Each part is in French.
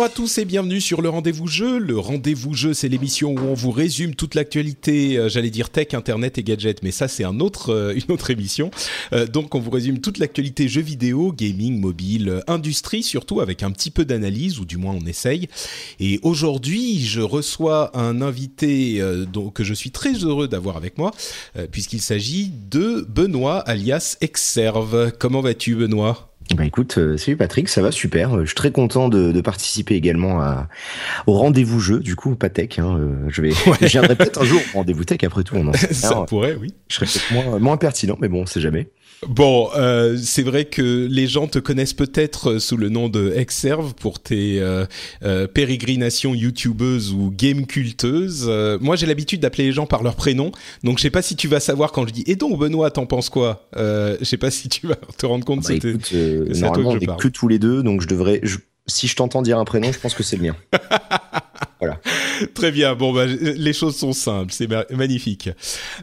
Bonjour à tous et bienvenue sur le Rendez-vous Jeu. Le Rendez-vous Jeu, c'est l'émission où on vous résume toute l'actualité, euh, j'allais dire tech, internet et gadgets, mais ça c'est un autre, euh, une autre émission. Euh, donc on vous résume toute l'actualité jeux vidéo, gaming, mobile, industrie surtout, avec un petit peu d'analyse, ou du moins on essaye. Et aujourd'hui, je reçois un invité que je suis très heureux d'avoir avec moi, puisqu'il s'agit de Benoît, alias Exserve. Comment vas-tu Benoît? Bah écoute, euh, salut Patrick, ça va super. Euh, je suis très content de, de participer également à, au rendez-vous jeu, du coup, pas tech. Hein, euh, je vais, je viendrai peut-être un jour au rendez-vous tech. Après tout, on en ça pourrait, oui. Je serais peut-être moins, moins pertinent, mais bon, on sait jamais. Bon, euh, c'est vrai que les gens te connaissent peut-être sous le nom de Exserve pour tes euh, euh, pérégrinations youtubeuses ou game culteuses. Euh, moi, j'ai l'habitude d'appeler les gens par leur prénom, donc je sais pas si tu vas savoir quand je dis. Et donc, Benoît, t'en penses quoi? Euh, Je sais pas si tu vas te rendre compte. Bah, écoute, euh, que normalement, on est que tous les deux, donc je devrais. Je, si je t'entends dire un prénom, je pense que c'est le mien. voilà. Très bien. Bon, bah, les choses sont simples, c'est ma magnifique.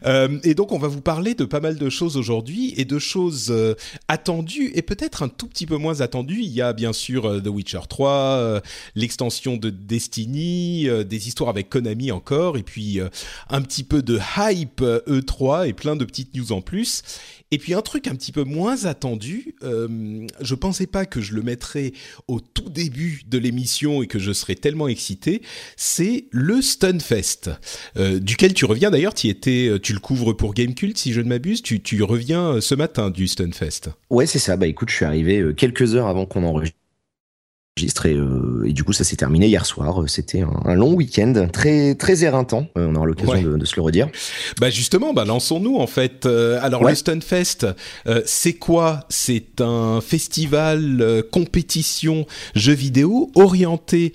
Euh, et donc, on va vous parler de pas mal de choses aujourd'hui et de choses euh, attendues et peut-être un tout petit peu moins attendues. Il y a bien sûr euh, The Witcher 3, euh, l'extension de Destiny, des histoires avec Konami encore, et puis un petit peu de hype E3 et plein de petites news en plus. Et puis un truc un petit peu moins attendu, euh, je pensais pas que je le mettrais au tout début de l'émission et que je serais tellement excité, c'est le Stunfest, euh, duquel tu reviens d'ailleurs, tu étais, tu le couvres pour Gamecult si je ne m'abuse, tu, tu reviens ce matin du Stunfest. Ouais c'est ça, bah écoute je suis arrivé quelques heures avant qu'on enregistre et, euh, et, du coup ça s'est terminé hier soir. C'était un, un, long week-end très très éreintant. Euh, on aura l'occasion ouais. de, de, se le redire. Bah justement, bah lançons-nous en fait. Euh, alors ouais. le Stunfest, euh, c'est quoi? C'est un festival euh, compétition jeux vidéo orienté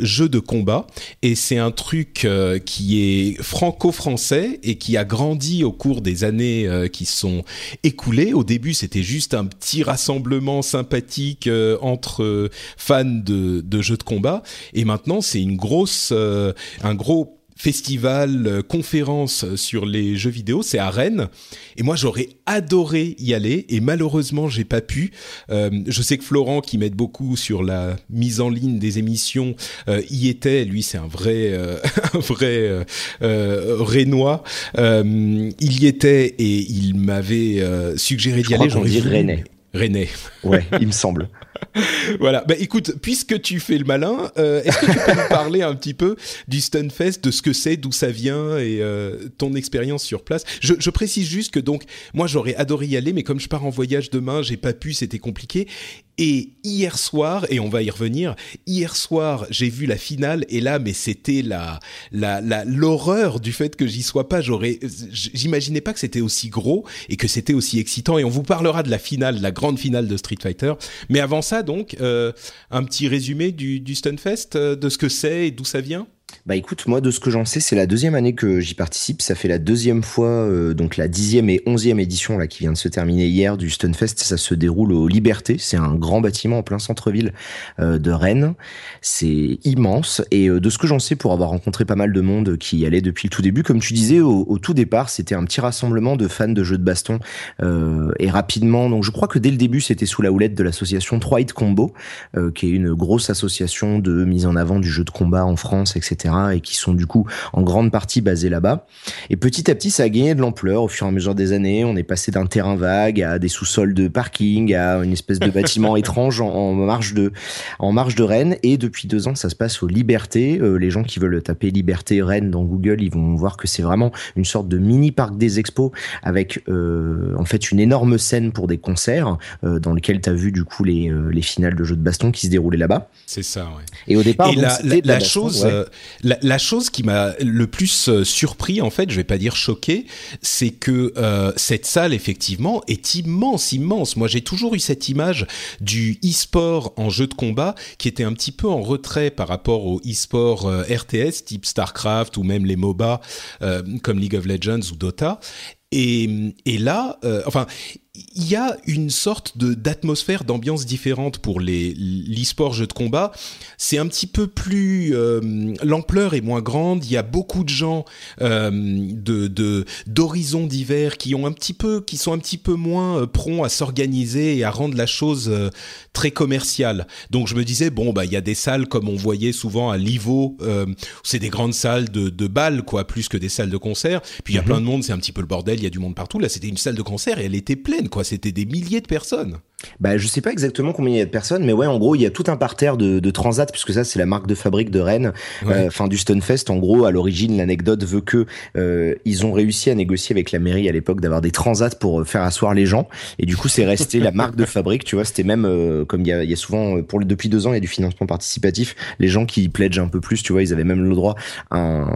jeux de combat et c'est un truc qui est franco-français et qui a grandi au cours des années qui sont écoulées. Au début, c'était juste un petit rassemblement sympathique entre fans de, de, jeux de combat. Et maintenant, c'est une grosse, euh, un gros festival, euh, conférence sur les jeux vidéo, c'est à Rennes. Et moi, j'aurais adoré y aller, et malheureusement, j'ai pas pu. Euh, je sais que Florent, qui m'aide beaucoup sur la mise en ligne des émissions, euh, y était. Lui, c'est un vrai, un vrai Rénois. il y était et il m'avait suggéré d'y aller. J'en ai Rennais. Rennais. Ouais, il me semble. voilà. Bah écoute, puisque tu fais le malin, euh, est-ce que tu peux nous parler un petit peu du Stunfest, de ce que c'est, d'où ça vient et euh, ton expérience sur place? Je, je, précise juste que donc moi j'aurais adoré y aller, mais comme je pars en voyage demain, j'ai pas pu, c'était compliqué. Et hier soir, et on va y revenir, hier soir, j'ai vu la finale et là, mais c'était la, la, la, l'horreur du fait que j'y sois pas. J'aurais, j'imaginais pas que c'était aussi gros et que c'était aussi excitant. Et on vous parlera de la finale, la grande finale de Street Fighter. Mais avant ça, donc, euh, un petit résumé du, du Stunfest, euh, de ce que c'est et d'où ça vient? Bah écoute, moi de ce que j'en sais, c'est la deuxième année que j'y participe. Ça fait la deuxième fois, euh, donc la dixième et onzième édition là qui vient de se terminer hier du Stunfest. Ça se déroule au Liberté. C'est un grand bâtiment en plein centre-ville euh, de Rennes. C'est immense. Et euh, de ce que j'en sais, pour avoir rencontré pas mal de monde qui y allait depuis le tout début, comme tu disais au, au tout départ, c'était un petit rassemblement de fans de jeux de baston. Et rapidement, donc je crois que dès le début, c'était sous la houlette de l'association 3 Hit Combo, qui est une grosse association de mise en avant du jeu de combat en France, etc etc. et qui sont du coup en grande partie basés là-bas. Et petit à petit, ça a gagné de l'ampleur au fur et à mesure des années. On est passé d'un terrain vague à des sous-sols de parking, à une espèce de bâtiment étrange en, marge de en marge de Rennes. Et depuis deux ans, ça se passe aux Libertés. Euh, les gens qui veulent taper Liberté Rennes dans Google, ils vont voir que c'est vraiment une sorte de mini parc des expos avec euh, en fait une énorme scène pour des concerts euh, dans lequel tu as vu du coup les, les finales de jeux de baston qui se déroulaient là-bas. C'est ça, ouais. Et au départ, la, chose, la, chose qui m'a le plus surpris, en fait, je vais pas dire choqué, c'est que cette salle, effectivement, est immense, immense. Moi, j'ai toujours eu cette image du e-sport en jeu de combat qui était un petit peu en retrait par rapport au e-sport euh, RTS type StarCraft ou même les MOBA euh, comme League of Legends ou Dota. Et, là, euh, enfin, il y a une sorte de d'atmosphère, d'ambiance différente pour les l'e-sport jeux de combat. C'est un petit peu plus euh, l'ampleur est moins grande. Il y a beaucoup de gens euh, de d'horizons divers qui ont un petit peu qui sont un petit peu moins euh, prompts à s'organiser et à rendre la chose très commerciale. Donc je me disais bon bah il y a des salles comme on voyait souvent à Livo, c'est des grandes salles de de bal quoi, plus que des salles de concert. Puis il y a mhm. plein de monde, c'est un petit peu le bordel. Il y a du monde partout. Là c'était une salle de concert et elle était pleine quoi. C'était des milliers de personnes. Bah, je sais pas exactement combien il y a de personnes, mais ouais, en gros, il y a tout un parterre de, de Transat, puisque ça, c'est la marque de fabrique de Rennes, euh, enfin du Stunfest. En gros, à l'origine, l'anecdote veut que euh, ils ont réussi à négocier avec la mairie à l'époque d'avoir des Transats pour euh, faire asseoir les gens, et du coup, c'est resté la marque de fabrique. Tu vois, c'était même comme il y a, y a souvent pour depuis deux ans, il y a du financement participatif. Les gens qui pledgent un peu plus, tu vois, ils avaient même le droit à,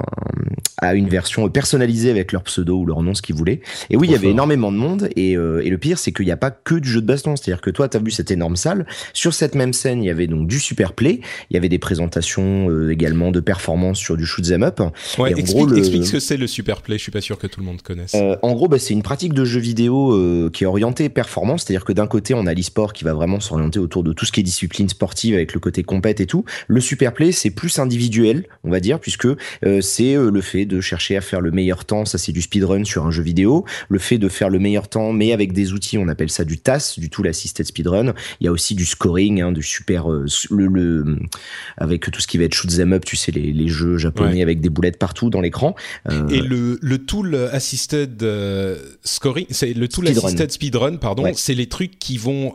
à une version personnalisée avec leur pseudo ou leur nom, ce qu'ils voulaient. Et oui, il y avait énormément de monde, et, et le pire, c'est qu'il n'y a pas que du jeu de baston, c'est-à-dire que toi, tu as vu cette énorme salle. Sur cette même scène, il y avait donc du super play. Il y avait des présentations euh, également de performances sur du shoot 'em up. Ouais, explique, ce que c'est le super play. Je suis pas sûr que tout le monde connaisse. Euh, en gros, bah, c'est une pratique de jeu vidéo euh, qui est orientée performance. C'est-à-dire que d'un côté, on a l'e-sport qui va vraiment s'orienter autour de tout ce qui est discipline sportive avec le côté compète et tout. Le super play, c'est plus individuel, on va dire, puisque c'est le fait de chercher à faire le meilleur temps. Ça, c'est du speedrun sur un jeu vidéo. Le fait de faire le meilleur temps, mais avec des outils, on appelle ça du TAS, du Tool Speedrun. Il y a aussi du scoring, hein, du super, euh, le, avec tout ce qui va être shoot them up, tu sais, les, les jeux japonais avec des boulettes partout dans l'écran. Euh, et le, le tool assisted euh, scoring, c'est le tool assisted speedrun, pardon, c'est les trucs qui vont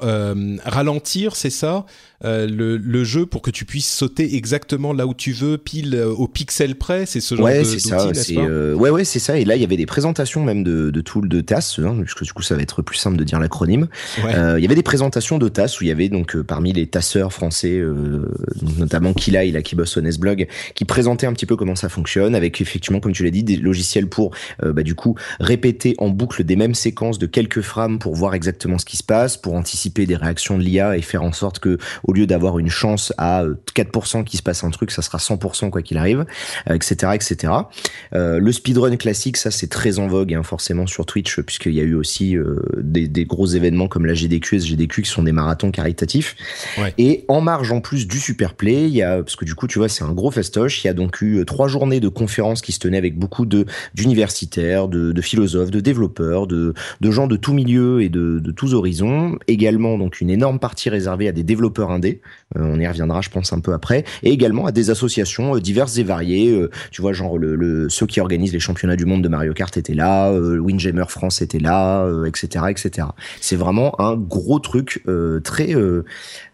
ralentir, c'est ça? Euh, le, le, jeu pour que tu puisses sauter exactement là où tu veux, pile euh, au pixel près. C'est ce genre ouais, c'est ça. Euh, ouais, ouais, c'est ça. Et là, il y avait des présentations même de, de tools de TAS, hein, puisque du coup, ça va être plus simple de dire l'acronyme. Euh, il y avait des présentations de TAS où il y avait donc parmi les tasseurs français, notamment Kila, il a qui bosse au Nesblog, qui présentait un petit peu comment ça fonctionne, avec effectivement, comme tu l'as dit, des logiciels pour bah, du coup répéter en boucle des mêmes séquences de quelques frames pour voir exactement ce qui se passe, pour anticiper des réactions de l'IA et faire en sorte que au lieu d'avoir une chance à 4% qu'il se passe un truc, ça sera 100% quoi qu'il arrive, etc., euh, etc. Euh, le speedrun classique, ça c'est très en vogue hein, forcément sur Twitch puisqu'il y a eu aussi euh, des, des, gros événements comme la GDQ et GDQ qui sont des marathons caritatifs. Ouais. Et en marge en plus du super play, il y a parce que du coup tu vois c'est un gros festoche. Il y a donc eu trois journées de conférences qui se tenaient avec beaucoup de d'universitaires, de, de, philosophes, de développeurs, de, de gens de tous milieux et de, de tous horizons. Également donc une énorme partie réservée à des développeurs Euh, on y reviendra, je pense, un peu après. Et également à des associations euh, diverses et variées. Euh, tu vois, genre le, ceux qui organisent les championnats du monde de Mario Kart étaient là, Windjammer France était là, etc., etc. C'est vraiment un gros truc très,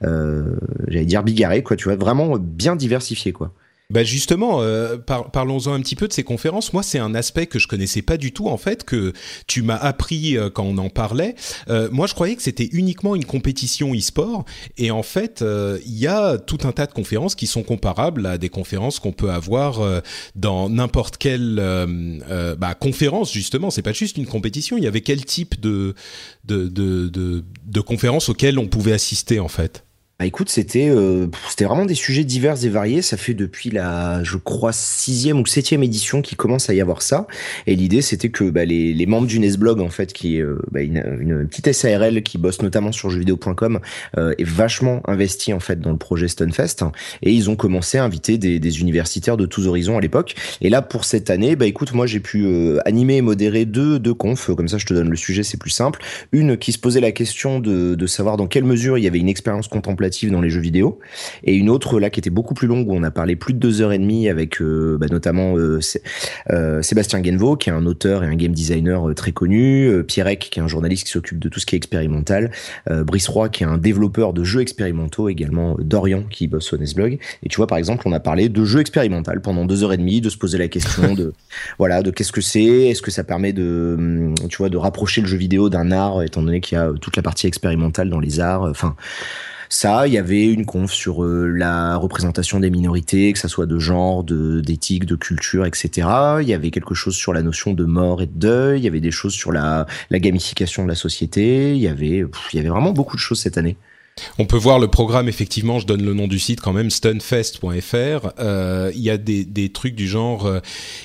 j'allais dire bigarré, quoi. Tu vois, vraiment bien diversifié, quoi. Bah justement, euh, parlons-en un petit peu de ces conférences. Moi, c'est un aspect que je connaissais pas du tout en fait, que tu m'as appris euh, quand on en parlait. Euh, moi, je croyais que c'était uniquement une compétition e-sport, et en fait, euh, il y a tout un tas de conférences qui sont comparables à des conférences qu'on peut avoir euh, dans n'importe quelle bah, conférence. Justement, c'est pas juste une compétition. Il y avait quel type de de, de, de, de conférences auxquelles on pouvait assister en fait? Bah écoute, c'était euh, c'était vraiment des sujets divers et variés. Ça fait depuis la, je crois, sixième ou septième édition qui commence à y avoir ça. Et l'idée, c'était que bah, les, membres du Nesblog, en fait, qui est euh, bah, une, petite SARL qui bosse notamment sur jeuxvideo.com, euh, est vachement investi en fait dans le projet Stunfest. Et ils ont commencé à inviter des, des universitaires de tous horizons à l'époque. Et là, pour cette année, bah écoute, moi j'ai pu euh, animer et modérer deux deux confs. Comme ça, je te donne le sujet, c'est plus simple. Une qui se posait la question de de savoir dans quelle mesure il y avait une expérience contemplative dans les jeux vidéo, et une autre là qui était beaucoup plus longue où on a parlé plus de deux heures et demie avec bah, notamment Sébastien Genvo qui est un auteur et un game designer très connu, Pierrec qui est un journaliste qui s'occupe de tout ce qui est expérimental, Brice Roy qui est un développeur de jeux expérimentaux, également Dorian qui bosse au Nesblog. Et tu vois par exemple on a parlé de jeux expérimentaux pendant deux heures et demie, de se poser la question de voilà de qu'est-ce que c'est, est-ce que ça permet de hum, tu vois de rapprocher le jeu vidéo d'un art étant donné qu'il y a toute la partie expérimentale dans les arts. Enfin ça, il y avait une conf sur euh, la représentation des minorités, que ça soit de genre, d'éthique, de culture, etc. Il y avait quelque chose sur la notion de mort et de deuil. Il y avait des choses sur la, gamification de la société. Il y avait vraiment beaucoup de choses cette année. On peut voir le programme, effectivement, je donne le nom du site quand même, stunfest.fr. Euh, il y a des, trucs du genre, euh,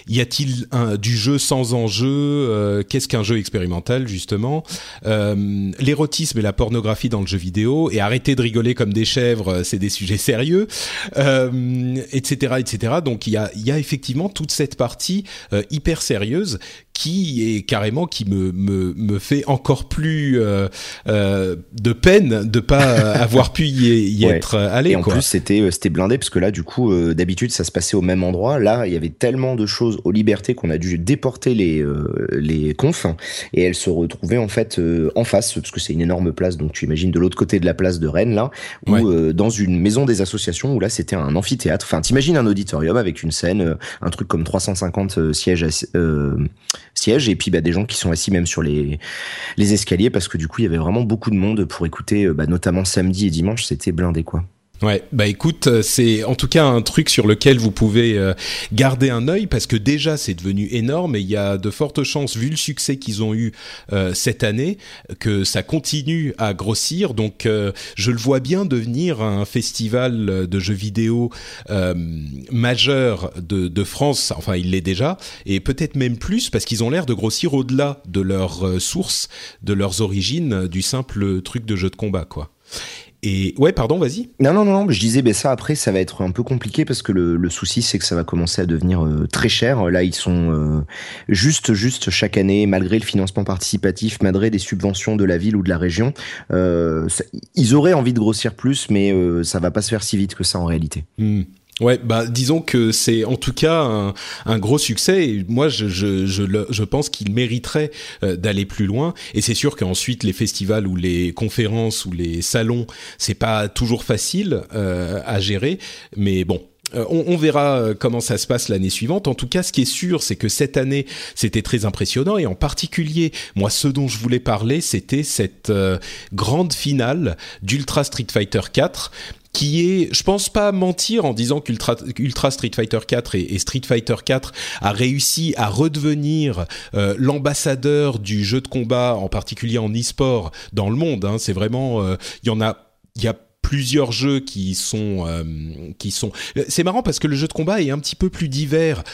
y a-t-il du jeu sans enjeu euh, Qu'est-ce qu'un jeu expérimental, justement L'érotisme et la pornographie dans le jeu vidéo, et arrêter de rigoler comme des chèvres, c'est des sujets sérieux, etc., etc. Donc il y a effectivement toute cette partie hyper sérieuse qui est carrément qui me me, me fait encore plus euh, euh, de peine de pas avoir pu y, être allé. Et en plus c'était euh, c'était blindé parce que là du coup euh, d'habitude ça se passait au même endroit. Là il y avait tellement de choses aux libertés qu'on a dû déporter les les confs et elles se retrouvaient en fait en face parce que c'est une énorme place donc tu imagines de l'autre côté de la place de Rennes là ou dans une maison des associations où là c'était un amphithéâtre. Enfin t'imagines un auditorium avec une scène un truc comme 350 sièges sièges et puis bah, des gens qui sont assis même sur les, escaliers parce que du coup il y avait vraiment beaucoup de monde pour écouter bah, notamment samedi et dimanche c'était blindé quoi. Ouais, bah écoute, euh, c'est en tout cas un truc sur lequel vous pouvez euh, garder un œil parce que déjà c'est devenu énorme et il y a de fortes chances, vu le succès qu'ils ont eu euh, cette année, que ça continue à grossir. Donc je le vois bien devenir un festival de jeux vidéo majeur de, de, France. Enfin, il l'est déjà et peut-être même plus parce qu'ils ont l'air de grossir au-delà de leurs sources, de leurs origines, du simple truc de jeu de combat, quoi. Et ouais, pardon, vas-y. Non, non, non, je disais, ben ça après, ça va être un peu compliqué parce que le, le souci, c'est que ça va commencer à devenir euh, très cher. Là, ils sont euh, juste, juste chaque année, malgré le financement participatif, malgré des subventions de la ville ou de la région, euh, ils auraient envie de grossir plus, mais ça va pas se faire si vite que ça en réalité. Hmm. Ouais, bah disons que c'est en tout cas un, un, gros succès. Moi, je, je, je, je pense qu'il mériterait euh, d'aller plus loin. Et c'est sûr qu'ensuite, les festivals ou les conférences ou les salons, c'est pas toujours facile euh, à gérer. Mais bon, euh, on, on, verra comment ça se passe l'année suivante. En tout cas, ce qui est sûr, c'est que cette année, c'était très impressionnant. Et en particulier, moi, ce dont je voulais parler, c'était cette grande finale d'Ultra Street Fighter 4 qui est, je pense pas mentir en disant qu'Ultra Ultra Street Fighter 4 et, Street Fighter 4 a réussi à redevenir euh, l'ambassadeur du jeu de combat, en particulier en e-sport dans le monde. Hein. C'est vraiment, euh, il y en a, il y a plusieurs jeux qui sont euh, qui sont c'est marrant parce que le jeu de combat est un petit peu plus divers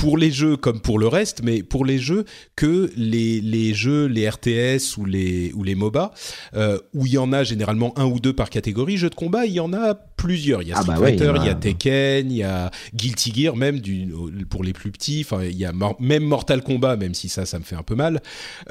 pour les jeux comme pour le reste, mais pour les jeux que les, les jeux, les RTS ou les, ou les MOBA, euh, où il y en a généralement un ou deux par catégorie, jeux de combat, il y en a plusieurs. Il y a ah Street bah Fighter, il, y a... Tekken, il y a Guilty Gear, même du, pour les plus petits, enfin, il y a même Mortal Kombat, même si ça, ça me fait un peu mal,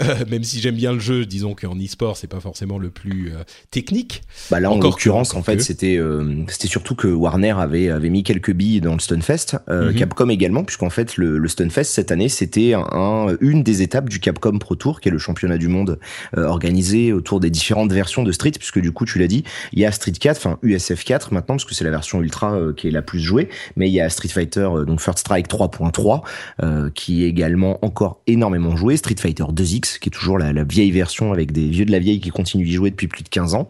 euh, même si j'aime bien le jeu, disons qu'en e-sport, c'est pas forcément le plus euh, technique. Bah là, en l'occurrence, en fait, c'était c'était surtout que Warner avait, avait mis quelques billes dans le Stunfest, mm Capcom également, puisqu'en fait, le, le Stunfest cette année, c'était un, une des étapes du Capcom Pro Tour, qui est le championnat du monde euh, organisé autour des différentes versions de Street, puisque du coup, tu l'as dit, il y a Street 4, enfin USF 4 maintenant, parce que c'est la version ultra euh, qui est la plus jouée, mais il y a Street Fighter, euh, donc First Strike 3.3, qui est également encore énormément joué, Street Fighter 2X, qui est toujours la, vieille version avec des vieux de la vieille qui continuent d'y jouer depuis plus de 15 ans,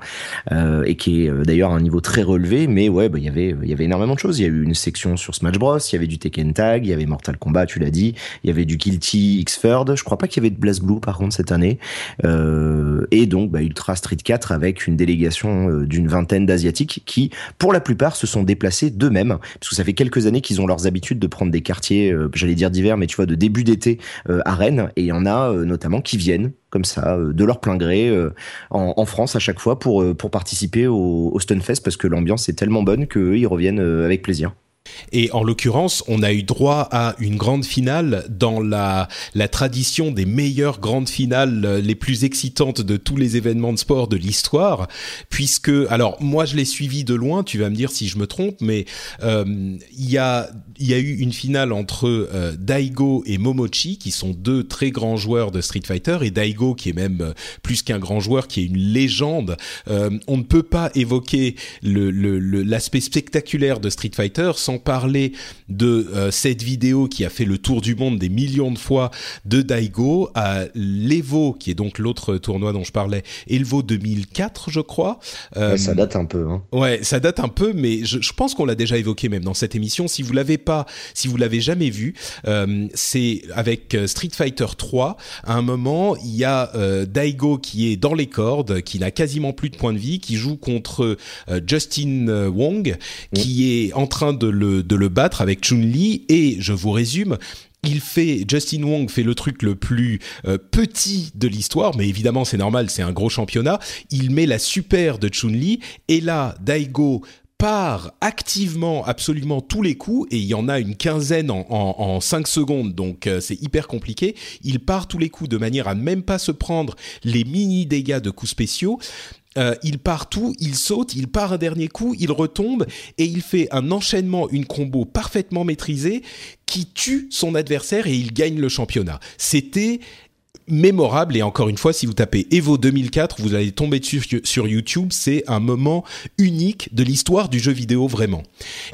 et qui est d'ailleurs à un niveau très relevé, mais ouais, bah, il y avait, il y avait énormément de choses. Il y a eu une section sur Smash Bros, il y avait du Tekken Tag, il y avait Mortal Kombat, tu l'as dit. Il y avait du Guilty X-Third. Je crois pas qu'il y avait de Blue par contre cette année. Euh, et donc bah, Ultra Street 4 avec une délégation euh, d'une vingtaine d'asiatiques qui, pour la plupart, se sont déplacés d'eux-mêmes parce que ça fait quelques années qu'ils ont leurs habitudes de prendre des quartiers, euh, j'allais dire d'hiver, mais tu vois de début d'été à Rennes. Et il y en a notamment qui viennent comme ça, de leur plein gré, en, France à chaque fois pour, pour participer au, au Stunfest parce que l'ambiance est tellement bonne qu'eux, ils reviennent avec plaisir. Et en l'occurrence, on a eu droit à une grande finale dans la, la tradition des meilleures grandes finales euh, les plus excitantes de tous les événements de sport de l'histoire, puisque, alors moi je l'ai suivi de loin, tu vas me dire si je me trompe, mais euh, il y, a, y a eu une finale entre euh, Daigo et Momochi, qui sont deux très grands joueurs de Street Fighter, et Daigo qui est même plus qu'un grand joueur, qui est une légende. on ne peut pas évoquer l'aspect spectaculaire de Street Fighter sans parler de euh, cette vidéo qui a fait le tour du monde des millions de fois de Daigo à l'Evo, qui est donc l'autre tournoi dont je parlais, Evo 2004, je crois. Euh, ça date un peu. Hein. Ouais, ça date un peu, mais je, je pense qu'on l'a déjà évoqué même dans cette émission. Si vous l'avez pas, si vous l'avez jamais vu, euh, c'est avec euh, Street Fighter 3. À un moment, il y a euh, Daigo qui est dans les cordes, qui n'a quasiment plus de points de vie, qui joue contre Justin Wong, qui est en train de le, de le battre avec Chun-Li et je vous résume, il fait Justin Wong fait le truc le plus euh, petit de l'histoire, mais évidemment c'est normal, c'est un gros championnat. Il met la super de Chun-Li et là Daigo part activement absolument tous les coups. Et il y en a une quinzaine en, 5 secondes. Donc euh, c'est hyper compliqué. Il part tous les coups de manière à même pas se prendre les mini dégâts de coups spéciaux euh, il part tout, il saute, il part un dernier coup, il retombe et il fait un enchaînement, une combo parfaitement maîtrisée qui tue son adversaire et il gagne le championnat. C'était mémorable. Et encore une fois si vous tapez Evo 2004 vous allez tomber dessus sur YouTube. C'est un moment unique de l'histoire du jeu vidéo vraiment.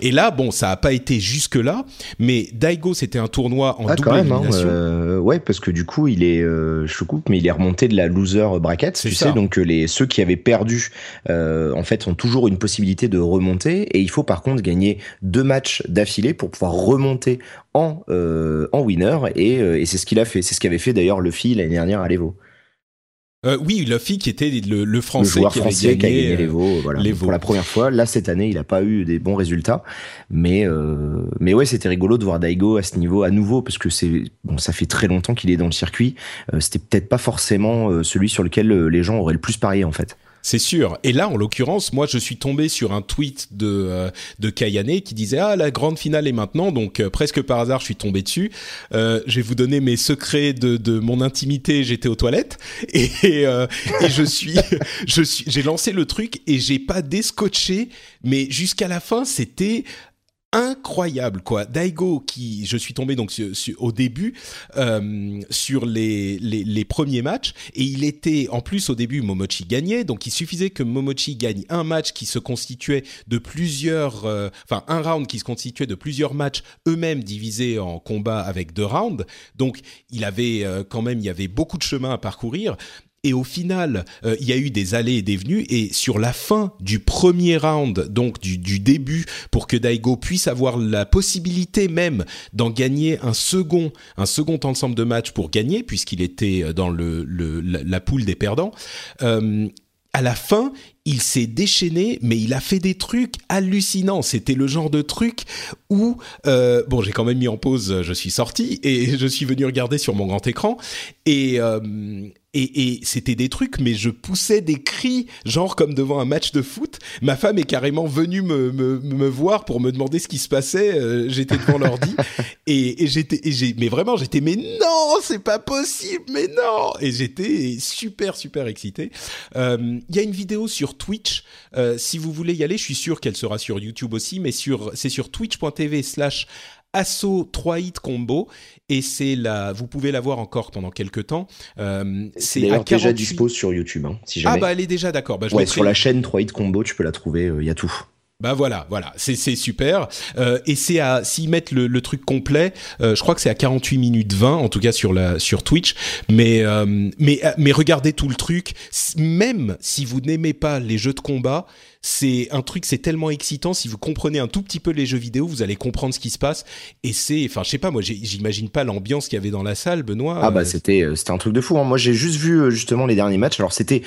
Et là bon ça a pas été jusque là mais Daigo c'était un tournoi en ah, double hein, élimination. euh, ouais parce que du coup il est euh, je coupe mais il est remonté de la loser bracket tu sais. Donc les ceux qui avaient perdu euh, en fait ont toujours une possibilité de remonter. Et il faut par contre gagner deux matchs d'affilée pour pouvoir remonter en, euh, en winner et, euh, et c'est ce qu'il a fait. C'est ce qu'avait fait d'ailleurs Luffy l'année dernière à l'Evo. Euh, oui, Luffy qui était le, le français qui, français avait gagné, qui a gagné l'Evo, voilà. pour la première fois. Là cette année, il n'a pas eu des bons résultats, mais euh, mais ouais, c'était rigolo de voir Daigo à ce niveau à nouveau parce que c'est bon, ça fait très longtemps qu'il est dans le circuit. Euh, c'était peut-être pas forcément celui sur lequel les gens auraient le plus parié en fait. C'est sûr. Et là, en l'occurrence, moi, je suis tombé sur un tweet de euh, de Kayane qui disait ah la grande finale est maintenant. Donc euh, presque par hasard, je suis tombé dessus. Euh, je vais vous donner mes secrets de, de mon intimité. J'étais aux toilettes et, et, et je suis je suis j'ai lancé le truc et j'ai pas descotché. Mais jusqu'à la fin, c'était incroyable quoi. Daigo qui je suis tombé donc au début euh, sur les, les, premiers matchs et il était en plus au début Momochi gagnait donc il suffisait que Momochi gagne un match qui se constituait de plusieurs euh, enfin un round qui se constituait de plusieurs matchs eux-mêmes divisés en combats avec deux rounds donc il avait euh, quand même il y avait beaucoup de chemin à parcourir et au final, euh, il y a eu des allées et des venues. Et sur la fin du premier round, donc du, début, pour que Daigo puisse avoir la possibilité même d'en gagner un second, un second ensemble de match pour gagner, puisqu'il était euh, dans le, la, poule des perdants. Euh, à la fin, il s'est déchaîné, mais il a fait des trucs hallucinants. C'était le genre de truc où, bon, j'ai quand même mis en pause, je suis sorti et je suis venu regarder sur mon grand écran et et, et c'était des trucs, mais je poussais des cris, genre comme devant un match de foot. Ma femme est carrément venue me, me, me voir pour me demander ce qui se passait. Euh, j'étais devant l'ordi et, et j'étais, mais vraiment, j'étais, mais non, c'est pas possible, mais non. Et j'étais super, super excité. Euh, il y a une vidéo sur Twitch. Euh, si vous voulez y aller, je suis sûr qu'elle sera sur YouTube aussi, mais sur, c'est sur twitch.tv Asso 3 hit combo et c'est la vous pouvez la voir encore pendant quelques temps euh, c'est déjà dispo sur YouTube hein, si jamais. ah bah elle est déjà d'accord bah, ouais, sur la chaîne 3 hit combo tu peux la trouver il euh, y a tout bah voilà, voilà, c'est c'est super. Euh, et c'est à s'ils mettent le, le, truc complet, euh, je crois que c'est à 48 minutes 20 en tout cas sur la sur Twitch. Mais euh, mais mais regardez tout le truc. Même si vous n'aimez pas les jeux de combat, c'est un truc, c'est tellement excitant. Si vous comprenez un tout petit peu les jeux vidéo, vous allez comprendre ce qui se passe. Et c'est, enfin, je sais pas, moi, j'imagine pas l'ambiance qu'il y avait dans la salle, Benoît. Ah bah euh, c'était, euh, c'était un truc de fou. Hein. Moi, j'ai juste vu euh, justement les derniers matchs. Alors c'était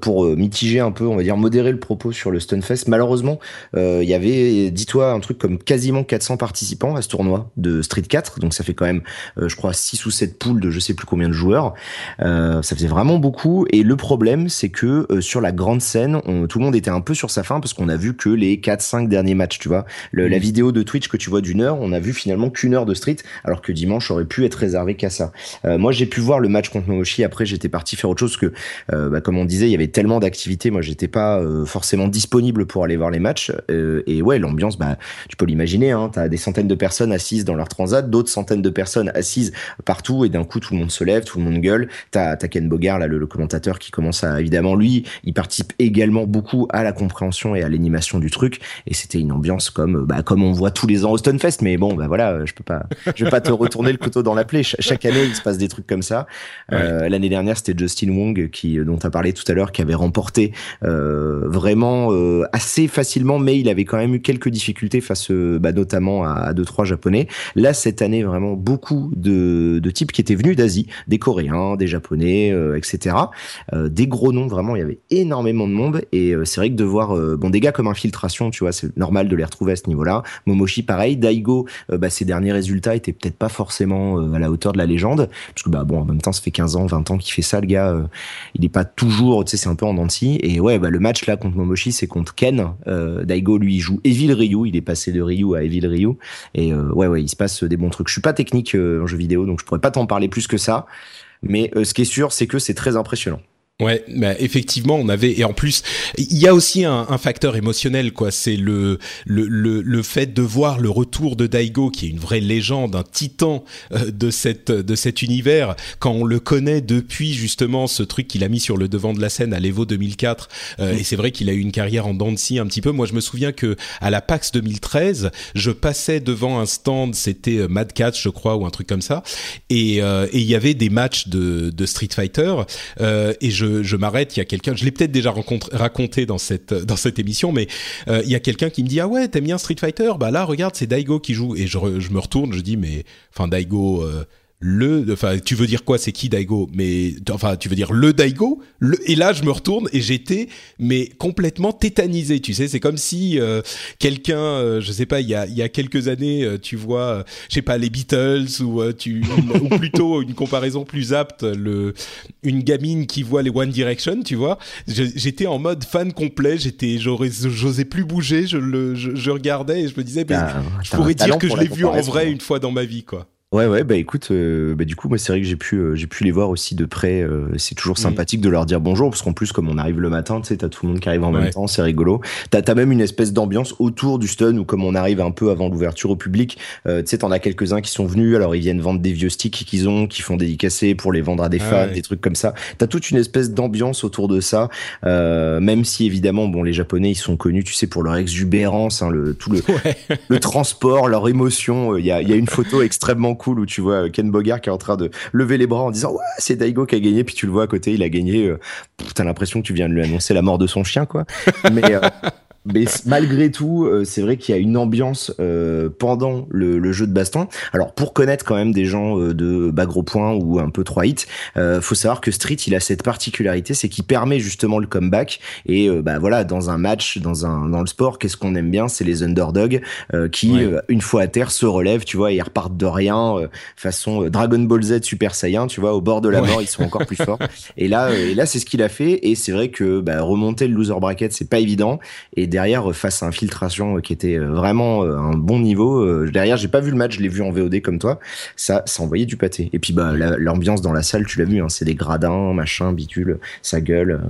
pour mitiger un peu, on va dire modérer le propos sur le Stunfest. Malheureusement, il y avait, dis-toi, un truc comme quasiment 400 participants à ce tournoi de Street 4. Donc ça fait quand même, je crois, 6 ou 7 poules de je sais plus combien de joueurs. ça faisait vraiment beaucoup. Et le problème, c'est que sur la grande scène, tout le monde était un peu sur sa fin parce qu'on a vu que les 4-5 derniers matchs, tu vois. La mmh. vidéo de Twitch que tu vois d'une heure, on a vu finalement qu'une heure de Street, alors que dimanche aurait pu être réservé qu'à ça. moi, j'ai pu voir le match contre Momoshi. Après, j'étais parti faire autre chose que, euh, bah, comme on disait, il y avait tellement d'activités. Moi, j'étais pas euh, forcément disponible pour aller voir les matchs. Euh, et ouais, l'ambiance, bah, tu peux l'imaginer. Hein, T'as des centaines de personnes assises dans leur transat, d'autres centaines de personnes assises partout, et d'un coup, tout le monde se lève, tout le monde gueule. T'as as Ken Bogard, là, le, commentateur, qui commence à, évidemment, lui, il participe également beaucoup à la compréhension et à l'animation du truc. Et c'était une ambiance comme, bah, comme on voit tous les ans au Stunfest. Mais bon, bah voilà, je peux pas, je vais pas te retourner le couteau dans la plaie. chaque année, il se passe des trucs comme ça. Euh, l'année dernière, c'était Justin Wong qui, dont tu as parlé tout à l'heure, qui avait remporté euh, vraiment euh, assez facilement, mais il avait quand même eu quelques difficultés face, bah, notamment à, deux trois japonais. Là, cette année, vraiment beaucoup de, de types qui étaient venus d'Asie, des Coréens, des Japonais, etc. des gros noms, vraiment, il y avait énormément de monde. Et c'est vrai que de voir bon des gars comme Infiltration, tu vois, c'est normal de les retrouver à ce niveau-là. Momoshi, pareil. Daigo, bah, ses derniers résultats étaient peut-être pas forcément à la hauteur de la légende, parce que bah bon, en même temps, ça fait 15 ans, 20 ans qu'il fait ça, le gars. Euh, il n'est pas toujours, tu sais, c'est un peu en denti. Et ouais, bah, le match là contre Momoshi, c'est contre Ken. Euh, Daigo, lui, joue Evil Ryu. Il est passé de Ryu à Evil Ryu. Et euh, ouais, ouais, il se passe des bons trucs. Je suis pas technique en jeu vidéo, donc je pourrais pas t'en parler plus que ça. Mais ce qui est sûr, c'est que c'est très impressionnant. Ouais, bah effectivement, on avait et en plus, il y a aussi un, un facteur émotionnel quoi. C'est le, le, le le fait de voir le retour de Daigo, qui est une vraie légende, un titan euh, de cette de cet univers. Quand on le connaît depuis justement ce truc qu'il a mis sur le devant de la scène à l'Evo 2004, euh, et c'est vrai qu'il a eu une carrière en dents un petit peu. Moi, je me souviens que à la PAX 2013, je passais devant un stand, c'était euh, Mad Catch, je crois, ou un truc comme ça, et et il y avait des matchs de de Street Fighter, et je je, m'arrête, il y a quelqu'un, je l'ai peut-être déjà raconté dans cette émission, mais euh, il y a quelqu'un qui me dit ah ouais t'aimes bien Street Fighter, bah là regarde c'est Daigo qui joue. Et je, je me retourne, je dis mais enfin Daigo euh, le, enfin, tu veux dire quoi C'est qui Daigo? Mais enfin, tu veux dire le Daigo? Le, Et là, je me retourne et j'étais mais complètement tétanisé. Tu sais, c'est comme si euh, quelqu'un, euh, je sais pas, il y a il y a quelques années, euh, tu vois, je sais pas les Beatles ou tu ou plutôt une comparaison plus apte, le une gamine qui voit les One Direction, tu vois? J'étais en mode fan complet. J'étais, j'osais plus bouger. Je le, je, regardais et je me disais, je pourrais dire que je l'ai vu en vrai une fois dans ma vie, quoi. Ouais, ouais, bah écoute, euh, bah du coup, moi, c'est vrai que j'ai pu, euh, j'ai pu les voir aussi de près. Euh, c'est toujours mm. sympathique de leur dire bonjour, parce qu'en plus, comme on arrive le matin, tu sais, t'as tout le monde qui arrive en même temps, c'est rigolo. T'as, as même une espèce d'ambiance autour du stun, où comme on arrive un peu avant l'ouverture au public, tu sais, t'en as quelques-uns qui sont venus, alors ils viennent vendre des vieux sticks qu'ils ont, qui font dédicacer pour les vendre à des ah fans, des trucs comme ça. T'as toute une espèce d'ambiance autour de ça, même si évidemment, bon, les Japonais, ils sont connus, tu sais, pour leur exubérance, hein, le, tout le, le transport, leur émotion. Il y a, y a une photo extrêmement cool où tu vois Ken Bogart qui est en train de lever les bras en disant ouais c'est Daigo qui a gagné. Puis tu le vois à côté il a gagné euh, t'as l'impression que tu viens de lui annoncer la mort de son chien quoi. Mais euh, mais malgré tout, euh, c'est vrai qu'il y a une ambiance euh, pendant le, le, jeu de baston. Alors pour connaître quand même des gens euh, de bas gros points ou un peu 3 hits, euh, faut savoir que Street il a cette particularité, c'est qu'il permet justement le comeback. Et bah voilà, dans un match, dans un dans le sport, qu'est-ce qu'on aime bien, c'est les underdogs qui une fois à terre se relèvent, tu vois, et ils repartent de rien, façon Dragon Ball Z Super Saiyan, tu vois, au bord de la mort, ils sont encore plus forts. Et là, et là c'est ce qu'il a fait. Et c'est vrai que bah, remonter le loser bracket c'est pas évident. Et derrière, face à Infiltration euh, qui était euh, vraiment euh, un bon niveau, derrière, j'ai pas vu le match, je l'ai vu en VOD comme toi, ça, ça envoyait du pâté. Et puis, bah, l'ambiance dans la salle, tu l'as vu, hein, c'est des gradins, machin, bitules, ça gueule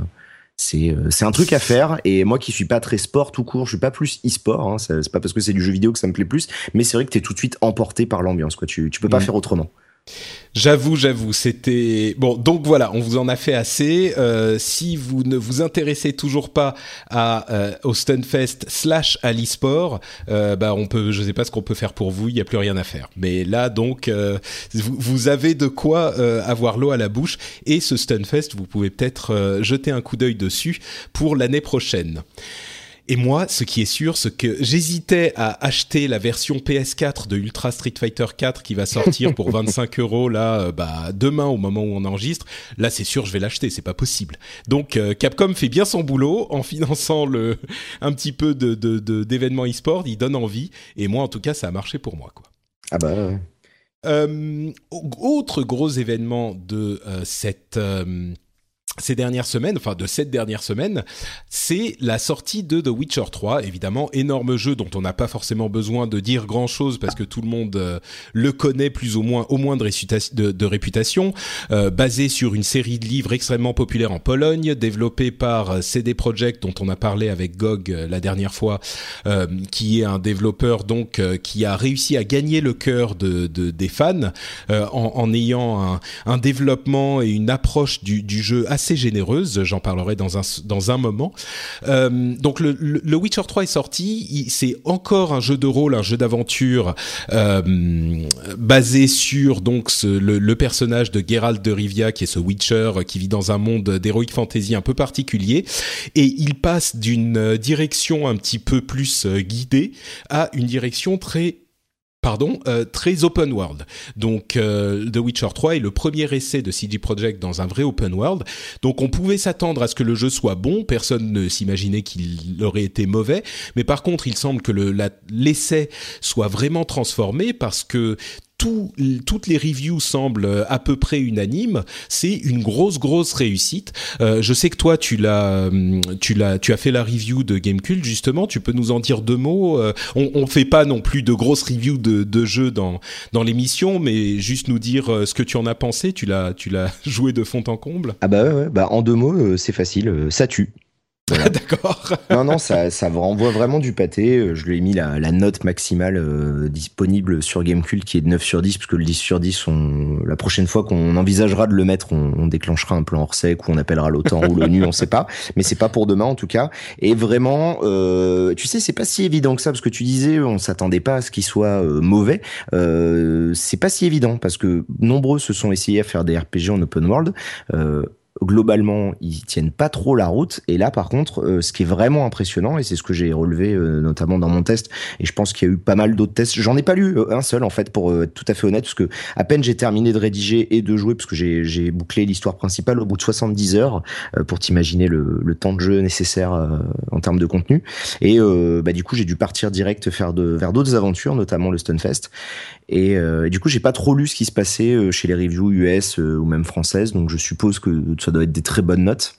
c'est c'est un truc à faire. Et moi qui suis pas très sport tout court je suis pas plus e-sport hein, c'est pas parce que c'est du jeu vidéo que ça me plaît plus mais c'est vrai que t'es tout de suite emporté par l'ambiance quoi. Tu tu peux pas faire autrement J'avoue, j'avoue, c'était bon. Donc voilà, on vous en a fait assez. Euh, si vous ne vous intéressez toujours pas à euh, au Stunfest slash à l'e-sport, euh, bah on peut, je sais pas ce qu'on peut faire pour vous. Il y a plus rien à faire. Mais là donc, euh, vous, avez de quoi avoir l'eau à la bouche. Et ce Stunfest, vous pouvez peut-être jeter un coup d'œil dessus pour l'année prochaine. Et moi, ce qui est sûr, c'est que j'hésitais à acheter la version PS4 de Ultra Street Fighter 4 qui va sortir pour 25 euros là, euh, bah demain au moment où on enregistre. Là, c'est sûr, je vais l'acheter, c'est pas possible. Donc euh, Capcom fait bien son boulot en finançant le un petit peu de d'événements e-sport, il donne envie. Et moi, en tout cas, ça a marché pour moi, quoi. Ah bah. Ouais. Euh, autre gros événement de cette ces dernières semaines, enfin de cette dernière semaine, c'est la sortie de The Witcher 3, évidemment énorme jeu dont on n'a pas forcément besoin de dire grand chose parce que tout le monde euh, le connaît plus ou moins, au moins de, de, réputation, euh, basé sur une série de livres extrêmement populaire en Pologne, développé par euh, CD Projekt dont on a parlé avec Gog la dernière fois, qui est un développeur donc qui a réussi à gagner le cœur de, des fans en, en, ayant un, un, développement et une approche du, du jeu assez généreuse. J'en parlerai dans un, dans un moment. Euh, donc le, le, Witcher 3 est sorti. C'est encore un jeu de rôle, un jeu d'aventure euh, basé sur donc le, le, personnage de Geralt de Rivia, qui est ce Witcher qui vit dans un monde d'heroic fantasy un peu particulier. Et il passe d'une direction un petit peu plus euh, guidée à une direction très pardon, euh, très open world. Donc euh, The Witcher 3 est le premier essai de CD Projekt dans un vrai open world. Donc on pouvait s'attendre à ce que le jeu soit bon, personne ne s'imaginait qu'il aurait été mauvais, mais par contre, il semble que l'essai soit vraiment transformé parce que toutes les reviews semblent à peu près unanimes. C'est une grosse grosse réussite. Euh, je sais que toi tu l'as, hum, tu l'as, tu as fait la review de Gamecult justement. Tu peux nous en dire deux mots. Euh, on, on fait pas non plus de grosses reviews de, de jeux dans dans l'émission, mais juste nous dire euh, ce que tu en as pensé. Tu l'as, tu l'as joué de fond en comble. Ah bah ouais, bah en deux mots, c'est facile. Ça tue. D'accord. non, non, ça, ça renvoie vraiment du pâté. Euh, je lui ai mis la, la note maximale euh, disponible sur Gamecult qui est de 9 sur 10, parce que le 10 sur 10, on, la prochaine fois qu'on envisagera de le mettre, on, on, déclenchera un plan hors sec ou on appellera l'OTAN ou l'ONU, on sait pas. Mais c'est pas pour demain en tout cas. Et vraiment, euh, tu sais, c'est pas si évident que ça, parce que tu disais, on s'attendait pas à ce qu'il soit euh, mauvais. c'est pas si évident, parce que nombreux se sont essayés à faire des RPG en open world globalement, ils tiennent pas trop la route. Et là, par contre, euh, ce qui est vraiment impressionnant, et c'est ce que j'ai relevé euh, notamment dans mon test, et je pense qu'il y a eu pas mal d'autres tests. J'en ai pas lu euh, un seul, en fait, pour être tout à fait honnête, parce que à peine j'ai terminé de rédiger et de jouer, parce que j'ai bouclé l'histoire principale au bout de 70 heures, pour t'imaginer le, temps de jeu nécessaire en termes de contenu. Et bah, du coup, j'ai dû partir direct faire vers d'autres aventures, notamment le Stunfest. Et, et du coup, j'ai pas trop lu ce qui se passait chez les reviews US ou même françaises, donc je suppose que ça doit être des très bonnes notes.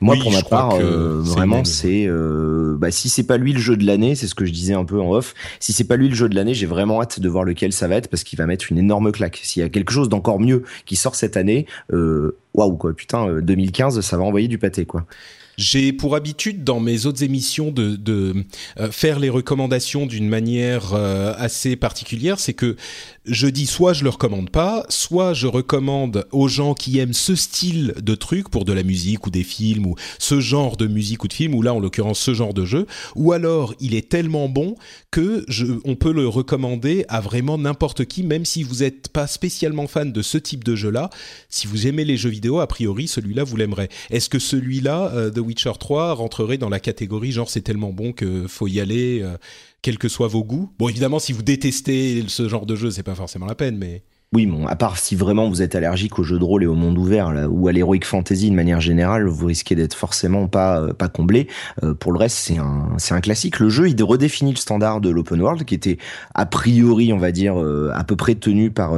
Moi, pour ma part, euh, vraiment, c'est euh, bah, si c'est pas lui le jeu de l'année, c'est ce que je disais un peu en off. Si c'est pas lui le jeu de l'année, j'ai vraiment hâte de voir lequel ça va être parce qu'il va mettre une énorme claque. S'il y a quelque chose d'encore mieux qui sort cette année, euh, waouh quoi, putain, 2015, ça va envoyer du pâté quoi. J'ai pour habitude dans mes autres émissions de, de faire les recommandations d'une manière assez particulière, c'est que je dis soit je le recommande pas, soit je recommande aux gens qui aiment ce style de truc pour de la musique ou des films ou ce genre de musique ou de film ou là en l'occurrence ce genre de jeu, ou alors il est tellement bon que on peut le recommander à vraiment n'importe qui, même si vous n'êtes pas spécialement fan de ce type de jeu-là. Si vous aimez les jeux vidéo, a priori celui-là vous l'aimerez. Est-ce que celui-là, euh, The Witcher 3, rentrerait dans la catégorie genre c'est tellement bon que faut y aller euh, quels que soient vos goûts? Bon, évidemment, si vous détestez ce genre de jeu, c'est pas forcément la peine, mais oui, bon, à part si vraiment vous êtes allergique aux jeux de rôle et au monde ouvert là, ou à l'heroic fantasy de manière générale, vous risquez d'être forcément pas euh, pas comblé. Euh, pour le reste, c'est un c'est un classique. Le jeu, il redéfinit le standard de l'open world qui était a priori, on va dire, euh, à peu près tenu par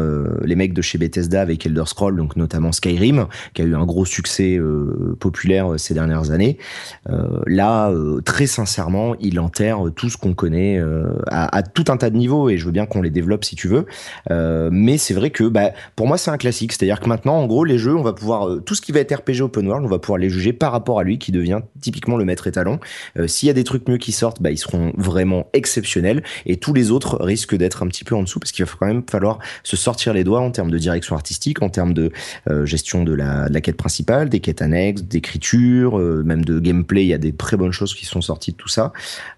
les mecs de chez Bethesda avec Elder Scrolls, donc notamment Skyrim, qui a eu un gros succès populaire ces dernières années. là, très sincèrement, il enterre tout ce qu'on connaît à, à, tout un tas de niveaux et je veux bien qu'on les développe si tu veux, mais c'est vrai que bah, pour moi c'est un classique. C'est-à-dire que maintenant, en gros, les jeux, on va pouvoir euh, tout ce qui va être RPG open world, on va pouvoir les juger par rapport à lui, qui devient typiquement le maître étalon. Euh, S'il y a des trucs mieux qui sortent, bah, ils seront vraiment exceptionnels, et tous les autres risquent d'être un petit peu en dessous, parce qu'il va quand même falloir se sortir les doigts en termes de direction artistique, en termes de euh, gestion de la, de la, quête principale, des quêtes annexes, d'écriture, même de gameplay. Il y a des très bonnes choses qui sont sorties de tout ça.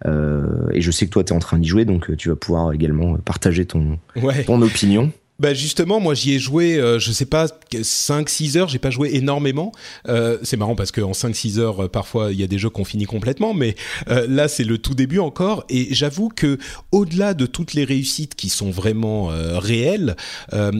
et je sais que toi, tu es en train d'y jouer, donc tu vas pouvoir également partager ton, ton opinion. Bah justement, moi j'y ai joué, euh, je sais pas, 5-6 heures, j'ai pas joué énormément. Euh, c'est marrant parce qu'en 5-6 heures, euh, parfois il y a des jeux qu'on finit complètement, mais là c'est le tout début encore. Et j'avoue que au-delà de toutes les réussites qui sont vraiment réelles,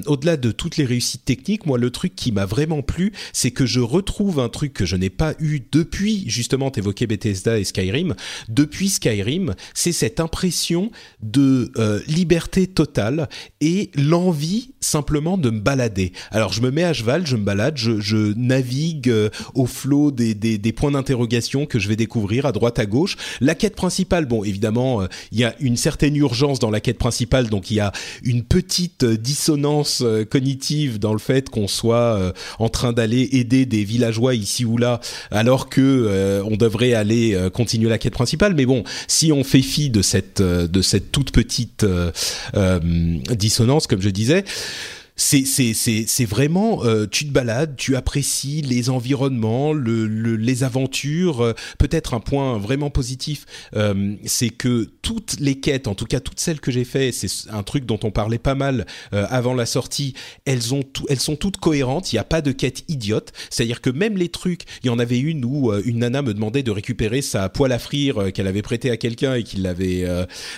au-delà de toutes les réussites techniques, moi le truc qui m'a vraiment plu, c'est que je retrouve un truc que je n'ai pas eu depuis, justement, t'évoquais Bethesda et Skyrim, depuis Skyrim, c'est cette impression de liberté totale et l'envie simplement de me balader. Alors je me mets à cheval, je me balade, je, navigue euh, au flot des, points d'interrogation que je vais découvrir à droite à gauche. La quête principale, bon évidemment, euh, il y a une certaine urgence dans la quête principale, donc il y a une petite euh, dissonance cognitive dans le fait qu'on soit en train d'aller aider des villageois ici ou là, alors que on devrait aller continuer la quête principale. Mais bon, si on fait fi de cette de cette toute petite dissonance, comme je disais c'est c'est vraiment euh, tu te balades, tu apprécies les environnements, le, les aventures. Euh, peut-être un point vraiment positif, euh, c'est que toutes les quêtes, en tout cas toutes celles que j'ai fait, c'est un truc dont on parlait pas mal avant la sortie. Elles ont tout, elles sont toutes cohérentes. Il n'y a pas de quête idiote. C'est-à-dire que même les trucs, il y en avait une où une nana me demandait de récupérer sa poêle à frire qu'elle avait prêtée à quelqu'un et qu'il l'avait,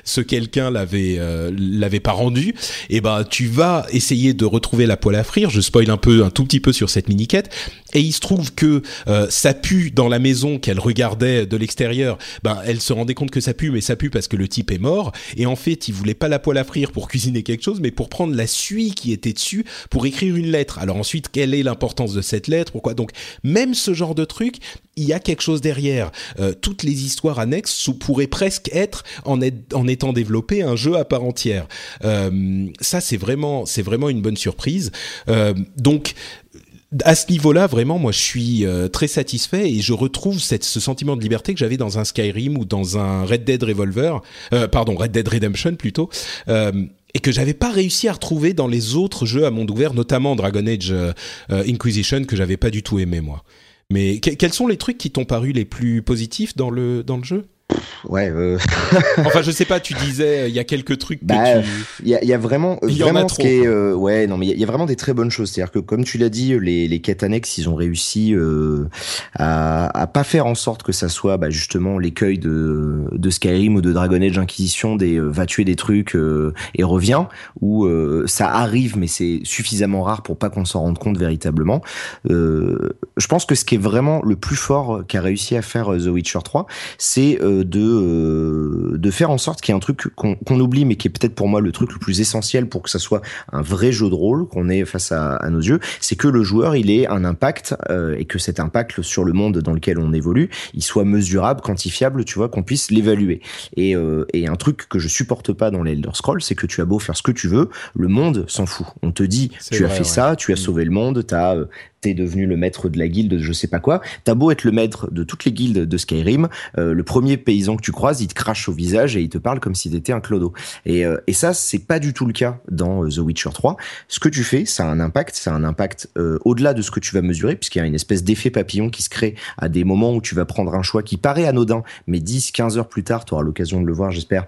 ce quelqu'un l'avait l'avait pas rendu. Et eh ben tu vas essayer de retrouver la poêle à frire. Je spoil un peu, un tout petit peu sur cette mini-quête. Et il se trouve que euh, ça pue dans la maison qu'elle regardait de l'extérieur. Ben, elle se rendait compte que ça pue, mais ça pue parce que le type est mort. Et en fait, il voulait pas la poêle à frire pour cuisiner quelque chose, mais pour prendre la suie qui était dessus pour écrire une lettre. Alors ensuite, quelle est l'importance de cette lettre? Pourquoi? Donc, même ce genre de truc, il y a quelque chose derrière. Euh, toutes les histoires annexes pourraient presque être en, étant développées un jeu à part entière. Euh, ça, c'est vraiment, c'est vraiment une bonne surprise. Euh, donc à ce niveau-là, vraiment, moi, je suis très satisfait et je retrouve ce sentiment de liberté que j'avais dans un Skyrim ou dans un Red Dead Revolver, pardon, Red Dead Redemption plutôt, et que j'avais pas réussi à retrouver dans les autres jeux à monde ouvert, notamment Dragon Age Inquisition que j'avais pas du tout aimé moi. Mais quels sont les trucs qui t'ont paru les plus positifs dans le dans le jeu? Ouais. Euh... enfin, je sais pas. Tu disais, il y a quelques trucs. Bah, il y, a, y, a, vraiment, y vraiment ce qui est, euh, ouais, non, mais il y, a vraiment des très bonnes choses. C'est-à-dire que, comme tu l'as dit, les, les quêtes annexes, ils ont réussi euh, à, à pas faire en sorte que ça soit, bah, justement, l'écueil de, de Skyrim ou de Dragon Age Inquisition, des euh, va tuer des trucs euh, et revient, où ça arrive, mais c'est suffisamment rare pour pas qu'on s'en rende compte véritablement. je pense que ce qui est vraiment le plus fort qu'a réussi à faire The Witcher 3, c'est de euh, de faire en sorte qu'il y ait un truc qu'on oublie, mais qui est peut-être pour moi le truc le plus essentiel pour que ça soit un vrai jeu de rôle qu'on ait face à, nos yeux, c'est que le joueur il ait un impact euh, et que cet impact sur le monde dans lequel on évolue, il soit mesurable, quantifiable, tu vois, qu'on puisse l'évaluer. Et, euh, et un truc que je supporte pas dans les Elder Scrolls, c'est que tu as beau faire ce que tu veux, le monde s'en fout. On te dit, tu as fait ça, tu as mm. sauvé le monde, tu as t'es devenu le maître de la guilde de je sais pas quoi. T'as beau être le maître de toutes les guildes de Skyrim, euh, le premier paysan que tu croises, il te crache au visage et il te parle comme si t'étais un clodo. Et, euh, et ça, c'est pas du tout le cas dans euh, The Witcher 3. Ce que tu fais, ça a un impact, ça a un impact au-delà de ce que tu vas mesurer, puisqu'il y a une espèce d'effet papillon qui se crée à des moments où tu vas prendre un choix qui paraît anodin, mais 10, 15 heures plus tard, tu auras l'occasion de le voir, j'espère,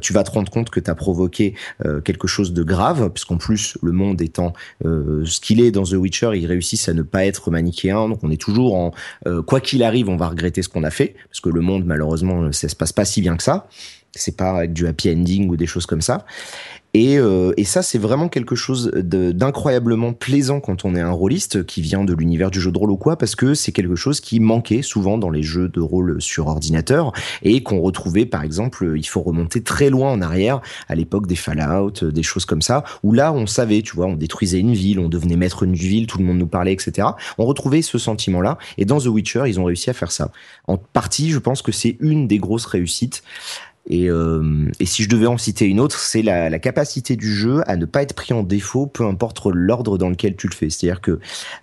tu vas te rendre compte que tu as provoqué quelque chose de grave, puisqu'en plus, le monde étant ce qu'il est dans The Witcher, il réussit à ne pas être manichéen. Donc on est toujours en euh, quoi qu'il arrive, on va regretter ce qu'on a fait parce que le monde malheureusement ça se passe pas si bien que ça. C'est pas avec du happy ending ou des choses comme ça. Et, euh, et ça, c'est vraiment quelque chose d'incroyablement plaisant quand on est un rôliste qui vient de l'univers du jeu de rôle ou quoi, parce que c'est quelque chose qui manquait souvent dans les jeux de rôle sur ordinateur et qu'on retrouvait, par exemple, il faut remonter très loin en arrière, à l'époque des Fallout, des choses comme ça, où là, on savait, tu vois, on détruisait une ville, on devenait maître d'une ville, tout le monde nous parlait, etc. On retrouvait ce sentiment-là. Et dans The Witcher, ils ont réussi à faire ça. En partie, je pense que c'est une des grosses réussites. Et, euh, et, si je devais en citer une autre, c'est la, capacité du jeu à ne pas être pris en défaut, peu importe l'ordre dans lequel tu le fais. C'est-à-dire que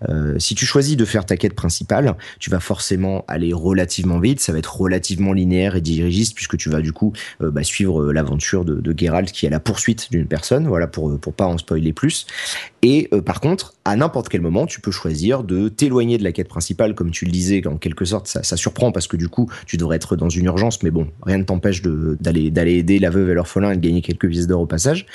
euh, si tu choisis de faire ta quête principale, tu vas forcément aller relativement vite, ça va être relativement linéaire et dirigiste puisque tu vas du coup euh, bah, suivre l'aventure de, de Geralt qui est à la poursuite d'une personne, voilà pour pour pas en spoiler plus. Et par contre, à n'importe quel moment, tu peux choisir de t'éloigner de la quête principale, comme tu le disais, en quelque sorte, ça, ça surprend parce que du coup, tu devrais être dans une urgence, mais bon, rien ne t'empêche d'aller d'aller aider la veuve et l'orphelin et de gagner quelques pièces d'or au passage.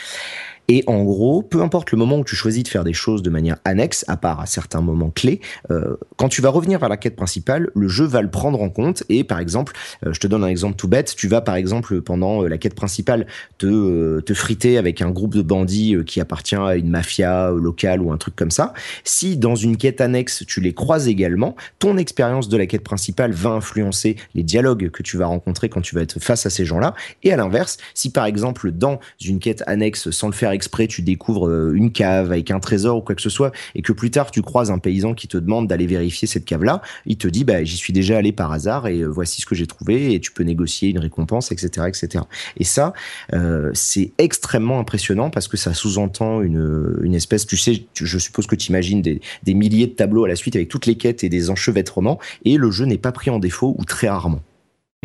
Et en gros, peu importe le moment où tu choisis de faire des choses de manière annexe, à part à certains moments clés, euh, quand tu vas revenir vers la quête principale, le jeu va le prendre en compte. Et par exemple, euh, je te donne un exemple tout bête, tu vas par exemple pendant euh, la quête principale te, te friter avec un groupe de bandits qui appartient à une mafia locale ou un truc comme ça. Si dans une quête annexe, tu les croises également, ton expérience de la quête principale va influencer les dialogues que tu vas rencontrer quand tu vas être face à ces gens-là. Et à l'inverse, si par exemple dans une quête annexe, sans le faire exprès, tu découvres euh, une cave avec un trésor ou quoi que ce soit, et que plus tard tu croises un paysan qui te demande d'aller vérifier cette cave-là, il te dit bah j'y suis déjà allé par hasard et euh, voici ce que j'ai trouvé et tu peux négocier une récompense, etc., etc. Et ça, euh, c'est extrêmement impressionnant parce que ça sous-entend une, une espèce, tu sais, je suppose que tu imagines des, des milliers de tableaux à la suite avec toutes les quêtes et des enchevêtrements, et le jeu n'est pas pris en défaut ou très rarement.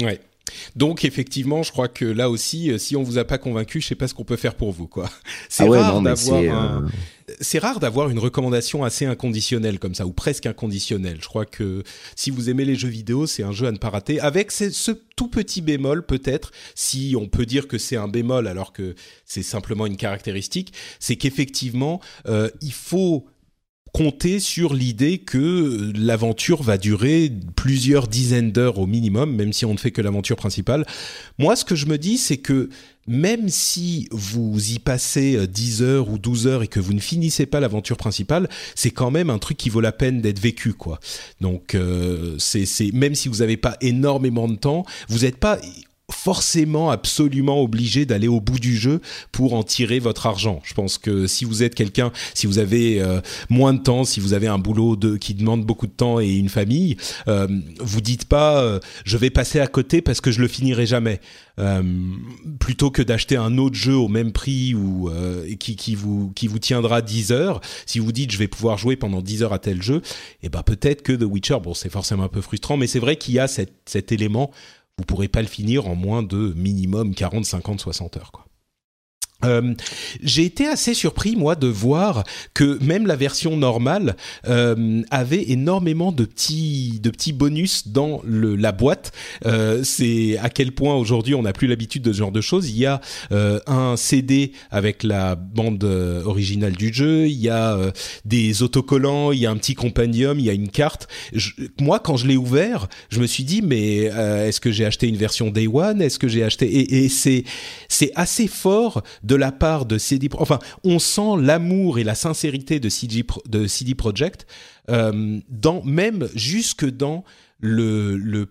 Ouais. Donc effectivement, je crois que là aussi, euh, si on vous a pas convaincu, je sais pas ce qu'on peut faire pour vous, quoi. C'est ah rare d'avoir euh, C'est rare d'avoir une recommandation assez inconditionnelle comme ça, ou presque inconditionnelle. Je crois que si vous aimez les jeux vidéo, c'est un jeu à ne pas rater. Avec ce, tout petit bémol, peut-être, si on peut dire que c'est un bémol alors que c'est simplement une caractéristique, c'est qu'effectivement, euh, il faut compter sur l'idée que l'aventure va durer plusieurs dizaines d'heures au minimum, même si on ne fait que l'aventure principale. Moi, ce que je me dis, c'est que même si vous y passez 10 euh, heures ou 12 heures et que vous ne finissez pas l'aventure principale, c'est quand même un truc qui vaut la peine d'être vécu, quoi. Donc, euh, c'est, même si vous n'avez pas énormément de temps, vous n'êtes pas forcément absolument obligé d'aller au bout du jeu pour en tirer votre argent. Je pense que si vous êtes quelqu'un, si vous avez euh, moins de temps, si vous avez un boulot de, qui demande beaucoup de temps et une famille, euh, vous dites pas euh, je vais passer à côté parce que je le finirai jamais. Euh, plutôt que d'acheter un autre jeu au même prix ou qui, qui vous qui vous tiendra 10 heures, si vous dites je vais pouvoir jouer pendant 10 heures à tel jeu, et eh ben peut-être que The Witcher, bon c'est forcément un peu frustrant, mais c'est vrai qu'il y a cet, cet élément vous pourrez pas le finir en moins de minimum 40, 50, 60 heures. Quoi. Euh, j'ai été assez surpris moi de voir que même la version normale euh, avait énormément de petits de petits bonus dans la boîte. Euh, c'est à quel point aujourd'hui on n'a plus l'habitude de ce genre de choses. Il y a un CD avec la bande originale du jeu, il y a des autocollants, il y a un petit compendium, il y a une carte. moi quand je l'ai ouvert, je me suis dit mais est-ce que j'ai acheté une version Day One? Est-ce que j'ai acheté? Et, c'est assez fort de de la part de CD, enfin, on sent l'amour et la sincérité de CD, de CD Projekt euh, dans même jusque dans le, le,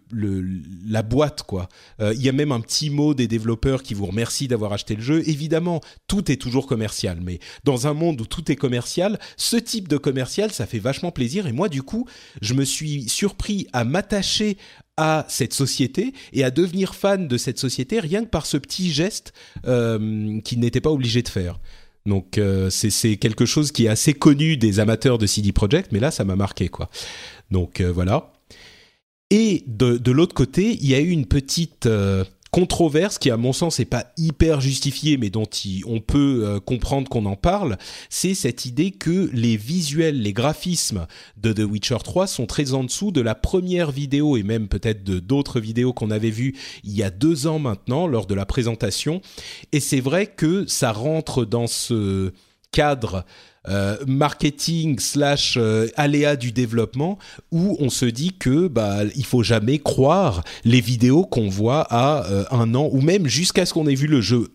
la boîte quoi. Euh, il y a même un petit mot des développeurs qui vous remercient d'avoir acheté le jeu. Évidemment, tout est toujours commercial, mais dans un monde où tout est commercial, ce type de commercial, ça fait vachement plaisir. Et moi, du coup, je me suis surpris à m'attacher à cette société et à devenir fan de cette société rien que par ce petit geste euh, qu'il n'était pas obligé de faire. Donc euh, c'est quelque chose qui est assez connu des amateurs de CD Projekt, mais là ça m'a marqué quoi. Donc euh, voilà. Et de, de l'autre côté, il y a eu une petite euh, controverse qui, à mon sens, n'est pas hyper justifiée, mais dont on peut euh, comprendre qu'on en parle, c'est cette idée que les visuels, les graphismes de The Witcher 3 sont très en dessous de la première vidéo et même peut-être de d'autres vidéos qu'on avait vues il y a deux ans maintenant lors de la présentation. Et c'est vrai que ça rentre dans ce cadre euh, marketing slash euh, aléa du développement où on se dit que bah il faut jamais croire les vidéos qu'on voit à euh, un an ou même jusqu'à ce qu'on ait vu le jeu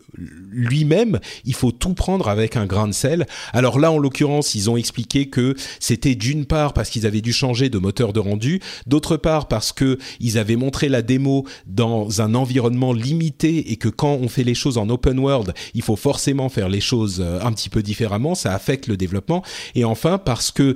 lui-même il faut tout prendre avec un grain de sel. Alors là en l'occurrence ils ont expliqué que c'était d'une part parce qu'ils avaient dû changer de moteur de rendu d'autre part parce que ils avaient montré la démo dans un environnement limité et que quand on fait les choses en open world il faut forcément faire les choses un petit peu différemment. Ça affecte le développement. Et enfin, parce que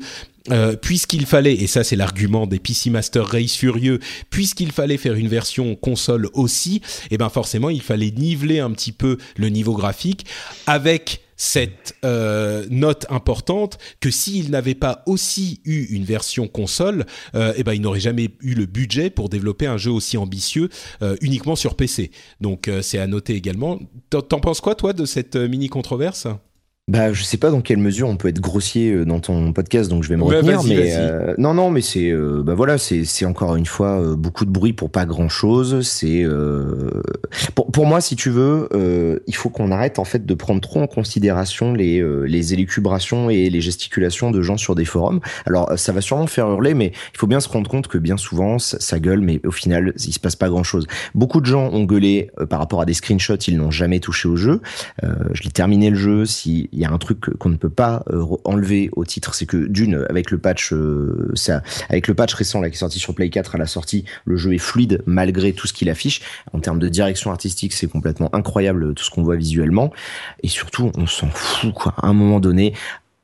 euh, puisqu'il fallait, et ça c'est l'argument des PC Master Race furieux, puisqu'il fallait faire une version console aussi, et eh ben forcément il fallait niveler un petit peu le niveau graphique avec cette euh, note importante que s'il n'avait pas aussi eu une version console, euh, eh ben il n'aurait jamais eu le budget pour développer un jeu aussi ambitieux euh, uniquement sur PC. Donc c'est à noter également. T'en penses quoi toi de cette mini controverse bah, je sais pas dans quelle mesure on peut être grossier euh, dans ton podcast, donc je vais me retenir. Mais euh, non, non, mais c'est, euh, bah voilà, c'est, c'est encore une fois beaucoup de bruit pour pas grand chose. C'est pour, pour moi, si tu veux, il faut qu'on arrête en fait de prendre trop en considération les les élucubrations et les gesticulations de gens sur des forums. Alors, ça va sûrement faire hurler, mais il faut bien se rendre compte que bien souvent, ça, gueule, mais au final, il se passe pas grand chose. Beaucoup de gens ont gueulé par rapport à des screenshots, ils n'ont jamais touché au jeu. je l'ai terminé le jeu. Si il y a un truc qu'on ne peut pas euh, enlever au titre, c'est que d'une, avec le patch, euh, avec le patch récent là qui est sorti sur Play 4 à la sortie, le jeu est fluide malgré tout ce qu'il affiche. En termes de direction artistique, c'est complètement incroyable tout ce qu'on voit visuellement. Et surtout, on s'en fout quoi. À un moment donné,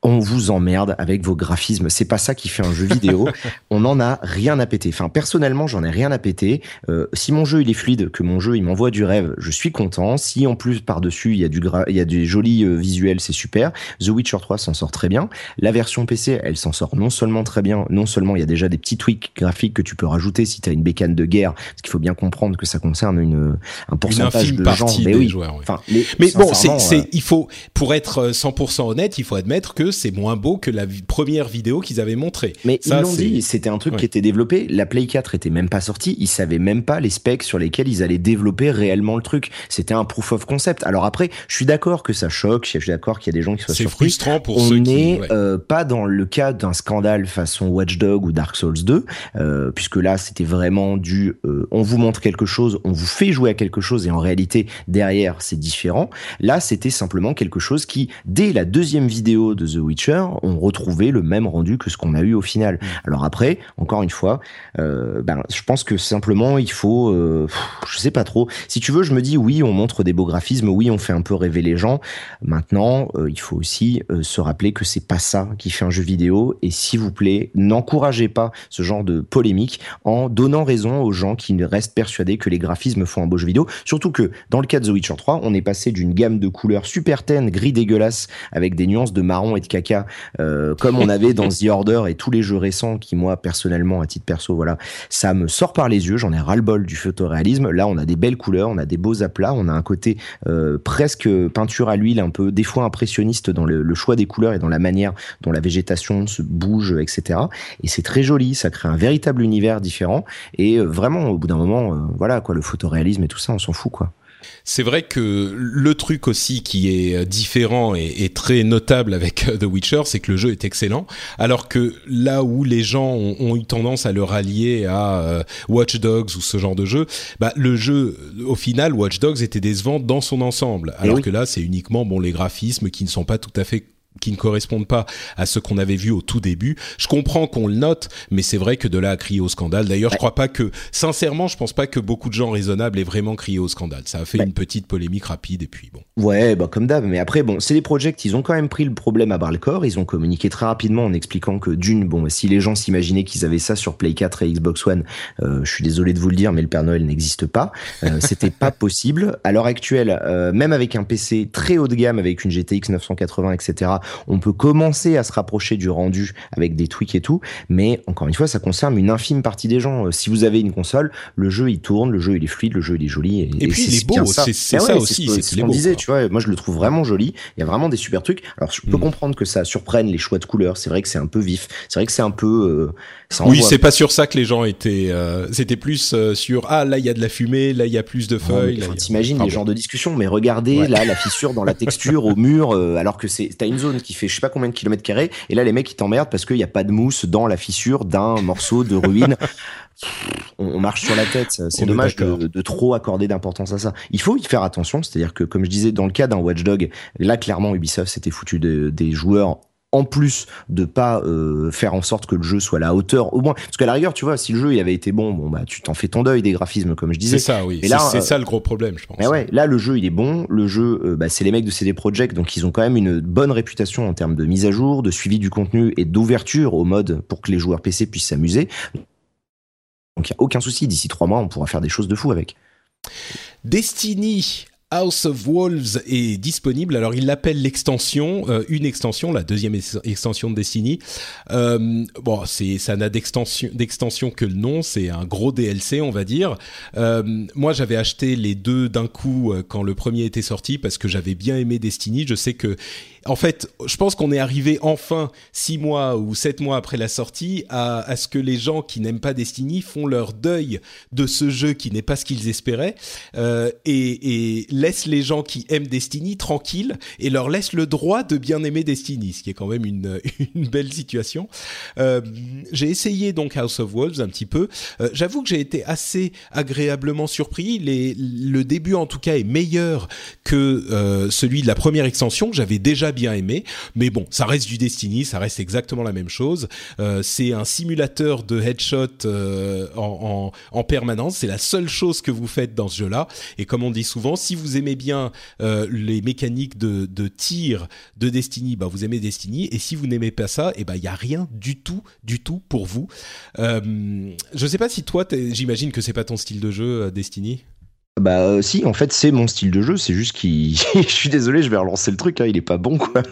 on vous emmerde avec vos graphismes. C'est pas ça qui fait un jeu vidéo. on n'en a rien à péter. Enfin, personnellement, j'en ai rien à péter. Euh, si mon jeu il est fluide, que mon jeu il m'envoie du rêve, je suis content. Si en plus par dessus il y a du il y a des jolis euh, visuels, c'est super. The Witcher 3 s'en sort très bien. La version PC, elle s'en sort non seulement très bien, non seulement il y a déjà des petits tweaks graphiques que tu peux rajouter si tu as une bécane de guerre, parce qu'il faut bien comprendre que ça concerne une un pourcentage de gens. Mais oui. Enfin, mais bon, c'est euh, il faut pour être 100% honnête, il faut admettre que c'est moins beau que la première vidéo qu'ils avaient montrée. Mais ils l'ont dit, c'était un truc qui était développé. La Play 4 était même pas sortie. Ils savaient même pas les specs sur lesquels ils allaient développer réellement le truc. C'était un proof of concept. Alors après, je suis d'accord que ça choque. Je suis d'accord qu'il y a des gens qui soient surpris. C'est frustrant pour On ceux n'est euh, pas dans le cas d'un scandale façon Watchdog ou Dark Souls 2, euh, puisque là, c'était vraiment du euh, on vous montre quelque chose, on vous fait jouer à quelque chose et en réalité derrière c'est différent. Là, c'était simplement quelque chose qui dès la deuxième vidéo de The Witcher ont retrouvé le même rendu que ce qu'on a eu au final. Mm. Alors après, encore une fois, euh, ben, je pense que simplement il faut, euh, je sais pas trop. Si tu veux, je me dis oui, on montre des beaux graphismes, oui, on fait un peu rêver les gens. Maintenant, euh, il faut aussi se rappeler que c'est pas ça qui fait un jeu vidéo. Et s'il vous plaît, n'encouragez pas ce genre de polémique en donnant raison aux gens qui restent persuadés que les graphismes font un beau jeu vidéo. Surtout que dans le cas de The Witcher 3, on est passé d'une gamme de couleurs super tennes, gris dégueulasse, avec des nuances de marron et de caca euh, comme on avait dans The Order et tous les jeux récents qui moi personnellement à titre perso voilà ça me sort par les yeux j'en ai ras le bol du photoréalisme. Là on a des belles couleurs on a des beaux aplats on a un côté euh, presque peinture à l'huile un peu des fois impressionniste dans le, choix des couleurs et dans la manière dont la végétation se bouge etc et c'est très joli ça crée un véritable univers différent. Et euh, vraiment au bout d'un moment voilà quoi le photoréalisme et tout ça on s'en fout quoi c'est vrai que le truc aussi qui est différent et, très notable avec euh, The Witcher, c'est que le jeu est excellent, alors que là où les gens ont, eu tendance à le rallier à euh, Watch Dogs ou ce genre de jeu, bah, le jeu, au final, Watch Dogs était décevant dans son ensemble, eh alors que là, c'est uniquement bon les graphismes qui ne sont pas tout à fait qui ne correspondent pas à ce qu'on avait vu au tout début. Je comprends qu'on le note, mais c'est vrai que de là à crier au scandale. D'ailleurs, je crois pas que, sincèrement, je pense pas que beaucoup de gens raisonnables aient vraiment crié au scandale. Ça a fait une petite polémique rapide et puis bon. Ouais, bah comme d'hab. Mais après, bon, c'est des projets ils ont quand même pris le problème à bras le corps. Ils ont communiqué très rapidement en expliquant que d'une, bon, si les gens s'imaginaient qu'ils avaient ça sur Play 4 et Xbox One, euh, je suis désolé de vous le dire, mais le Père Noël n'existe pas. Euh, C'était pas possible. À l'heure actuelle, euh, même avec un PC très haut de gamme, avec une GTX 980, etc., on peut commencer à se rapprocher du rendu avec des tweaks et tout, mais encore une fois, ça concerne une infime partie des gens. Euh, si vous avez une console, le jeu il tourne, le jeu il est fluide, le jeu il est joli. Et, puis il est beau, c'est ça, ça aussi. C'est ce qu'on disait, tu vois. Moi je le trouve vraiment joli. Il y a vraiment des super trucs. Alors je peux mm. comprendre que ça surprenne les choix de couleurs. C'est vrai que c'est un peu vif. C'est vrai que c'est un peu. Euh, oui, c'est pas sur ça que les gens étaient. Euh, c'était plus sur ah là il y a de la fumée, là il y a plus de feuilles. T'imagines les genres de discussion, mais regardez là la fissure dans la texture au mur, alors que c'est t'as une zone qui fait je sais pas combien de kilomètres carrés, et là les mecs ils t'emmerdent parce qu'il n'y a pas de mousse dans la fissure d'un morceau de ruine. on, marche sur la tête. C'est dommage de, trop accorder d'importance à ça. Il faut y faire attention, c'est-à-dire que comme je disais dans le cas d'un Watchdog, là clairement Ubisoft s'était foutu des joueurs en plus de pas euh, faire en sorte que le jeu soit à la hauteur au moins. Parce qu'à la rigueur tu vois si le jeu il avait été bon bon bah tu t'en fais ton deuil des graphismes comme je disais. C'est ça oui. C'est ça le gros problème je pense. mais ouais là le jeu il est bon. Le jeu euh, bah, c'est les mecs de CD Projekt donc ils ont quand même une bonne réputation en termes de mise à jour de suivi du contenu et d'ouverture au mode pour que les joueurs PC puissent s'amuser. Donc il y a aucun souci. D'ici trois mois on pourra faire des choses de fou avec. Destiny House of Wolves est disponible. Alors il l'appelle l'extension, euh, une extension, la deuxième extension de Destiny. Euh, bon, c'est ça n'a d'extension que le nom. C'est un gros DLC, on va dire. Euh, moi, j'avais acheté les deux d'un coup quand le premier était sorti parce que j'avais bien aimé Destiny. Je sais que en fait, je pense qu'on est arrivé enfin six mois ou sept mois après la sortie à, ce que les gens qui n'aiment pas Destiny font leur deuil de ce jeu qui n'est pas ce qu'ils espéraient euh, et, laissent les gens qui aiment Destiny tranquilles et leur laissent le droit de bien aimer Destiny, ce qui est quand même une, belle situation. Euh, j'ai essayé donc House of Wolves un petit peu. Euh, J'avoue que j'ai été assez agréablement surpris. Les, le début en tout cas est meilleur que celui de la première extension j'avais déjà aimé. Mais bon, ça reste du Destiny, ça reste exactement la même chose. Euh, c'est un simulateur de headshot euh, en, en, en, permanence. C'est la seule chose que vous faites dans ce jeu-là. Et comme on dit souvent, si vous aimez bien euh, les mécaniques de, tir de Destiny, bah vous aimez Destiny. Et si vous n'aimez pas ça, et eh ben il y a rien du tout, du tout pour vous. Je sais pas si toi, j'imagine que c'est pas ton style de jeu, Destiny. Bah euh, si, en fait c'est mon style de jeu, c'est juste qu'il... je suis désolé, je vais relancer le truc, hein, il est pas bon quoi.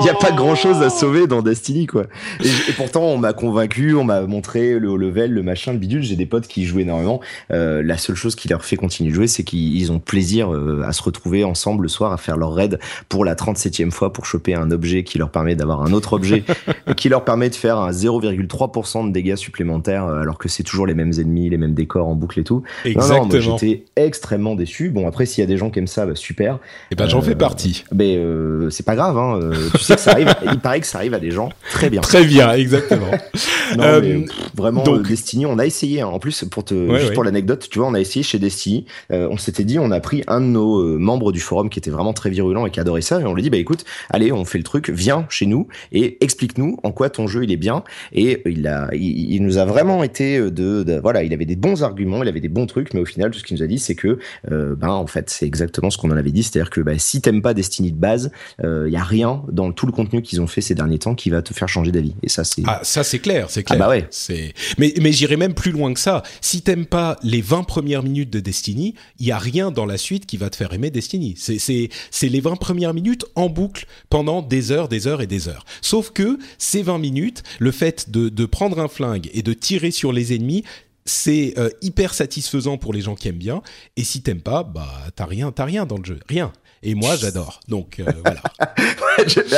il n'y a pas grand chose à sauver dans Destiny quoi. Et, pourtant on m'a convaincu, on m'a montré le level, le machin, le bidule, j'ai des potes qui jouent énormément. Euh, la seule chose qui leur fait continuer de jouer, c'est qu'ils ont plaisir euh, à se retrouver ensemble le soir à faire leur raid pour la 37e fois pour choper un objet qui leur permet d'avoir un autre objet qui leur permet de faire un 0,3% de dégâts supplémentaires alors que c'est toujours les mêmes ennemis, les mêmes décors en boucle et tout. Exactement. Non, non, moi extrêmement déçu. Bon après s'il y a des gens qui aiment ça, bah, super. Et eh ben j'en fais partie. Mais euh, c'est pas grave, hein. tu sais que ça arrive. il paraît que ça arrive à des gens très bien. Très bien, exactement. non, euh, mais, pff, vraiment, donc, Destiny, on a essayé. Hein. En plus, pour te, ouais, juste ouais. pour l'anecdote, tu vois, on a essayé chez Destiny. Euh, on s'était dit, on a pris un de nos euh, membres du forum qui était vraiment très virulent et qui adorait ça, et on lui dit, bah écoute, allez, on fait le truc, viens chez nous et explique-nous en quoi ton jeu il est bien. Et il a, il, il nous a vraiment été de, de, voilà, il avait des bons arguments, il avait des bons trucs, mais au final, tout ce qu'il nous a dit, c'est que, euh, ben en fait, c'est exactement ce qu'on en avait dit, c'est-à-dire que bah, si t'aimes pas Destiny de base, il euh, y a rien dans tout le contenu qu'ils ont fait ces derniers temps qui va te faire changer d'avis. Et ça, c'est ah ça c'est clair, c'est clair. Ah bah ouais. C'est mais mais j'irai même plus loin que ça. Si t'aimes pas les 20 premières minutes de Destiny, il y a rien dans la suite qui va te faire aimer Destiny. C'est c'est c'est les 20 premières minutes en boucle pendant des heures, des heures et des heures. Sauf que ces 20 minutes, le fait de de prendre un flingue et de tirer sur les ennemis, c'est euh, hyper satisfaisant pour les gens qui aiment bien. Et si t'aimes pas, bah t'as rien, t'as rien dans le jeu, rien. Et moi, j'adore. Donc euh, voilà.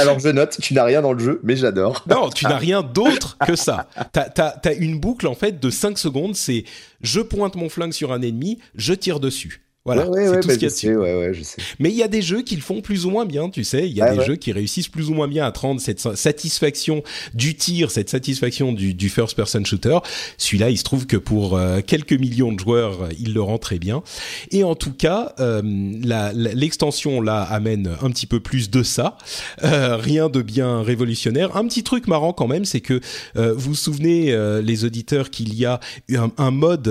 Alors je note, tu n'as rien dans le jeu, mais j'adore. Non, tu n'as rien d'autre que ça. T'as as, as une boucle en fait de 5 secondes. C'est je pointe mon flingue sur un ennemi, je tire dessus. Voilà, ouais, ouais, c'est ouais, tout bah, ce qu'il y a je dessus. sais, ouais, ouais, je sais. Mais il y a des jeux qui le font plus ou moins bien, tu sais. Il y a des jeux qui réussissent plus ou moins bien à te rendre cette satisfaction du tir, cette satisfaction du, du first-person shooter. Celui-là, il se trouve que pour euh, quelques millions de joueurs, euh, il le rend très bien. Et en tout cas, euh, l'extension là amène un petit peu plus de ça. Euh, rien de bien révolutionnaire. Un petit truc marrant quand même, c'est que vous vous souvenez, les auditeurs, qu'il y a un, un mode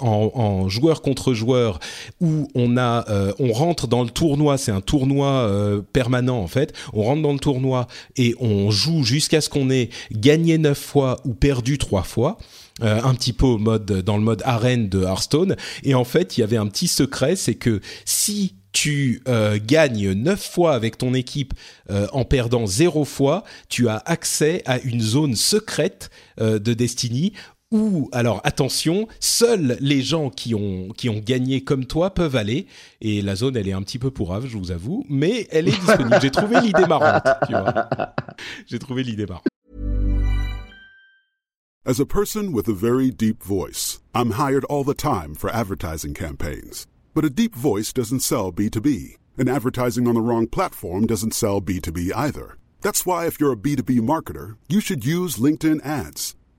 en, en joueur contre joueur où on a, euh, on rentre dans le tournoi. C'est un tournoi euh, permanent en fait. On rentre dans le tournoi et on joue jusqu'à ce qu'on ait gagné neuf fois ou perdu trois fois. Euh, un petit peu au mode dans le mode arène de Hearthstone et en fait il y avait un petit secret c'est que si tu gagnes 9 fois avec ton équipe en perdant 0 fois, tu as accès à une zone secrète de Destiny où, alors attention, seuls les gens qui ont, gagné comme toi peuvent aller. Et la zone, elle est un petit peu pourrave, je vous avoue, mais elle est disponible. J'ai trouvé l'idée marrante. J'ai trouvé l'idée marrante. As a person with a very deep voice, I'm hired all the time for advertising campaigns. But a deep voice doesn't sell B2B, and advertising on the wrong platform doesn't sell B2B either. That's why, if you're a B2B marketer, you should use LinkedIn ads.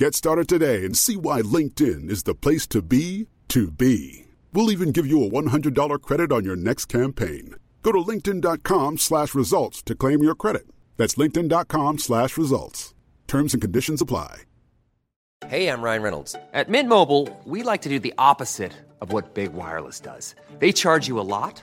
Get started today and see why LinkedIn is the place to be to be. We'll even give you a $100 credit on your next campaign. Go to linkedin.com slash results to claim your credit. That's linkedin.com slash results. Terms and conditions apply. Hey, I'm Ryan Reynolds. At Mint Mobile, we like to do the opposite of what Big Wireless does. They charge you a lot,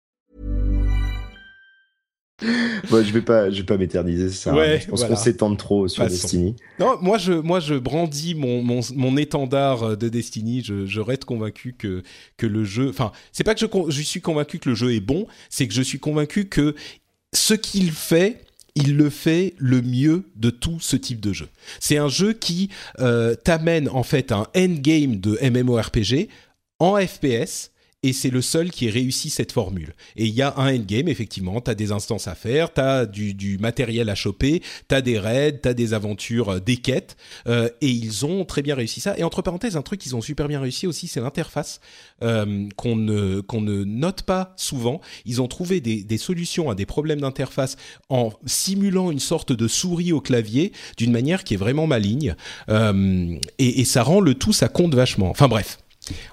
Bon, je vais pas, je vais pas m'éterniser. Ça, Ouais, je pense voilà. qu'on s'étend trop sur Passons. Destiny. Non, moi je, moi je brandis mon, mon, mon étendard de Destiny. Je, je reste convaincu que, que le jeu. Enfin, c'est pas que je, je suis convaincu que le jeu est bon, c'est que je suis convaincu que ce qu'il fait, il le fait le mieux de tout ce type de jeu. C'est un jeu qui euh, t'amène en fait un endgame de MMORPG en FPS. Et c'est le seul qui ait réussi cette formule. Et il y a un endgame, effectivement, t'as des instances à faire, t'as du, du matériel à choper, t'as des raids, t'as des aventures, euh, des quêtes, euh, et ils ont très bien réussi ça. Et entre parenthèses, un truc qu'ils ont super bien réussi aussi, c'est l'interface euh, qu'on ne qu'on ne note pas souvent. Ils ont trouvé des, des solutions à des problèmes d'interface en simulant une sorte de souris au clavier d'une manière qui est vraiment maligne, euh, et, et ça rend le tout, ça compte vachement. Enfin bref.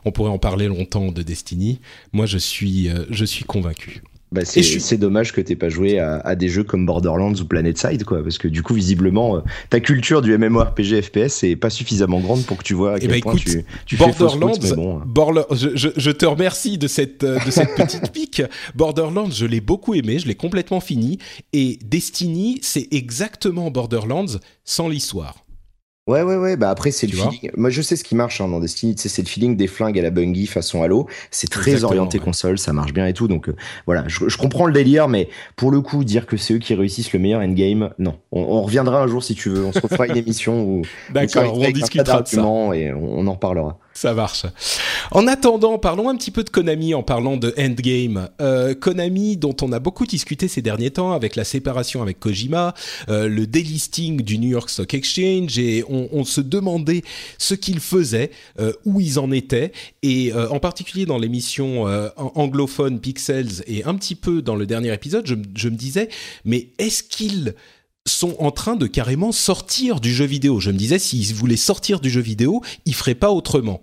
On pourrait en parler longtemps de Destiny. Moi, je suis, euh, je suis convaincu. Bah, c'est suis- dommage que t'aies pas joué à, à des jeux comme Borderlands ou PlanetSide, quoi, parce que du coup, visiblement, euh, ta culture du MMORPG FPS est pas suffisamment grande pour que tu vois à Eh quel ben, point écoute, tu, tu fais Borderlands, route, mais bon. hein. Borla- je, je- je te remercie de cette, euh, de cette petite pique. Borderlands, je l'ai beaucoup aimé, je l'ai complètement fini. Et Destiny, c'est exactement Borderlands sans l'histoire. Ouais, ouais, ouais. Bah après, c'est le feeling. Moi, je sais ce qui marche hein, dans Destiny. Tu sais, c'est le feeling des flingues à la Bungie façon Halo. C'est très Exactement, orienté ouais. console, ça marche bien et tout. Donc euh, voilà, je, je comprends le délire, mais pour le coup, dire que c'est eux qui réussissent le meilleur endgame, non. On, on reviendra un jour si tu veux. On se refera une émission où D'accord, on discutera de ça. et on, on en reparlera. Ça marche. En attendant, parlons un petit peu de Konami en parlant de Endgame. Euh, Konami, dont on a beaucoup discuté ces derniers temps avec la séparation avec Kojima, euh, le délisting du New York Stock Exchange, et on, se demandait ce qu'ils faisaient, euh, où ils en étaient, et en particulier dans l'émission an- anglophone Pixels et un petit peu dans le dernier épisode, je me disais, mais est-ce qu'ils sont en train de carrément sortir du jeu vidéo. Je me disais, s'ils voulaient sortir du jeu vidéo, ils feraient pas autrement.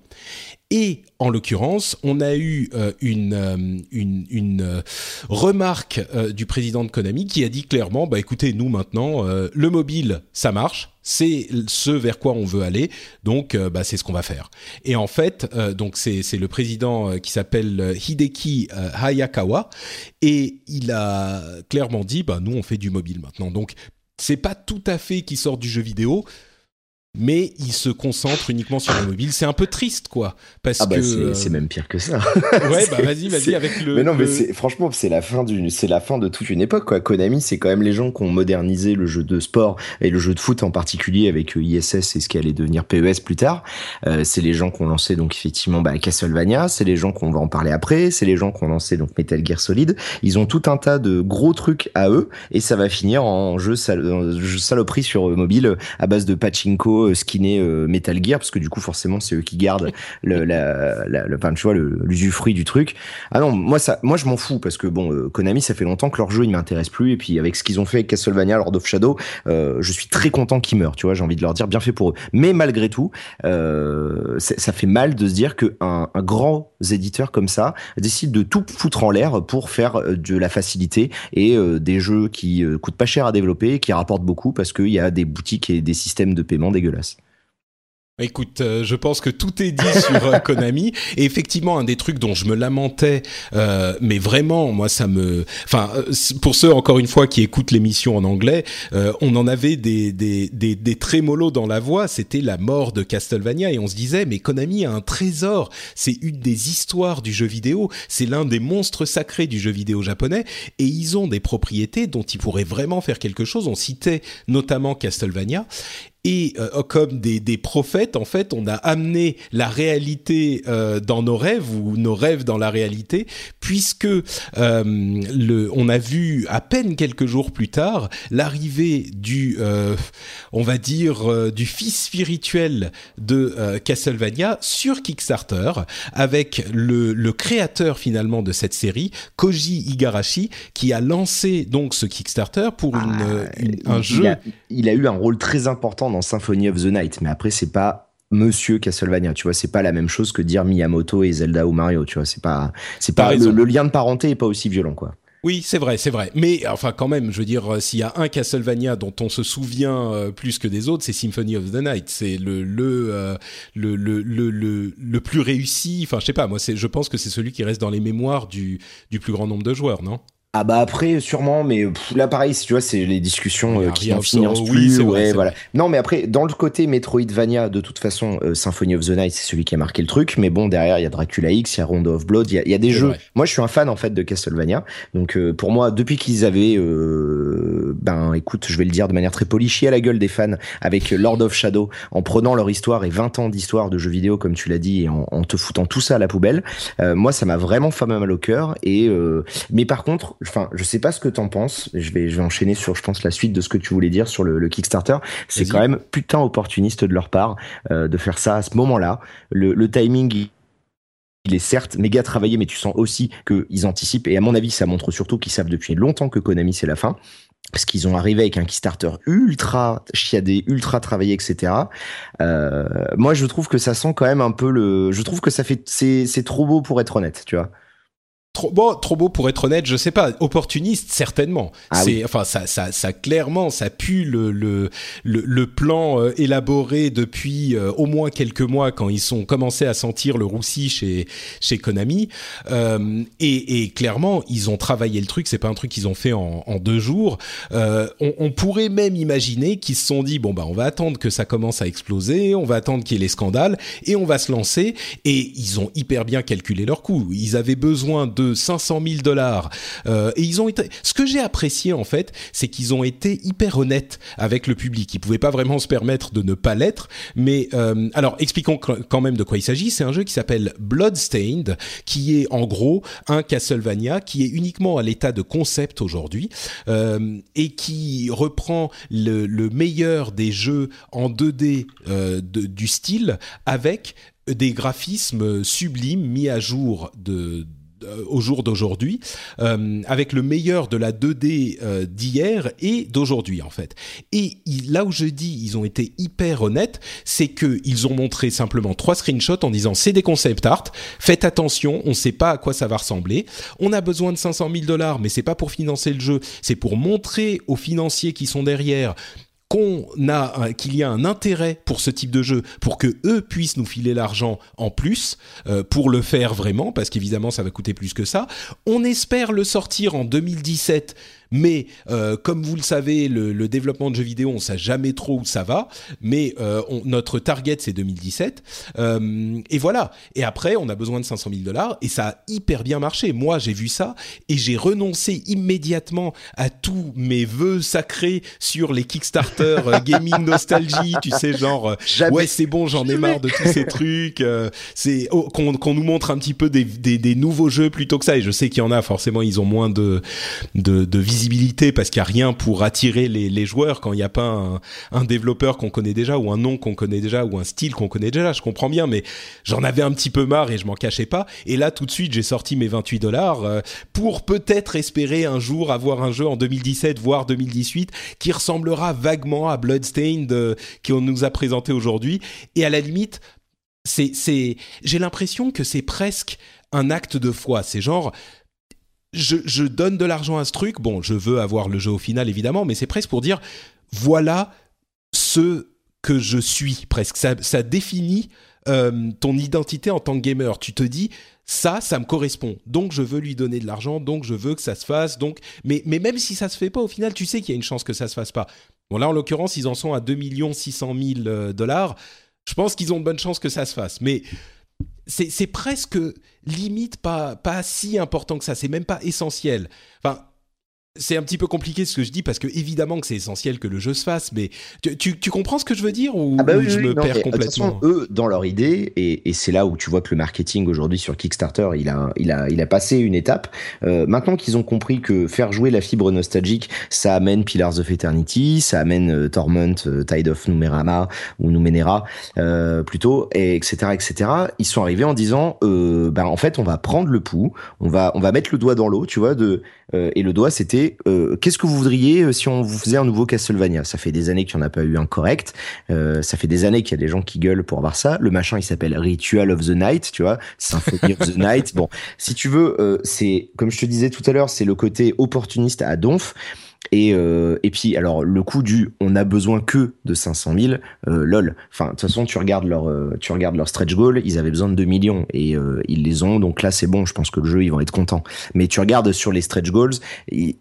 Et en l'occurrence, on a eu euh, une, euh, une, une, euh, remarque du président de Konami qui a dit clairement, bah écoutez, nous maintenant, le mobile, ça marche, c'est ce vers quoi on veut aller, donc bah, c'est ce qu'on va faire. Et en fait, donc c'est c'est le président qui s'appelle Hideki Hayakawa, et il a clairement dit, bah nous on fait du mobile maintenant. Donc c'est pas tout à fait qu'il sort du jeu vidéo, mais il se concentre uniquement sur le mobile. C'est un peu triste, quoi, parce Ah bah que c'est même pire que ça. ouais, bah vas-y, vas-y avec le. mais non, mais le- franchement, c'est la fin du, c'est la fin de toute une époque quoi. Konami, c'est quand même les gens qui ont modernisé le jeu de sport et le jeu de foot en particulier avec euh, ISS et ce qui allait devenir PES plus tard. Euh, c'est les gens qui ont lancé donc effectivement bah, Castlevania, c'est les gens qu'on va en parler après, c'est les gens qui ont lancé donc Metal Gear Solid. Ils ont tout un tas de gros trucs à eux et ça va finir en jeu, sal- en jeu saloperie sur mobile à base de pachinko, euh, skinné euh, Metal Gear parce que du coup forcément c'est eux qui gardent le, la, la, le, enfin, tu vois, l'usufruit du truc. Ah non, moi ça, moi je m'en fous parce que bon, euh, Konami, ça fait longtemps que leur jeu il m'intéresse plus et puis avec ce qu'ils ont fait avec Castlevania, Lord of Shadow, euh, je suis très content qu'ils meurent. Tu vois, j'ai envie de leur dire bien fait pour eux. Mais malgré tout, euh, ça fait mal de se dire que un, un grand éditeur comme ça décide de tout foutre en l'air pour faire de la facilité et euh, des jeux qui coûtent pas cher à développer, qui rapportent beaucoup parce qu'il y a des boutiques et des systèmes de paiement dégueulasses. Écoute, euh, je pense que tout est dit sur euh, Konami. Et effectivement, un des trucs dont je me lamentais, euh, mais vraiment, moi, ça me... Enfin, pour ceux, encore une fois, qui écoutent l'émission en anglais, on en avait des, des, des, des trémolos dans la voix. C'était la mort de Castlevania. Et on se disait, mais Konami a un trésor. C'est une des histoires du jeu vidéo. C'est l'un des monstres sacrés du jeu vidéo japonais. Et ils ont des propriétés dont ils pourraient vraiment faire quelque chose. On citait notamment Castlevania. Et euh, comme des, des prophètes, en fait, on a amené la réalité euh, dans nos rêves ou nos rêves dans la réalité, puisque euh, le, on a vu à peine quelques jours plus tard l'arrivée du, on va dire, du fils spirituel de Castlevania sur Kickstarter, avec le, le créateur finalement de cette série, Koji Igarashi, qui a lancé donc ce Kickstarter pour une, Ah, une- un il, jeu. Il a, il a eu un rôle très important dans Symphony of the Night, mais après c'est pas Monsieur Castlevania, tu vois, c'est pas la même chose que dire Miyamoto et Zelda ou Mario, tu vois, c'est pas, c'est pas le, lien de parenté est pas aussi violent, quoi. Oui, c'est vrai, c'est vrai. Mais enfin, quand même, je veux dire, s'il y a un Castlevania dont on se souvient euh, plus que des autres, c'est Symphony of the Night. C'est le le, euh, le le, le, le le plus réussi. Enfin, je sais pas. Moi, c'est, je pense que c'est celui qui reste dans les mémoires du du plus grand nombre de joueurs, non? Ah bah après sûrement mais là pareil tu vois c'est les discussions euh, qui n'en finissent plus ouais, voilà. non mais après dans le côté Metroidvania de toute façon euh, Symphony of the Night c'est celui qui a marqué le truc mais bon derrière il y a Dracula X il y a Rondo of Blood il y a, des jeux. moi je suis un fan en fait de Castlevania. Donc euh, pour moi depuis qu'ils avaient ben écoute je vais le dire de manière très polie chier à la gueule des fans avec Lord of Shadow en prenant leur histoire et 20 ans d'histoire de jeux vidéo comme tu l'as dit et en, en, te foutant tout ça à la poubelle moi ça m'a vraiment fait mal au cœur. Et mais par contre enfin, je sais pas ce que t'en penses. Je vais, je vais enchaîner sur, je pense, la suite de ce que tu voulais dire sur le, Kickstarter. C'est quand même putain opportuniste de leur part euh, de faire ça à ce moment-là. Le, le timing, il est certes méga travaillé, mais tu sens aussi qu'ils anticipent. Et à mon avis, ça montre surtout qu'ils savent depuis longtemps que Konami c'est la fin. Parce qu'ils ont arrivé avec un Kickstarter ultra chiadé, ultra travaillé, etc. Euh, moi, je trouve que ça sent quand même un peu le. Je trouve que ça fait. C'est trop beau pour être honnête, tu vois. Trop, bon, trop beau pour être honnête, je sais pas. Opportuniste, certainement. Ah c'est, enfin, ça, ça, ça, clairement, ça pue le le le, plan euh, élaboré depuis euh, au moins quelques mois quand ils sont commencé à sentir le roussi chez chez Konami. Euh, et, et, clairement, ils ont travaillé le truc. C'est pas un truc qu'ils ont fait en, en deux jours. On, on, pourrait même imaginer qu'ils se sont dit bon bah on va attendre que ça commence à exploser, on va attendre qu'il y ait les scandales et on va se lancer. Et ils ont hyper bien calculé leur coût. Ils avaient besoin de 500 000 dollars. Euh, et ils ont été. Ce que j'ai apprécié en fait, c'est qu'ils ont été hyper honnêtes avec le public. Ils pouvaient pas vraiment se permettre de ne pas l'être. Mais euh, alors, expliquons quand même de quoi il s'agit. C'est un jeu qui s'appelle Bloodstained, qui est en gros un Castlevania qui est uniquement à l'état de concept aujourd'hui euh, et qui reprend le, le, meilleur des jeux en 2D euh, de, du style avec des graphismes sublimes mis à jour de au jour d'aujourd'hui, euh, avec le meilleur de la 2D euh, d'hier et d'aujourd'hui en fait. Et là où je dis ils ont été hyper honnêtes, c'est que ils ont montré simplement trois screenshots en disant c'est des concept art, faites attention, on ne sait pas à quoi ça va ressembler. On a besoin de 500 000 dollars, mais c'est pas pour financer le jeu, c'est pour montrer aux financiers qui sont derrière qu'on a qu'il y a un intérêt pour ce type de jeu pour que eux puissent nous filer l'argent en plus euh, pour le faire vraiment parce qu'évidemment ça va coûter plus que ça. On espère le sortir en 2017 mais euh, comme vous le savez, le, développement de jeux vidéo, on sait jamais trop où ça va. Mais euh, notre target c'est 2017. Euh, et voilà. Et après, on a besoin de 500 000 dollars et ça a hyper bien marché. Moi, j'ai vu ça et j'ai renoncé immédiatement à tous mes vœux sacrés sur les Kickstarter gaming nostalgie. Tu sais, genre ouais, c'est bon, j'en ai marre de tous ces trucs. c'est oh, qu'on nous montre un petit peu des, des, des, nouveaux jeux plutôt que ça. Et je sais qu'il y en a forcément, ils ont moins de de, de visibilité parce qu'il n'y a rien pour attirer les, joueurs quand il n'y a pas un, développeur qu'on connaît déjà ou un nom qu'on connaît déjà ou un style qu'on connaît déjà. Je comprends bien, mais j'en avais un petit peu marre et je m'en cachais pas. Et là, tout de suite, j'ai sorti mes 28 dollars euh, pour peut-être espérer un jour avoir un jeu en 2017 voire 2018 qui ressemblera vaguement à Bloodstained euh, qu'on nous a présenté aujourd'hui. Et à la limite, c'est, j'ai l'impression que c'est presque un acte de foi. C'est genre, je, donne de l'argent à ce truc. Bon, je veux avoir le jeu au final, évidemment, mais c'est presque pour dire voilà ce que je suis, presque. Ça, définit euh, ton identité en tant que gamer. Tu te dis ça, ça me correspond. Donc je veux lui donner de l'argent, donc je veux que ça se fasse. Donc, mais, mais même si ça se fait pas, au final, tu sais qu'il y a une chance que ça se fasse pas. Bon là, en l'occurrence, ils en sont à 2 600 000 dollars. Je pense qu'ils ont de bonnes chances que ça se fasse. Mais c'est presque limite pas, pas si important que ça, c'est même pas essentiel. Enfin, c'est un petit peu compliqué ce que je dis parce que évidemment que c'est essentiel que le jeu se fasse, mais tu, tu, comprends ce que je veux dire ou, ah bah je me perds complètement façon, Eux, dans leur idée, et, et c'est là où tu vois que le marketing aujourd'hui sur Kickstarter, il a, il a, il a passé une étape. Euh, maintenant qu'ils ont compris que faire jouer la fibre nostalgique, ça amène Pillars of Eternity, ça amène euh, Torment, euh, Tide of Numenera ou Numenera euh, plutôt, et etc., etc. Ils sont arrivés en disant, ben en fait, on va prendre le pouls, on va, on va mettre le doigt dans l'eau, tu vois, de et le doigt c'était c'est qu'est-ce que vous voudriez si on vous faisait un nouveau Castlevania? Ça fait des années qu'il n'y en a pas eu un correct. ça fait des années qu'il y a des gens qui gueulent pour avoir ça. Le machin, il s'appelle Ritual of the Night, tu vois, Symphony of the Night. Bon, si tu veux, c'est comme je te disais tout à l'heure, c'est le côté opportuniste à donf. Et, euh, et puis, alors, le coût du on a besoin que de 500 000, euh, lol. Enfin, de toute façon, tu regardes leur, euh, tu regardes leur stretch goal, ils avaient besoin de 2 millions et ils les ont, donc là, c'est bon, je pense que le jeu, ils vont être contents. Mais tu regardes sur les stretch goals,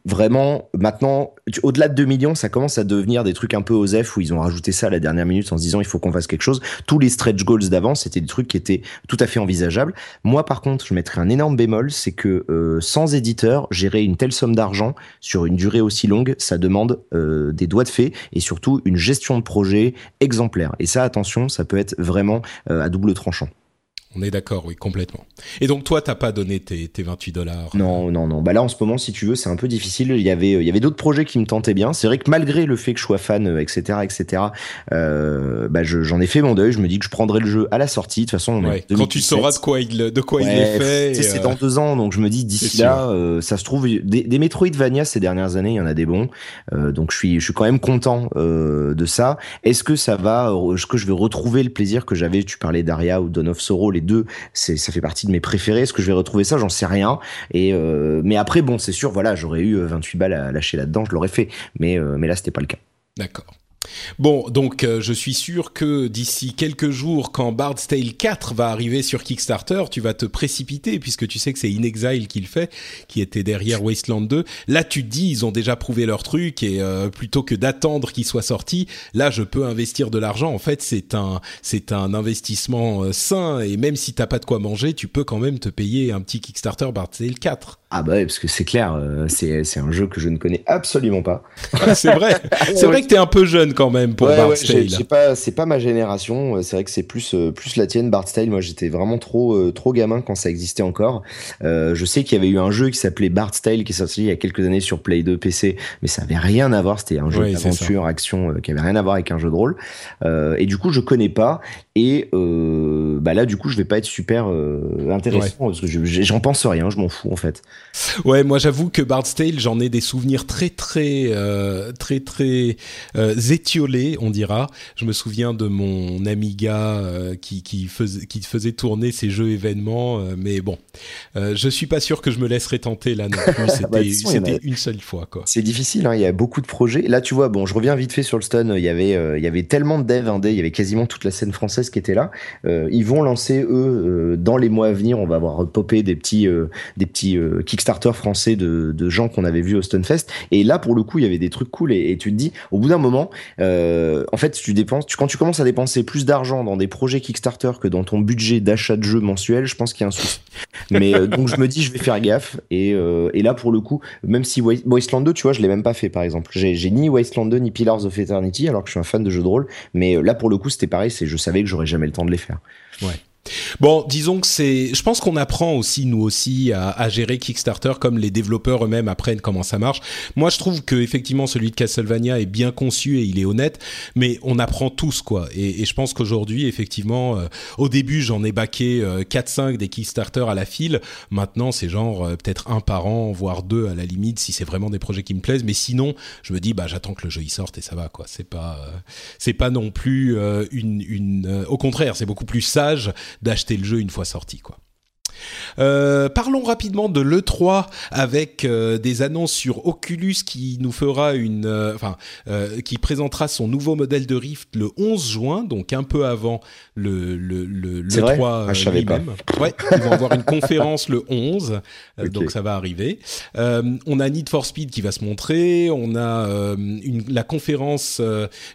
vraiment, maintenant, au-delà de 2 millions, ça commence à devenir des trucs un peu osef où ils ont rajouté ça à la dernière minute en se disant il faut qu'on fasse quelque chose. Tous les stretch goals d'avant, c'était des trucs qui étaient tout à fait envisageables. Moi, par contre, je mettrais un énorme bémol, c'est que sans éditeur, gérer une telle somme d'argent sur une durée aussi longue, ça demande euh, des doigts de fée et surtout une gestion de projet exemplaire. Et ça, attention, ça peut être vraiment euh, à double tranchant. On est d'accord, oui, complètement. Et donc toi, t'as pas donné tes, tes 28 dollars Non, non, non. Bah là, en ce moment, si tu veux, c'est un peu difficile. Il y avait, il y avait d'autres projets qui me tentaient bien. C'est vrai que malgré le fait que je sois fan, etc., euh, etc., euh, bah j'en ai fait mon deuil. Je me dis que je prendrai le jeu à la sortie. De toute façon, quand tu sauras de quoi il, de quoi il est fait. C'est dans deux ans, donc je me dis d'ici là, euh, ça se trouve des, des Metroidvania ces dernières années, il y en a des bons. Euh, donc je suis, je suis quand même content euh, de ça. Est-ce que ça va, est-ce que je vais retrouver le plaisir que j'avais? Tu parlais d'Aria ou Dawn of Sorrow, les deux, ça fait partie de mes préférés. Est-ce que je vais retrouver ça? J'en sais rien. Et euh, mais après, bon, c'est sûr, voilà, j'aurais eu 28 balles à lâcher là-dedans, je l'aurais fait. Mais euh, mais là, c'était pas le cas. D'accord. Bon, donc euh, je suis sûr que d'ici quelques jours, quand Bard's Tale 4 va arriver sur Kickstarter, tu vas te précipiter puisque tu sais que c'est InXile qui le fait, qui était derrière Wasteland 2. Là, tu te dis, ils ont déjà prouvé leur truc et euh, plutôt que d'attendre qu'il soit sorti, là, je peux investir de l'argent. En fait, c'est un c'est un investissement euh, sain et même si t'as pas de quoi manger, tu peux quand même te payer un petit Kickstarter Bard's Tale 4. Ah bah oui, parce que c'est clair, c'est c'est un jeu que je ne connais absolument pas. c'est vrai, c'est vrai que t'es un peu jeune quand même pour ouais, C'est pas, c'est pas ma génération. C'est vrai que c'est plus, euh, plus la tienne, Bart Style. Moi, j'étais vraiment trop, euh, trop gamin quand ça existait encore. Euh, je sais qu'il y avait eu un jeu qui s'appelait Bart Style qui est sorti il y a quelques années sur Play 2 PC, mais ça avait rien à voir. C'était un jeu d'aventure, action, qui avait rien à voir avec un jeu de rôle. et du coup, je connais pas. Et bah là, du coup, je vais pas être super intéressant parce que j'en pense rien. Je m'en fous en fait. Ouais, moi, j'avoue que Bart Style, j'en ai des souvenirs très, très, très, très, très étiolé, on dira. Je me souviens de mon Amiga euh, qui, qui, faisait, qui faisait tourner ces jeux événements, euh, mais bon, euh, je suis pas sûr que je me laisserai tenter là non plus. Bah, c'était une seule fois, quoi. C'est difficile, hein, il y a beaucoup de projets. Là, tu vois, bon, je reviens vite fait sur le stun. Il y avait, il y avait tellement de devs indés, il y avait quasiment toute la scène française qui était là. ils vont lancer eux dans les mois à venir. On va avoir popé des petits, des petits Kickstarter français de, gens qu'on avait vus au Stunfest. Et là, pour le coup, il y avait des trucs cool. Et, tu te dis, au bout d'un moment, euh, en fait, tu dépenses, tu, quand tu commences à dépenser plus d'argent dans des projets Kickstarter que dans ton budget d'achat de jeux mensuel, je pense qu'il y a un souci. Mais euh, donc je me dis, je vais faire gaffe. Et, euh, et là, pour le coup, même si Wasteland 2, tu vois, je l'ai même pas fait, par exemple. J'ai ni Wasteland 2 ni Pillars of Eternity, alors que je suis un fan de jeux de rôle. Mais là, pour le coup, c'était pareil. C'est, je savais que j'aurais jamais le temps de les faire. Bon, disons que c'est. Je pense qu'on apprend aussi nous aussi à, à, gérer Kickstarter comme les développeurs eux-mêmes apprennent comment ça marche. Moi, je trouve que effectivement celui de Castlevania est bien conçu et il est honnête, mais on apprend tous quoi. Et, et je pense qu'aujourd'hui, effectivement, euh, au début j'en ai baqué euh, 4-5 des Kickstarter à la file. Maintenant, c'est genre euh, peut-être un par an, voire deux à la limite si c'est vraiment des projets qui me plaisent. Mais sinon, je me dis bah j'attends que le jeu y sorte et ça va quoi. C'est pas euh, c'est pas non plus une une. au contraire, c'est beaucoup plus sage d'acheter le jeu une fois sorti, quoi. Euh, parlons rapidement de l'E3 avec euh, des annonces sur Oculus qui nous fera une, euh, enfin, qui présentera son nouveau modèle de Rift le 11 juin, donc un peu avant le le le, le 3 ah, lui-même. Ouais, ils vont avoir une conférence le 11, donc ça va arriver. on a Need for Speed qui va se montrer, on a une, la conférence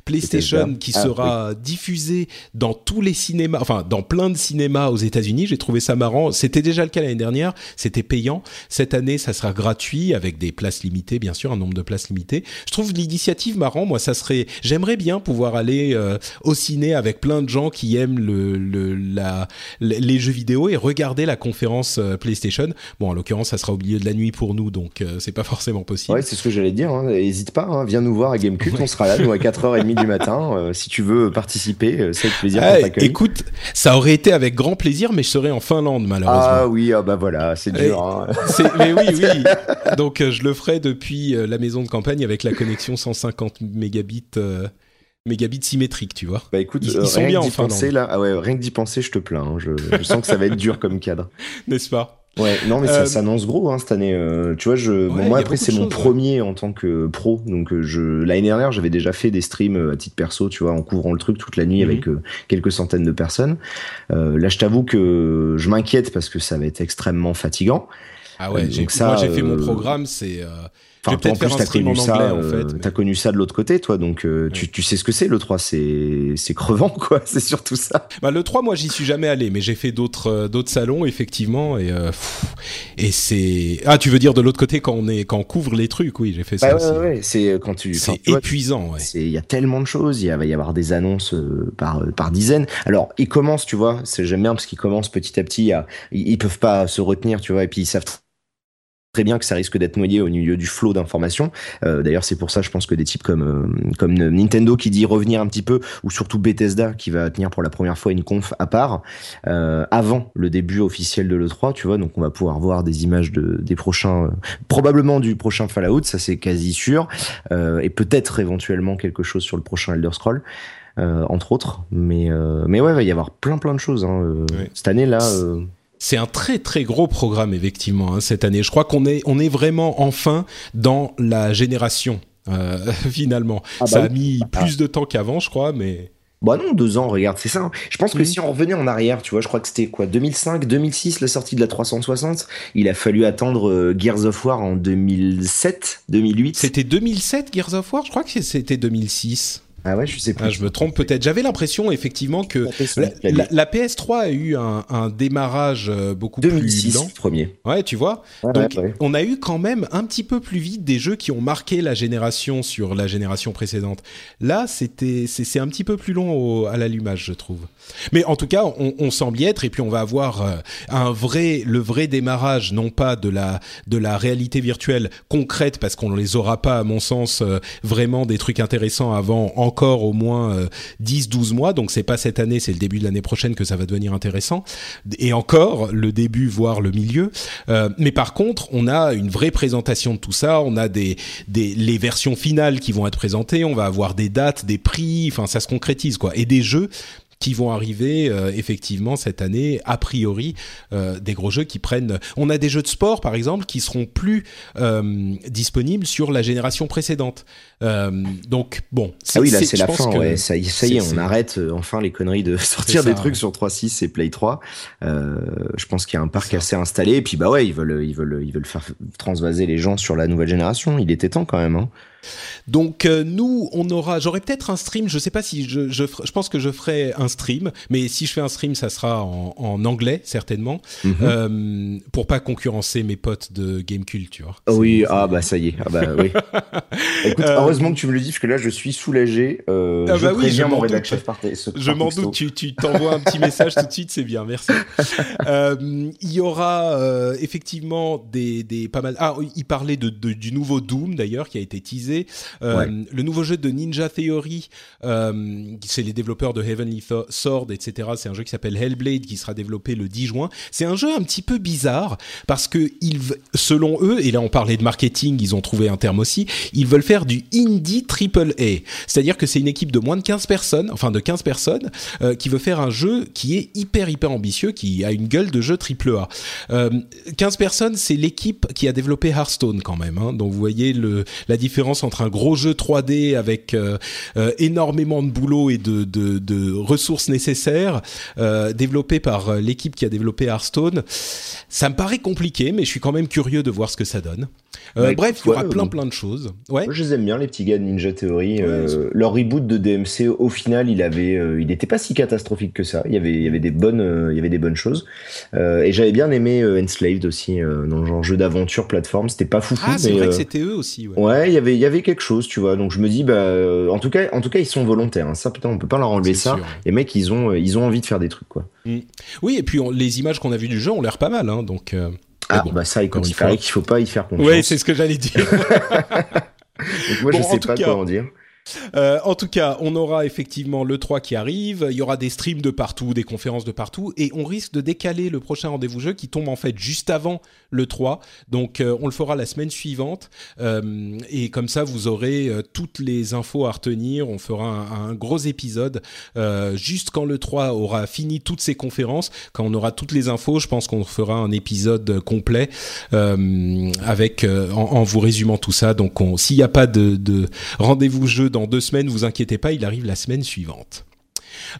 PlayStation qui ah, sera diffusée dans tous les cinémas, enfin dans plein de cinémas aux États-Unis. J'ai trouvé ça marrant. C'était déjà le cas l'année dernière, c'était payant. Cette année, ça sera gratuit avec des places limitées, bien sûr, un nombre de places limitées. Je trouve l'initiative marrant. Moi, ça serait, j'aimerais bien pouvoir aller euh, au ciné avec plein de gens qui aiment le, le la, les jeux vidéo et regarder la conférence euh, PlayStation. Bon, en l'occurrence, ça sera au milieu de la nuit pour nous, donc euh, c'est pas forcément possible. Ouais, c'est ce que j'allais dire. Hein. N'hésite pas, hein. viens nous voir à Gamecube, on sera là nous à 4h30 du matin. si tu veux participer, c'est avec plaisir. Ah, écoute, ça aurait été avec grand plaisir, mais je serais en Finlande malheureusement. Ah oui, ah bah voilà, c'est dur. Hein. Mais oui, oui. Donc je le ferai depuis la maison de campagne avec la connexion 150 mégabits mégabits symétriques, tu vois. Bah écoute, ils, sont bien enfin. Penser, là, ah ouais, rien que d'y penser, je te plains. Hein. Je, je, sens que ça va être dur comme cadre. N'est-ce pas? Ouais, non, mais ça euh, s'annonce gros hein, cette année. Euh, tu vois, je, moi après c'est mon premier en tant que pro, donc euh, je l'année dernière j'avais déjà fait des streams à titre perso, tu vois, en couvrant le truc toute la nuit avec mhm. quelques centaines de personnes. là, je t'avoue que je m'inquiète parce que ça va être extrêmement fatigant. Ah ouais, donc ça, moi j'ai fait mon programme, c'est Enfin, en plus, t'as connu ça, en fait, t'as connu ça de l'autre côté, toi, donc tu, tu, sais ce que c'est le 3, c'est c'est crevant, quoi. C'est surtout ça. Bah le 3, moi, j'y suis jamais allé, mais j'ai fait d'autres d'autres salons, effectivement, et et c'est ah, tu veux dire de l'autre côté quand on est quand on couvre les trucs, oui, j'ai fait ça. Ouais, ouais, c'est quand tu. C'est épuisant. Ouais. Il y a tellement de choses, il va y avoir des annonces par par dizaines. Alors, ils commencent, tu vois, j'aime bien parce qu'ils commencent petit à petit, à, ils, ils peuvent pas se retenir, tu vois, et puis ils savent très bien que ça risque d'être noyé au milieu du flot d'informations. Euh, D'ailleurs, c'est pour ça, je pense que des types comme euh, comme Nintendo qui dit revenir un petit peu, ou surtout Bethesda qui va tenir pour la première fois une conf à part euh, avant le début officiel de l'E3, tu vois. Donc, on va pouvoir voir des images de des prochains, probablement du prochain Fallout, ça c'est quasi sûr, et peut-être éventuellement quelque chose sur le prochain Elder Scroll. entre autres, mais mais ouais, il va y avoir plein plein de choses hein, cette année là. C'est un très très gros programme effectivement hein, cette année. Je crois qu'on est on est vraiment enfin dans la génération euh, finalement. Ah bah ça a mis ah. plus de temps qu'avant, je crois, mais. Bah non, deux ans, regarde, c'est ça. Hein. Je pense que si on revenait en arrière, tu vois, je crois que c'était quoi, 2005, 2006, la sortie de la 360. Il a fallu attendre euh, Gears of War en 2007, 2008. C'était 2007 Gears of War? Je crois que c'était 2006. Ah ouais, je sais pas. Ah, je me trompe peut-être. J'avais l'impression effectivement que la, PS3 a eu un, démarrage euh, beaucoup 2006, plus lent. premier. Ouais, tu vois. Donc on a eu quand même un petit peu plus vite des jeux qui ont marqué la génération sur la génération précédente. Là, c'était c'est un petit peu plus long à l'allumage, je trouve. Mais en tout cas, on, on semble y être et puis on va avoir euh, un vrai le vrai démarrage non pas de la de la réalité virtuelle concrète parce qu'on les aura pas à mon sens euh, vraiment des trucs intéressants avant encore au moins 10-12 euh, mois, donc c'est pas cette année, c'est le début de l'année prochaine que ça va devenir intéressant, et encore le début, voire le milieu. Mais par contre, on a une vraie présentation de tout ça, on a des, des les versions finales qui vont être présentées, on va avoir des dates, des prix, enfin ça se concrétise quoi, et des jeux qui vont arriver euh, effectivement cette année, a priori, euh, des gros jeux qui prennent... On a des jeux de sport, par exemple, qui seront plus euh, disponibles sur la génération précédente. donc, bon... Ah oui, là, c'est la fin, ouais. Ça, ça y est, on arrête enfin les conneries de sortir des trucs sur 3.6 et Play 3. je pense qu'il y a un parc assez installé. Et puis, bah ouais, ils veulent, ils veulent, ils veulent faire transvaser les gens sur la nouvelle génération. Il était temps quand même, hein. Donc euh, nous, on aura, j'aurai peut-être un stream. Je sais pas si je, je, je, pense que je ferai un stream, mais si je fais un stream, ça sera en, en anglais certainement, mm -hmm. euh, pour pas concurrencer mes potes de Gamecult, tu vois. Ah oui, ah bah ça y est, ah bah oui. Écoute, euh, heureusement que tu me le dis parce que là, je suis soulagé. Euh, ah bah je oui, je mon rédacteur par Je m'en doute. Tu, t'envoies un petit message tout de suite, c'est bien, merci. Il y aura effectivement des, des pas mal. Ah, il parlait de, de, du nouveau Doom d'ailleurs qui a été teasé le nouveau jeu de Ninja Theory, c'est les développeurs de Heavenly Sword, etc. C'est un jeu qui s'appelle Hellblade qui sera développé le 10 juin. C'est un jeu un petit peu bizarre parce que ils, selon eux, et là on parlait de marketing, ils ont trouvé un terme aussi, ils veulent faire du indie triple A. C'est-à-dire que c'est une équipe de moins de 15 personnes, enfin de 15 personnes, euh, qui veut faire un jeu qui est hyper hyper ambitieux, qui a une gueule de jeu triple A. 15 personnes, c'est l'équipe qui a développé Hearthstone quand même. Hein. Donc vous voyez le, la différence entre un gros jeu 3D avec euh, euh, énormément de boulot et de, de ressources nécessaires, euh, développé par l'équipe qui a développé Hearthstone. Ça me paraît compliqué, mais je suis quand même curieux de voir ce que ça donne. Euh, bref, il y aura plein plein de choses. Ouais. Moi, je les aime bien les petits gars de Ninja Theory. Euh, leur reboot de DMC, au final, il avait, euh, il n'était pas si catastrophique que ça. Il y avait, il y avait des bonnes, il y avait des bonnes choses. et j'avais bien aimé Enslaved aussi, dans le genre jeu d'aventure plateforme. C'était pas fou. Ah, c'est vrai que c'était eux aussi. Ouais. ouais. il y avait, il y avait quelque chose, tu vois. Donc je me dis, bah, en tout cas, en tout cas, ils sont volontaires. Hein. Ça, putain, on peut pas leur enlever ça. Les mecs, ils ont, ils ont envie de faire des trucs, quoi. Mm. Oui, et puis les images qu'on a vues du jeu ont l'air pas mal, hein, donc. Ah, bon, bah ça, il, il paraît qu'il faut pas y faire confiance. Oui, c'est ce que j'allais dire. Donc moi, je sais pas quoi en dire. Euh, en tout cas, on aura effectivement le 3 qui arrive, il y aura des streams de partout, des conférences de partout, et on risque de décaler le prochain rendez-vous jeu qui tombe en fait juste avant le 3. Donc euh, on le fera la semaine suivante, euh, et comme ça vous aurez toutes les infos à retenir. On fera un, gros épisode juste quand le 3 aura fini toutes ses conférences, quand on aura toutes les infos. Je pense qu'on fera un épisode complet avec en, vous résumant tout ça. Donc s'il n'y a pas de, de rendez-vous jeu dans deux semaines, vous inquiétez pas, il arrive la semaine suivante.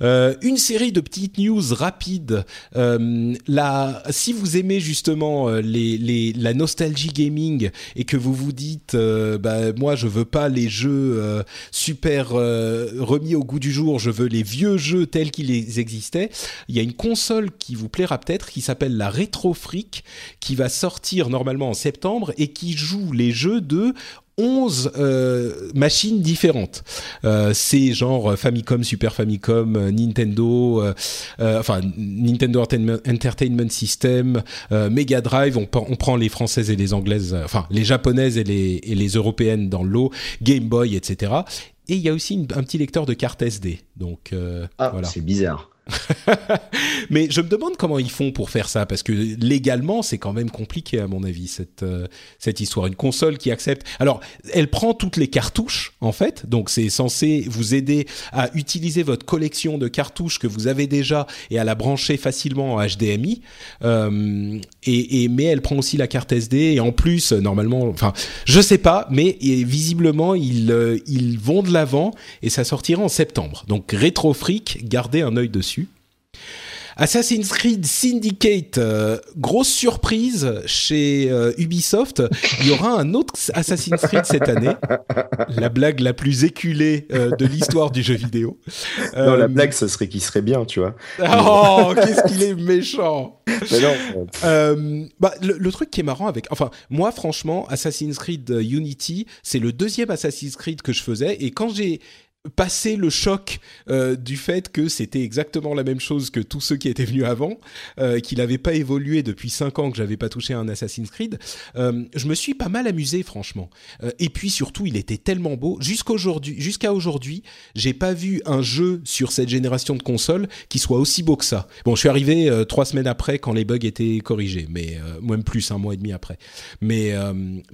Euh, une série de petites news rapides. Euh, si vous aimez justement euh, la nostalgie gaming et que vous vous dites, bah, moi je veux pas les jeux super remis au goût du jour, je veux les vieux jeux tels qu'ils existaient, il y a une console qui vous plaira peut-être qui s'appelle la Retro Freak qui va sortir normalement en septembre et qui joue les jeux de 11 euh, machines différentes. Euh, c'est genre Famicom, Super Famicom, euh, Nintendo, enfin Nintendo Entertainment System, Mega Drive. On, on, prend les françaises et les anglaises, enfin les japonaises et les, et les européennes dans l'eau, Game Boy, etc. Et il y a aussi un petit lecteur de carte SD. Donc ah, voilà. C'est bizarre. Mais je me demande comment ils font pour faire ça, parce que légalement, c'est quand même compliqué à mon avis cette euh, cette histoire. Une console qui accepte. Alors, elle prend toutes les cartouches en fait, donc c'est censé vous aider à utiliser votre collection de cartouches que vous avez déjà et à la brancher facilement en HDMI. Euh, et, mais elle prend aussi la carte SD et en plus, normalement, enfin, je sais pas, mais visiblement ils euh, ils vont de l'avant et ça sortira en septembre. Donc Freak, gardez un œil dessus. Assassin's Creed Syndicate, euh, grosse surprise chez euh, Ubisoft. Il y aura un autre Assassin's Creed cette année. La blague la plus éculée euh, de l'histoire du jeu vidéo. Non, la blague, ce serait qu'il serait bien, tu vois. Oh, qu'est-ce qu'il est méchant. bah, le, le, truc qui est marrant avec, enfin, moi, franchement, Assassin's Creed Unity, c'est le deuxième Assassin's Creed que je faisais, et quand j'ai passer le choc euh, du fait que c'était exactement la même chose que tous ceux qui étaient venus avant, euh, qu'il n'avait pas évolué depuis 5 ans que j'avais pas touché un Assassin's Creed, euh, je me suis pas mal amusé franchement. et puis surtout, il était tellement beau. Jusqu'à aujourd'hui, j'ai pas vu un jeu sur cette génération de consoles qui soit aussi beau que ça. Bon, je suis arrivé trois semaines après quand les bugs étaient corrigés, mais même plus un mois et demi après. Mais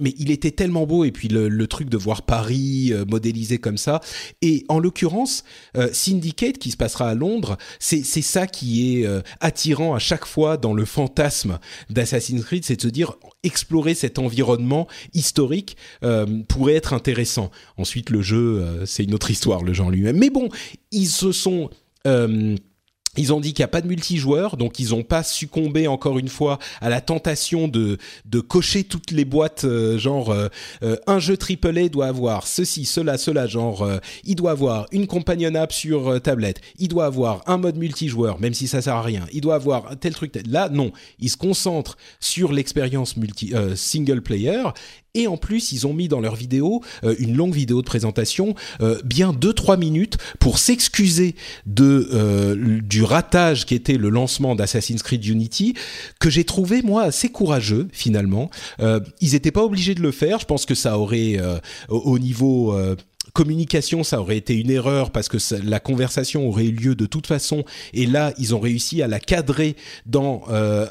mais il était tellement beau et puis le, le truc de voir Paris modélisé comme ça et en l'occurrence, euh, Syndicate, qui se passera à Londres, c'est ça qui est euh, attirant à chaque fois dans le fantasme d'Assassin's Creed, c'est de se dire explorer cet environnement historique euh, pourrait être intéressant. Ensuite, le jeu, c'est une autre histoire, le genre lui-même. Mais bon, ils se sont ils ont dit qu'il n'y a pas de multijoueur, donc ils n'ont pas succombé encore une fois à la tentation de cocher toutes les boîtes, euh, genre euh, euh, un jeu AAA doit avoir ceci, cela, cela, genre il doit avoir une companion app sur tablette, il doit avoir un mode multijoueur, même si ça sert à rien, il doit avoir tel truc. Là, non, ils se concentrent sur l'expérience multi single player et en plus ils ont mis dans leur vidéo euh, une longue vidéo de présentation, euh, bien 2-3 minutes pour s'excuser de euh, du ratage qui était le lancement d'Assassin's Creed Unity, que j'ai trouvé moi assez courageux finalement. ils n'étaient pas obligés de le faire, je pense que ça aurait au niveau communication, ça aurait été une erreur parce que la conversation aurait eu lieu de toute façon. Et là, ils ont réussi à la cadrer dans euh,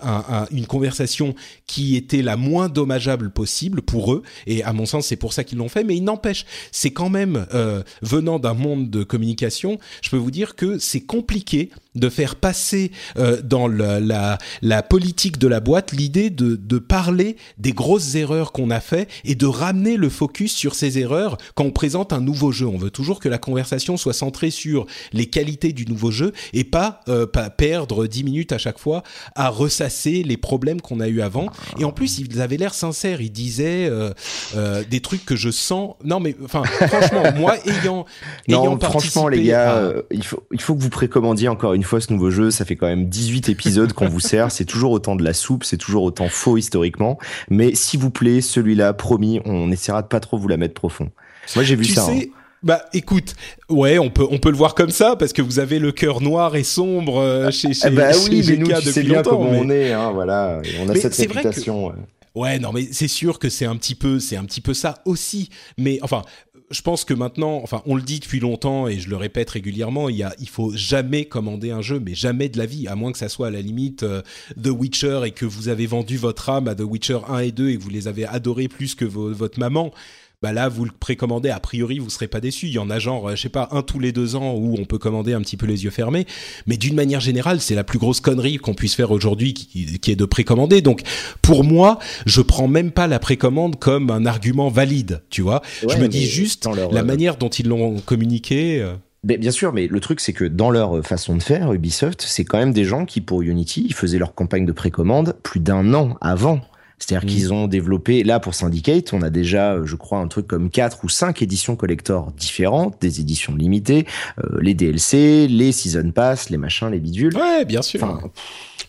une conversation qui était la moins dommageable possible pour eux. Et à mon sens, c'est pour ça qu'ils l'ont fait. Mais il n'empêche, c'est quand même euh, venant d'un monde de communication, je peux vous dire que c'est compliqué de faire passer euh, dans la, la, politique de la boîte l'idée de, de parler des grosses erreurs qu'on a fait et de ramener le focus sur ces erreurs quand on présente un nouveau jeu. On veut toujours que la conversation soit centrée sur les qualités du nouveau jeu et pas, euh, pas perdre 10 minutes à chaque fois à ressasser les problèmes qu'on a eu avant. Et en plus, ils avaient l'air sincères. Ils disaient euh, des trucs que je sens. Non, mais enfin, franchement, moi ayant, non, ayant franchement, les gars, il faut il faut que vous précommandiez encore une fois ce nouveau jeu. Ça fait quand même 18 épisodes qu'on vous sert. C'est toujours autant de la soupe, c'est toujours autant faux historiquement. Mais s'il vous plaît, celui-là, promis, on essaiera de pas trop vous la mettre profond. Moi, j'ai vu ça. Hein. Bah écoute, ouais, on peut on peut le voir comme ça parce que vous avez le cœur noir et sombre euh, chez chez, bah chez oui, mais nous, tu sais bien comment on est, hein, voilà. On a cette réputation. Ouais, non, mais c'est sûr que c'est un petit peu, c'est un petit peu ça aussi. Mais enfin, je pense que maintenant, enfin, on le dit depuis longtemps et je le répète régulièrement, il y a, il faut jamais commander un jeu, mais jamais de la vie, à moins que ça soit à la limite euh, The Witcher et que vous avez vendu votre âme à The Witcher 1 et 2 et vous les avez adorés plus que votre maman bah là vous le précommandez a priori vous serez pas déçu il y en a genre je sais pas un tous les deux ans où on peut commander un petit peu les yeux fermés mais d'une manière générale c'est la plus grosse connerie qu'on puisse faire aujourd'hui qui, est de précommander donc pour moi je prends même pas la précommande comme un argument valide tu vois je me dis juste la euh, manière dont ils l'ont communiqué euh. Bien sûr, mais le truc, c'est que dans leur façon de faire, Ubisoft, c'est quand même des gens qui, pour Unity, ils faisaient leur campagne de précommande plus d'un an avant. C'est-à-dire mm. qu'ils ont développé, là pour Syndicate, on a déjà, euh, je crois, un truc comme quatre ou cinq éditions collector différentes, des éditions limitées, euh, les DLC, les Season Pass, les machins, les bidules. Ouais, bien sûr.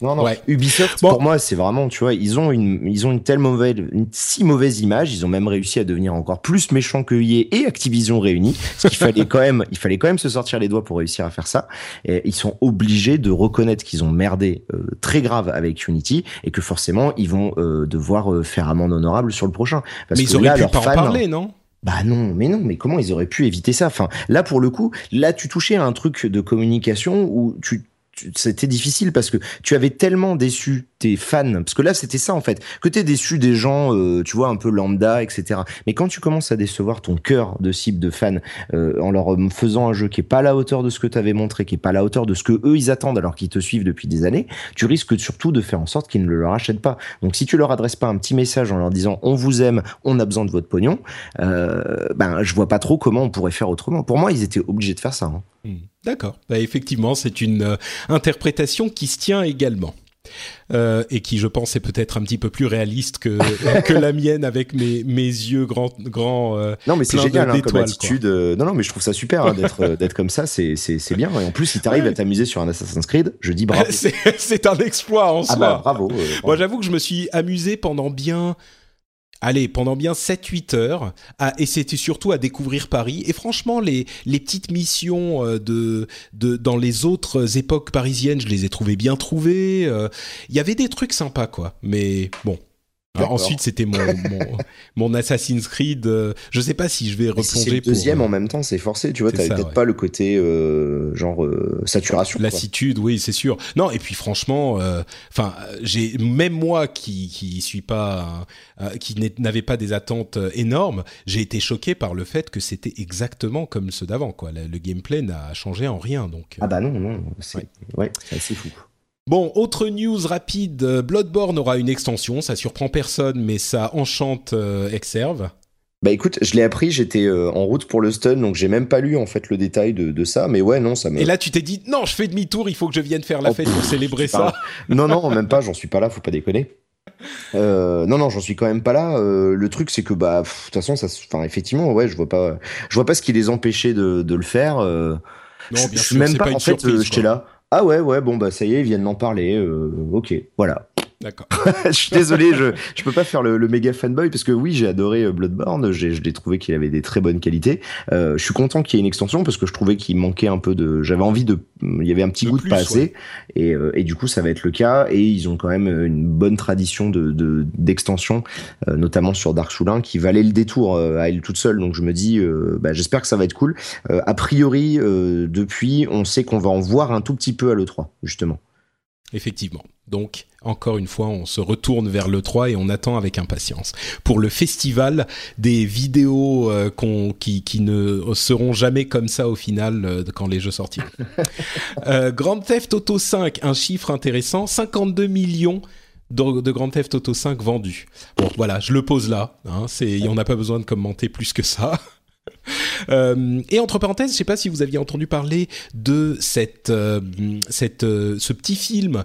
Non, non. Ubisoft, pour moi, c'est vraiment, tu vois, ils ont une, ils ont une telle mauvaise, une si mauvaise image. Ils ont même réussi à devenir encore plus méchants que EA et Activision réunis. Parce qu'il fallait quand même, il fallait quand même se sortir les doigts pour réussir à faire ça. Et ils sont obligés de reconnaître qu'ils ont merdé euh, très grave avec Unity et que forcément, ils vont euh, devoir euh, faire amende honorable sur le prochain. Parce mais ils auraient pu pas en parler, non? Bah non, mais non, mais comment ils auraient pu éviter ça? Enfin, là pour le coup, là tu touchais à un truc de communication où tu c'était difficile parce que tu avais tellement déçu tes fans, parce que là c'était ça en fait, que t'es déçu des gens, euh, tu vois, un peu lambda, etc. Mais quand tu commences à décevoir ton cœur de cible de fans euh, en leur faisant un jeu qui est pas à la hauteur de ce que t'avais montré, qui est pas à la hauteur de ce que eux ils attendent alors qu'ils te suivent depuis des années, tu risques surtout de faire en sorte qu'ils ne le leur achètent pas. Donc si tu leur adresses pas un petit message en leur disant on vous aime, on a besoin de votre pognon, euh, ben je vois pas trop comment on pourrait faire autrement. Pour moi ils étaient obligés de faire ça. Hein. Hmm. D'accord. Bah, effectivement, c'est une euh, interprétation qui se tient également. Euh, et qui, je pense, est peut-être un petit peu plus réaliste que, que la mienne avec mes, mes yeux grands, grands. Euh, non, mais c'est génial hein, comme attitude. non, non, mais je trouve ça super hein, d'être d'être comme ça. C'est c'est bien. Et en plus, si t'arrives à t'amuser sur un Assassin's Creed, je dis bravo. c'est un exploit en ah soi. Bah, bravo. Moi, j'avoue que je me suis amusé pendant bien allez, pendant bien 7-8 heures, et c'était surtout à découvrir Paris. Et franchement, les, les petites missions euh, de, de, dans les autres époques parisiennes, je les ai trouvées bien trouvées. Euh, il y avait des trucs sympas, quoi. Mais bon, ensuite, c'était mon, mon, Assassin's Creed. Euh, je sais pas si je vais replonger. le deuxième en même temps, c'est forcé. Tu vois, t'avais peut-être pas le côté euh, genre euh, saturation. Lassitude, oui, c'est sûr. Non, et puis franchement, enfin, j'ai même moi qui qui suis pas, qui n'avait pas des attentes énormes, j'ai été choqué par le fait que c'était exactement comme ceux d'avant. Quoi, le, gameplay n'a changé en rien. Donc. Ah bah non, non, c'est ouais, c'est assez fou. Bon, autre news rapide, Bloodborne aura une extension, ça surprend personne, mais ça enchante euh, Exerve. Bah écoute, je l'ai appris, j'étais euh, en route pour le stun, donc j'ai même pas lu en fait le détail de, ça, mais ouais, non, ça m'a... Et là tu t'es dit, non, je fais demi-tour, il faut que je vienne faire la oh, fête pour célébrer ça. non, non, même pas, j'en suis pas là, faut pas déconner. Euh, non, non, j'en suis quand même pas là. le truc, c'est que bah, de toute façon, ça, enfin, effectivement, ouais, je vois pas, je vois pas ce qui les empêchait de, le faire. non, bien je, sûr, même pas, en fait, j'étais là. Ah ouais, ouais, bon, bah ça y est, ils viennent d'en parler. Euh, ok, voilà. D'accord. je suis désolé, je je peux pas faire le, le méga fanboy parce que oui, j'ai adoré euh, Bloodborne, j'ai je l'ai trouvé qu'il avait des très bonnes qualités. Euh, je suis content qu'il y ait une extension parce que je trouvais qu'il manquait un peu de j'avais envie de il y avait un petit goût de pas assez et euh, et du coup ça va être le cas et ils ont quand même une bonne tradition de d'extension euh, notamment sur Dark Souls 1 qui valait le détour à elle toute seule donc je me dis bah, j'espère que ça va être cool. a priori depuis, on sait qu'on va en voir un tout petit peu à l'E3 justement. Effectivement. Donc, encore une fois, on se retourne vers le 3 et on attend avec impatience. Pour le festival des vidéos euh, qui, ne seront jamais comme ça au final euh, quand les jeux sortiront. euh, Grand Theft Auto 5, un chiffre intéressant, 52 millions de, Grand Theft Auto 5 vendus. Bon, voilà, je le pose là. Hein, on n'a pas besoin de commenter plus que ça. Euh, et entre parenthèses, je sais pas si vous aviez entendu parler de cette, euh, euh, ce petit film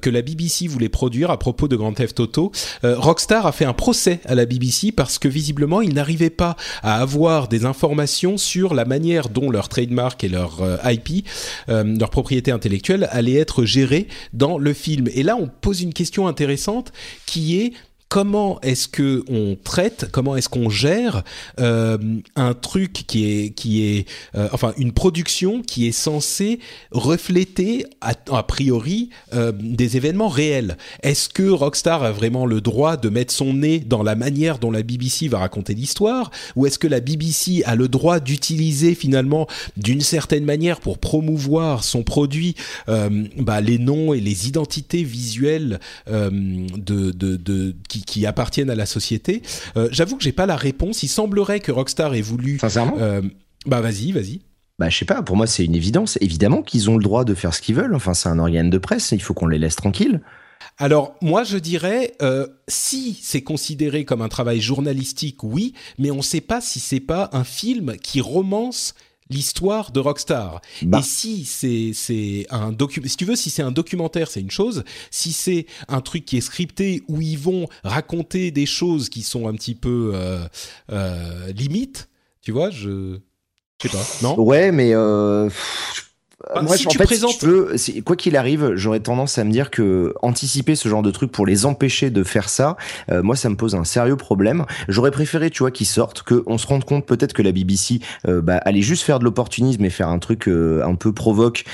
que la BBC voulait produire à propos de Grand Theft Auto. Rockstar a fait un procès à la BBC parce que visiblement, ils n'arrivaient pas à avoir des informations sur la manière dont leur trademark et leur IP, leur propriété intellectuelle, allaient être gérées dans le film. Et là, on pose une question intéressante qui est comment est-ce que on traite, comment est-ce qu'on gère euh, un truc qui est qui est euh, enfin une production qui est censée refléter a, priori euh, des événements réels. Est-ce que Rockstar a vraiment le droit de mettre son nez dans la manière dont la BBC va raconter l'histoire? Ou est-ce que la BBC a le droit d'utiliser finalement d'une certaine manière pour promouvoir son produit bah, les noms et les identités visuelles de, de, qui, appartiennent à la société. Euh, j'avoue que j'ai pas la réponse. Il semblerait que Rockstar ait voulu. Sincèrement? Euh, bah vas-y, vas-y. Bah, je sais pas, pour moi c'est une évidence. Évidemment qu'ils ont le droit de faire ce qu'ils veulent. Enfin, c'est un organe de presse, il faut qu'on les laisse tranquilles. Alors moi je dirais euh, si c'est considéré comme un travail journalistique, oui, mais on ne sait pas si c'est pas un film qui romance l'histoire de Rockstar. Bah. Et si c'est c'est un document, si tu veux, si c'est un documentaire, c'est une chose. Si c'est un truc qui est scripté où ils vont raconter des choses qui sont un petit peu euh, euh, limites, tu vois, je je sais pas, non? Ouais, mais euh, moi, si en tu fait, présentes... quoi qu'il arrive, j'aurais tendance à me dire que anticiper ce genre de truc pour les empêcher de faire ça, euh, moi, ça me pose un sérieux problème. J'aurais préféré, tu vois, qu'ils sortent, qu'on se rende compte peut-être que la BBC euh, bah, allait juste faire de l'opportunisme et faire un truc euh, un peu provoque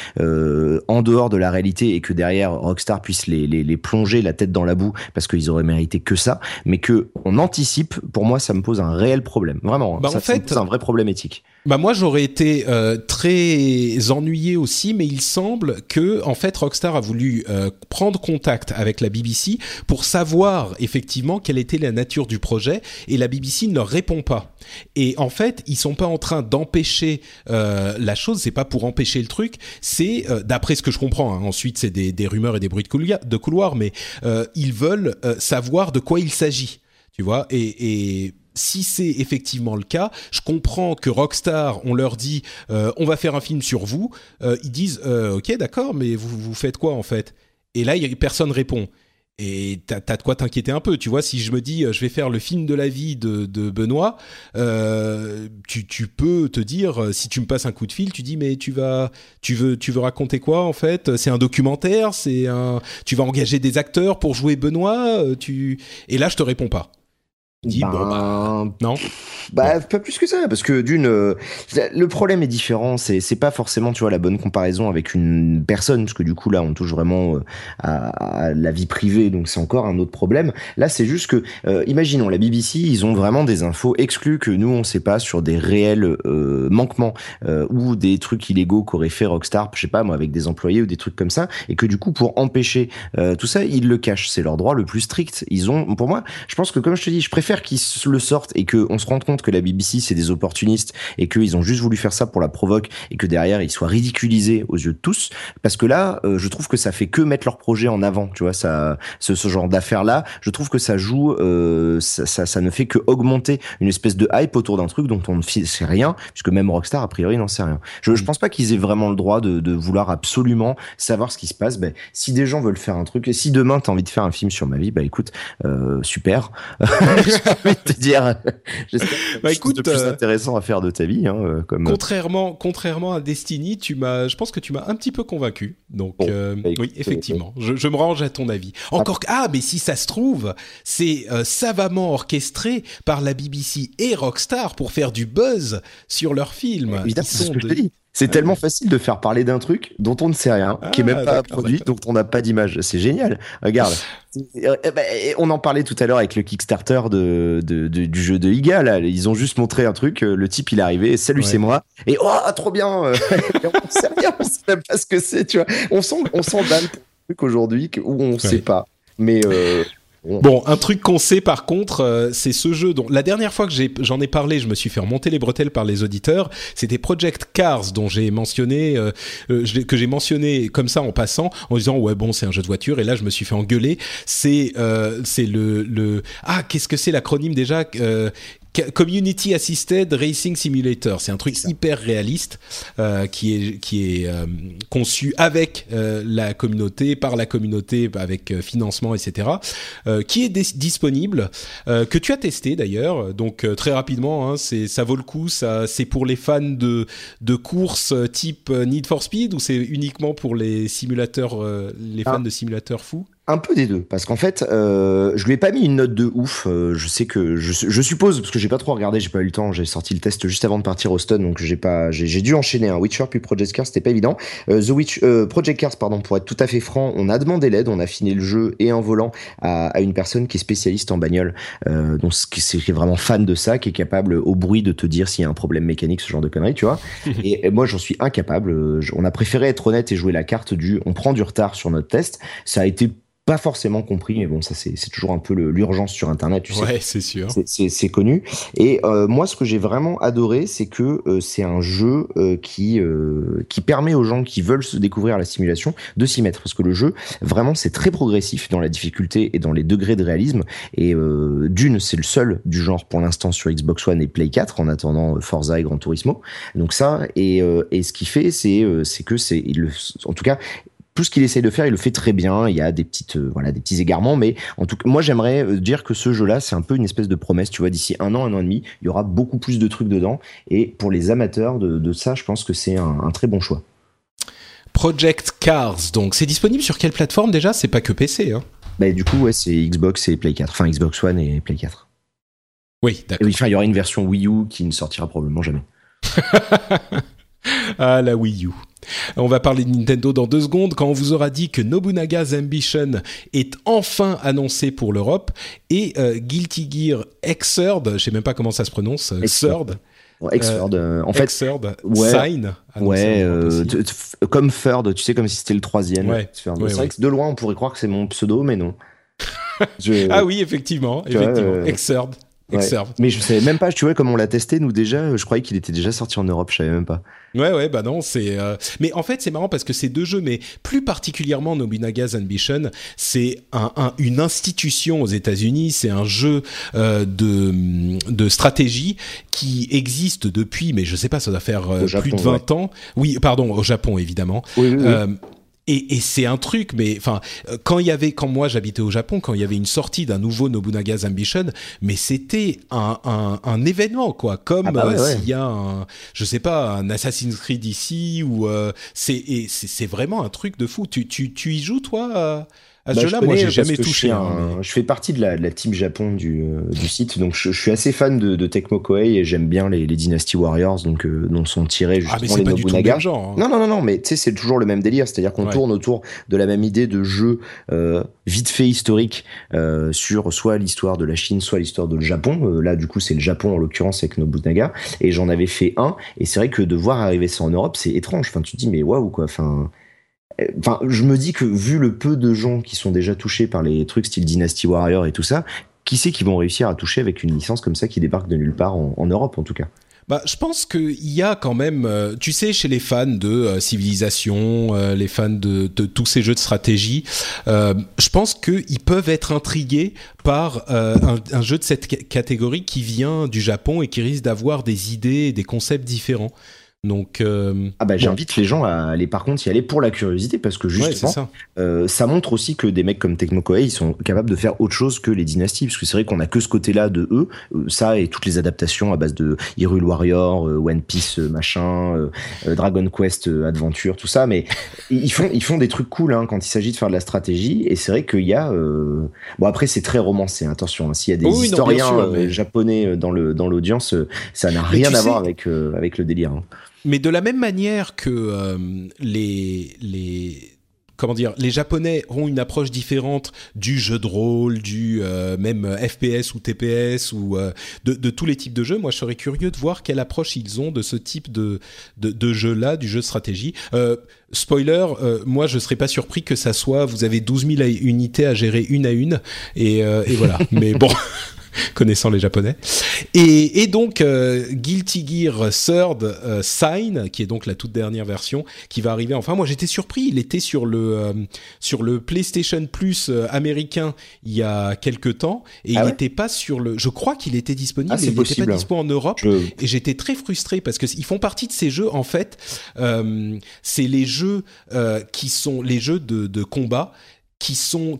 en dehors de la réalité et que derrière Rockstar puisse les, les, les plonger la tête dans la boue parce qu'ils auraient mérité que ça, mais que on anticipe. Pour moi, ça me pose un réel problème, vraiment. Bah, ça, en fait, ça me pose un vrai problème éthique. Bah moi j'aurais été euh, très ennuyé mais il semble que en fait Rockstar a voulu euh, prendre contact avec la BBC pour savoir effectivement quelle était la nature du projet, et la BBC ne leur répond pas. Et en fait ils sont pas en train d'empêcher euh, la chose, c'est pas pour empêcher le truc, c'est d'après ce que je comprends. Hein, ensuite c'est des, rumeurs et des bruits de couloir, mais ils veulent savoir de quoi il s'agit, tu vois, et si c'est effectivement le cas, je comprends que Rockstar, on leur dit, euh, on va faire un film sur vous. Euh, ils disent, euh, ok, d'accord, mais vous, vous faites quoi en fait? Et là, personne répond. Et t'as as de quoi t'inquiéter un peu, tu vois. Si je me dis, je vais faire le film de la vie de, de Benoît, tu, tu, peux te dire, si tu me passes un coup de fil, tu dis, mais tu vas, tu veux, tu veux raconter quoi en fait? C'est un documentaire, c'est un, tu vas engager des acteurs pour jouer Benoît, tu. Et là, je te réponds pas dit bah, non. bah pas plus que ça parce que d'une euh, le problème est différent c'est c'est pas forcément tu vois la bonne comparaison avec une personne parce que du coup là on touche vraiment euh, à, la vie privée donc c'est encore un autre problème. Là c'est juste que euh, imaginons la BBC ils ont vraiment des infos exclues que nous on sait pas sur des réels manquements ou des trucs illégaux qu'aurait fait Rockstar je sais pas moi avec des employés ou des trucs comme ça et que du coup pour empêcher tout ça ils le cachent. C'est leur droit le plus strict. Ils ont pour moi je pense que comme je te dis je préfère qu'ils le sortent et qu'on se rende compte que la BBC c'est des opportunistes et qu'ils ont juste voulu faire ça pour la provoque et que derrière ils soient ridiculisés aux yeux de tous, parce que là, euh, je trouve que ça fait que mettre leur projet en avant, tu vois, ça, ce, ce genre d'affaires là, je trouve que ça joue, euh, ça, ça, ça, ne fait que augmenter une espèce de hype autour d'un truc dont on ne sait rien, puisque même Rockstar a priori n'en sait rien. Je, je mm. pense pas qu'ils aient vraiment le droit de, de, vouloir absolument savoir ce qui se passe. Ben, si des gens veulent faire un truc, et si demain t'as envie de faire un film sur ma vie, bah écoute, euh, super. envie de te dire. J'espère bah, écoute, plus euh, intéressant à faire de ta vie. Hein, euh, comme... Contrairement, contrairement à Destiny, tu m'as, je pense que tu m'as un petit peu convaincu. Donc euh, bah, oui, effectivement, je, je, me range à ton avis. Encore que, ah, mais si ça se trouve, c'est savamment orchestré par la BBC et Rockstar pour faire du buzz sur leurs films. Évidemment, c'est ce que je te dis. C'est tellement facile de faire parler d'un truc dont on ne sait rien, qui est même ah, pas produit, dont on n'a pas d'image. C'est génial. Regarde. Euh, ben, on en parlait tout à l'heure avec le Kickstarter de, de, du jeu de Iga. Là. Ils ont juste montré un truc. Euh, le type, il est arrivé. Salut, c'est moi. Et oh, trop bien. on sait rien. On sait même pas ce que c'est. Tu vois. On sent, on truc aujourd'hui où on ne sait pas. Mais euh, Bon, un truc qu'on sait par contre, euh, c'est ce jeu dont la dernière fois que j'en ai, parlé, je me suis fait remonter les bretelles par les auditeurs. C'était Project Cars dont j'ai mentionné, euh, euh que j'ai mentionné comme ça en passant, en disant ouais bon c'est un jeu de voiture. Et là je me suis fait engueuler. C'est euh, c'est le le ah qu'est-ce que c'est l'acronyme déjà Community Assisted Racing Simulator. C'est un truc hyper réaliste euh, qui est qui est euh, conçu avec euh, la communauté, par la communauté, avec euh, financement, etc. Euh, qui est disponible, que tu as testé d'ailleurs. Donc très rapidement, hein, c'est ça vaut le coup. Ça c'est pour les fans de de courses type Need for Speed ou c'est uniquement pour les simulateurs, les fans ah. de simulateurs fous? Un peu des deux, parce qu'en fait, euh, je lui ai pas mis une note de ouf. Euh, je sais que je, je suppose parce que j'ai pas trop regardé, j'ai pas eu le temps. J'ai sorti le test juste avant de partir au stun, donc j'ai pas, j'ai dû enchaîner un Witcher puis Project Cars, c'était pas évident. Euh, The Witch, euh, Project Cars, pardon, pour être tout à fait franc, on a demandé l'aide, on a fini le jeu et en volant à, à une personne qui est spécialiste en bagnole, euh, donc qui est vraiment fan de ça, qui est capable au bruit de te dire s'il y a un problème mécanique, ce genre de conneries, tu vois. et, et, moi, j'en suis incapable. Euh, on a préféré être honnête et jouer la carte du, on prend du retard sur notre test. Ça a été pas forcément compris, mais bon, ça c'est toujours un peu l'urgence sur Internet, tu ouais, c'est sûr. C'est connu. Et euh, moi, ce que j'ai vraiment adoré, c'est que euh, c'est un jeu euh, qui euh, qui permet aux gens qui veulent se découvrir à la simulation de s'y mettre, parce que le jeu, vraiment, c'est très progressif dans la difficulté et dans les degrés de réalisme. Et euh, d'une, c'est le seul du genre pour l'instant sur Xbox One et Play 4, en attendant Forza et Gran Turismo. Donc ça, et, et ce qu'il fait, c'est c'est que c'est, en tout cas, tout ce qu'il essaye de faire, il le fait très bien. Il y a des petites, euh, voilà, des petits égarements, mais en tout cas, moi j'aimerais euh, dire que ce jeu-là, c'est un peu une espèce de promesse. Tu vois, d'ici un an, un an et demi, il y aura beaucoup plus de trucs dedans. Et pour les amateurs de, de ça, je pense que c'est un, un, très bon choix. Project Cars, donc c'est disponible sur quelle plateforme déjà? C'est pas que PC, hein bah, du coup, ouais, c'est Xbox et Play 4, enfin Xbox One et Play 4. Oui, d'accord. Enfin, il y aura une version Wii U qui ne sortira probablement jamais. ah, la Wii U. On va parler de Nintendo dans deux secondes quand on vous aura dit que Nobunaga's Ambition est enfin annoncé pour l'Europe et euh, Guilty Gear Xrd, je sais même pas comment ça se prononce, Xrd. Xrd, euh, en fait, Xrd, ouais, Sign. Ouais, euh, comme Third, tu sais, comme si c'était le troisième. Ouais, c'est vrai ouais. que de loin, on pourrait croire que c'est mon pseudo, mais non. Je... ah oui, effectivement, effectivement. Vois, Ouais. Mais je savais même pas, tu vois, comme on l'a testé, nous déjà, je croyais qu'il était déjà sorti en Europe, je savais même pas. Ouais, ouais, bah non, c'est. Euh... Mais en fait, c'est marrant parce que ces deux jeux, mais plus particulièrement Nobunaga's Ambition, c'est un, un, une institution aux États-Unis. C'est un jeu euh, de, de stratégie qui existe depuis, mais je sais pas, ça doit faire euh, Japon, plus de 20 ouais. ans. Oui, pardon, au Japon évidemment. Oui, oui, oui. Euh, et, et c'est un truc, mais enfin, quand il y avait, quand moi j'habitais au Japon, quand il y avait une sortie d'un nouveau Nobunaga's Ambition, mais c'était un, un, un, événement, quoi. Comme ah bah ouais, euh, ouais. s'il y a un, je sais pas, un Assassin's Creed ici, ou euh, c'est, c'est vraiment un truc de fou. Tu, tu, tu y joues, toi à, ce bah, jeu-là, moi j'ai jamais touché. Je, hein, je, fais partie de la, de la team Japon du, euh, du site, donc je, je, suis assez fan de, de Tecmo Koei et j'aime bien les, les Dynasty Warriors, donc euh, dont sont tirés justement ah, mais les pas Nobunaga. Du tout genre, hein. Non, non, non, non, mais tu sais, c'est toujours le même délire, c'est-à-dire qu'on Ouais. tourne autour de la même idée de jeu euh, vite fait historique euh, sur soit l'histoire de la Chine, soit l'histoire de le Japon. Euh, là, du coup, c'est le Japon en l'occurrence avec Nobunaga, et j'en avais fait un, et c'est vrai que de voir arriver ça en Europe, c'est étrange. Enfin, tu te dis, mais waouh, quoi. Enfin. Enfin, je me dis que vu le peu de gens qui sont déjà touchés par les trucs style Dynasty Warrior et tout ça, qui sait qui vont réussir à toucher avec une licence comme ça qui débarque de nulle part en, Europe en tout cas? Bah, je pense qu'il y a quand même, euh, tu sais, chez les fans de euh, civilisation, euh, les fans de, tous ces jeux de stratégie, euh, je pense qu'ils peuvent être intrigués par un, jeu de cette catégorie qui vient du Japon et qui risque d'avoir des idées et des concepts différents. Donc, euh, ah bah j'invite les gens à aller par contre y aller pour la curiosité parce que justement ouais, ça. Euh, ça. montre aussi que des mecs comme Tecmo Koei ils sont capables de faire autre chose que les dynasties parce que c'est vrai qu'on a que ce côté-là de eux euh, ça et toutes les adaptations à base de Hyrule Warrior, One Piece machin, Dragon Quest Adventure tout ça mais ils font ils font des trucs cool hein, quand il s'agit de faire de la stratégie et c'est vrai qu'il y a bon après c'est très romancé attention hein, s'il y a des oh oui, historiens non, sûr, mais... japonais dans le dans l'audience ça n'a rien à sais... voir avec avec le délire. Hein. Mais de la même manière que euh, les, les comment dire, les Japonais ont une approche différente du jeu de rôle, du euh, même FPS ou TPS ou euh, de, de, tous les types de jeux. Moi, je serais curieux de voir quelle approche ils ont de ce type de, de, de jeu-là, du jeu de stratégie. Euh, spoiler, moi, je serais pas surpris que ça soit, vous avez 12 000 unités à gérer une à une, et, et voilà. Mais bon. connaissant les japonais. Et, et donc euh, Guilty Gear Third euh, Sign, qui est donc la toute dernière version, qui va arriver. Enfin, moi j'étais surpris. Il était sur le euh, sur le PlayStation Plus américain il y a quelques temps, et ah il ouais n'était pas sur le. Je crois qu'il était disponible, ah, mais il n'était pas dispo en Europe. Je... Et j'étais très frustré parce que ils font partie de ces jeux. En fait, c'est les jeux qui sont les jeux de, de combat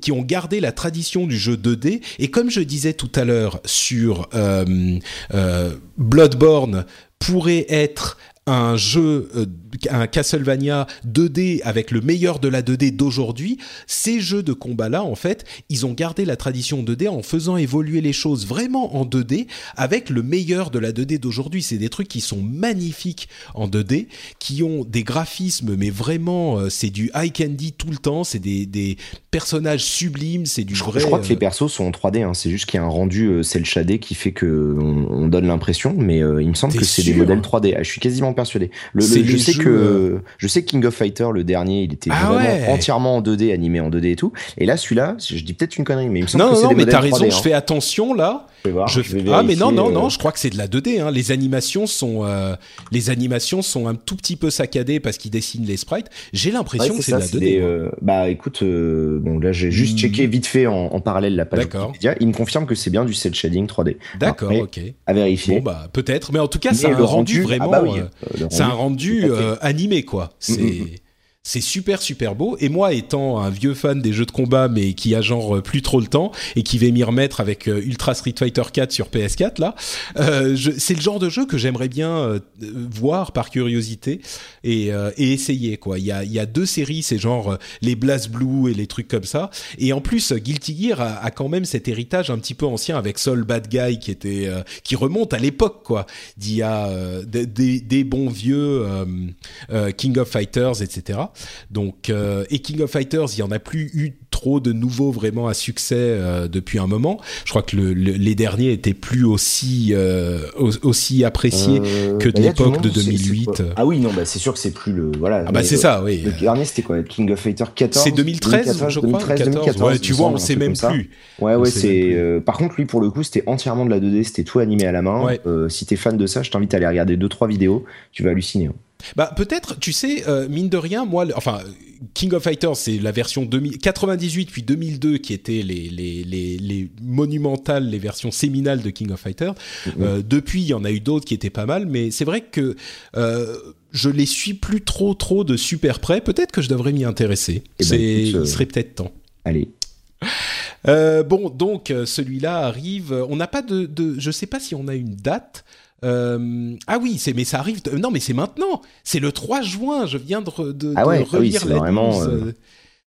qui ont gardé la tradition du jeu 2D et comme je disais tout à l'heure sur euh, euh, Bloodborne pourrait être un jeu, euh, un Castlevania 2D avec le meilleur de la 2D d'aujourd'hui, ces jeux de combat-là, en fait, ils ont gardé la tradition 2D en faisant évoluer les choses vraiment en 2D avec le meilleur de la 2D d'aujourd'hui. C'est des trucs qui sont magnifiques en 2D, qui ont des graphismes, mais vraiment, euh, c'est du high candy tout le temps, c'est des, des personnages sublimes, c'est du je, vrai... Je crois que les euh, persos sont en 3D, hein. c'est juste qu'il y a un rendu cel shadé qui fait que on, on donne l'impression, mais euh, il me semble que c'est des modèles 3D. Ah, je suis quasiment persuadé. Le, le- je sais jeux, que euh, je sais King of Fighter le dernier, il était Ah vraiment ouais. entièrement en 2D, animé en 2D et tout. Et là, celui-là, je dis peut-être une connerie, mais il me semble Non, que non, des mais t'as raison, 3D, je hein. fais attention là. Je vais voir, Je je vais fais- Ah mais non vérifier, non euh, non, je crois que c'est de la 2D. Hein. Les animations sont euh, les animations sont un tout petit peu saccadées parce qu'ils dessinent les sprites. J'ai l'impression c'est que c'est de la c'est 2D. des, moi. euh, bah écoute, euh, bon là j'ai juste Hmm. checké vite fait en, en parallèle la page D'accord. Wikipédia. Il me confirme que c'est bien du cel shading 3D. D'accord, ok. À vérifier. Bon bah peut-être, mais en tout cas c'est un rendu, vraiment. ah bah oui, le c'est un rendu, animé quoi. C'est Mm, mm, c'est super super beau. Et moi étant un vieux fan des jeux de combat mais qui a genre euh, plus trop le temps et qui va m'y remettre avec euh, Ultra Street Fighter 4 sur PS4 là, euh, c'est le genre de jeu que j'aimerais bien euh, voir par curiosité et, euh, et essayer quoi. Il y a, y a deux séries, c'est genre euh, les Blast Blue et les trucs comme ça. Et en plus, Guilty Gear a, a quand même cet héritage un petit peu ancien avec Soul Bad Guy qui était qui remonte à l'époque quoi, d'il y a des, des- bons vieux King of Fighters, etc. Donc euh, et King of Fighters, il y en a plus eu trop de nouveaux vraiment à succès euh, depuis un moment. Je crois que le- le- les derniers étaient plus aussi euh, aussi appréciés que de bah, l'époque de monde, c'est- c'est 2008. quoi Ah oui, non, bah c'est sûr que c'est plus le voilà. Ah bah c'est ça, oui. Le dernier c'était quoi King of Fighter 14 C'est 2013, 2014, je crois. 2013, 14. 2014, ouais, tu vois, on un sait même plus. Ouais, ouais, c'est. par contre, lui, pour le coup, c'était entièrement de la 2D, c'était tout animé à la main. Ouais. Si t'es fan de ça, je t'invite à aller regarder deux trois vidéos, tu vas halluciner. hein. Bah peut-être, tu sais, euh, mine de rien, moi, le- enfin, King of Fighters, c'est la version 2000, 98 puis 2002 qui étaient les, les, les, les monumentales, les versions séminales de King of Fighters. Mm-hmm. Euh, depuis, il y en a eu d'autres qui étaient pas mal, mais c'est vrai que euh, je les suis plus trop trop de super près. Peut-être que je devrais m'y intéresser. Eh ben, écoute, euh, il serait peut-être temps. Allez. Euh, bon, donc euh, celui-là arrive. On n'a pas de, de, je sais pas si on a une date. Euh, ah oui, c'est mais ça arrive. de- non, mais c'est maintenant. C'est le 3 juin. Je viens de, de, Ah ouais, de ah oui, la vraiment, news. euh,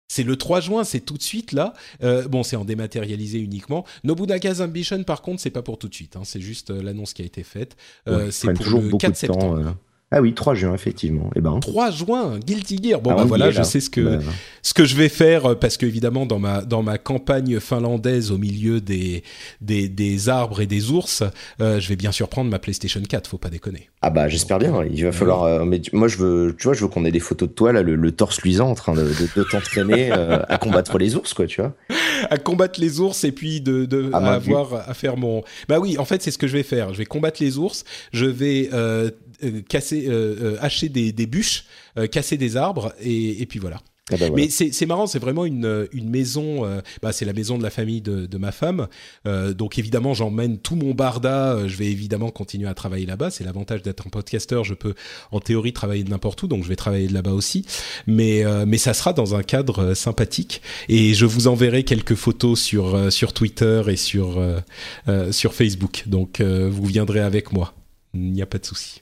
C'est le 3 juin, c'est tout de suite là. Euh, bon, c'est en dématérialisé uniquement. Nobunaga's Ambition, par contre, c'est pas pour tout de suite. hein. C'est juste euh, l'annonce qui a été faite. Euh, Ouais, c'est pour toujours le beaucoup 4 de septembre. temps. Ah oui, 3 juin, effectivement. Et ben. 3 juin, Guilty Gear. Bon, ah, bah voilà, je sais ce que Bah, ce que je vais faire euh, parce que évidemment dans ma dans ma campagne finlandaise au milieu des des, des arbres et des ours, euh, je vais bien sûr prendre ma PlayStation 4. Faut pas déconner. Ah bah j'espère bien. Il va falloir. euh, mais moi je veux, tu vois, je veux qu'on ait des photos de toi là, le, le torse luisant en train de, de, de t'entraîner euh, à combattre les ours, quoi, tu vois. à combattre les ours et puis de, de À avoir à faire mon bah oui en fait c'est ce que je vais faire je vais combattre les ours je vais casser euh, euh, hacher des, des bûches euh, casser des arbres et, et puis voilà. Ah bah, voilà. mais c'est marrant c'est vraiment une une maison euh, bah c'est la maison de la famille de, de ma femme. Euh, donc évidemment j'emmène tout mon barda euh, je vais évidemment continuer à travailler là-bas. C'est l'avantage d'être un podcasteur je peux en théorie travailler de n'importe où donc je vais travailler de là-bas aussi. Mais euh, mais ça sera dans un cadre euh, sympathique. Et je vous enverrai quelques photos sur euh, sur Twitter et sur euh, euh, sur Facebook. Donc euh, vous viendrez avec moi. Il n'y a pas de souci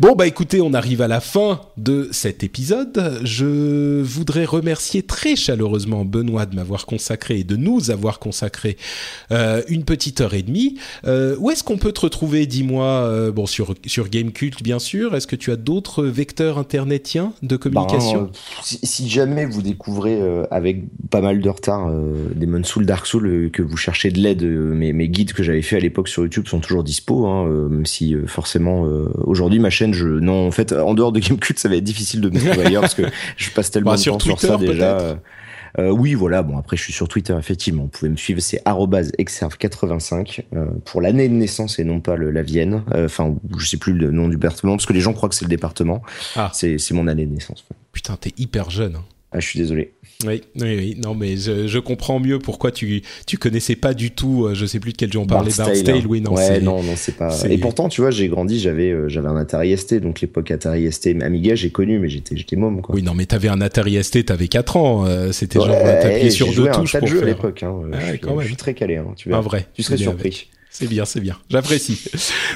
Bon bah écoutez, on arrive à la fin de cet épisode. Je voudrais remercier très chaleureusement Benoît de m'avoir consacré et de nous avoir consacré euh, une petite heure et demie. Euh, où est-ce qu'on peut te retrouver Dis-moi. euh, bon sur sur Gamecult bien sûr. Est-ce que tu as d'autres vecteurs internetiens de communication? Ben, euh, si, si jamais vous découvrez avec pas mal de retard Demon's Soul, Dark Soul, que vous cherchez de l'aide, mes, mes guides que j'avais fait à l'époque sur YouTube sont toujours dispo, hein, même si forcément aujourd'hui ma chaîne, je non en fait en dehors de Gamecult ça va être difficile de me trouver ailleurs parce que je passe tellement Bah, de sur temps sur Twitter, ça déjà. euh, euh, oui, voilà. Bon, après, je suis sur Twitter, effectivement. Vous pouvez me suivre, c'est exerve85 euh, pour l'année de naissance et non pas le, la Vienne. Euh, Enfin, je sais plus le nom du département parce que les gens croient que c'est le département. Ah. C'est c'est mon année de naissance. Putain, t'es hyper jeune. hein. Ah, je suis désolé. Oui, oui, oui. Non, mais je, je comprends mieux pourquoi tu tu connaissais pas du tout. euh, Je sais plus de quel jeu on parlait. Bard's Bard's Tale, Tale, hein. oui, non, ouais, non, non, c'est pas. Et pourtant, tu vois, j'ai grandi, j'avais, euh, j'avais un Atari ST, donc l'époque Atari ST, Amiga, j'ai connu, mais j'étais, j'étais môme, quoi. Oui, non, mais t'avais un Atari ST, t'avais 4 ans. euh, C'était Ouais, genre, t'appuyais j'ai sur deux touches pour jeux à l'époque. Hein. Ah je, suis, je suis très calé. Hein. Tu, verras. vrai. tu serais surpris. C'est bien, c'est bien. J'apprécie.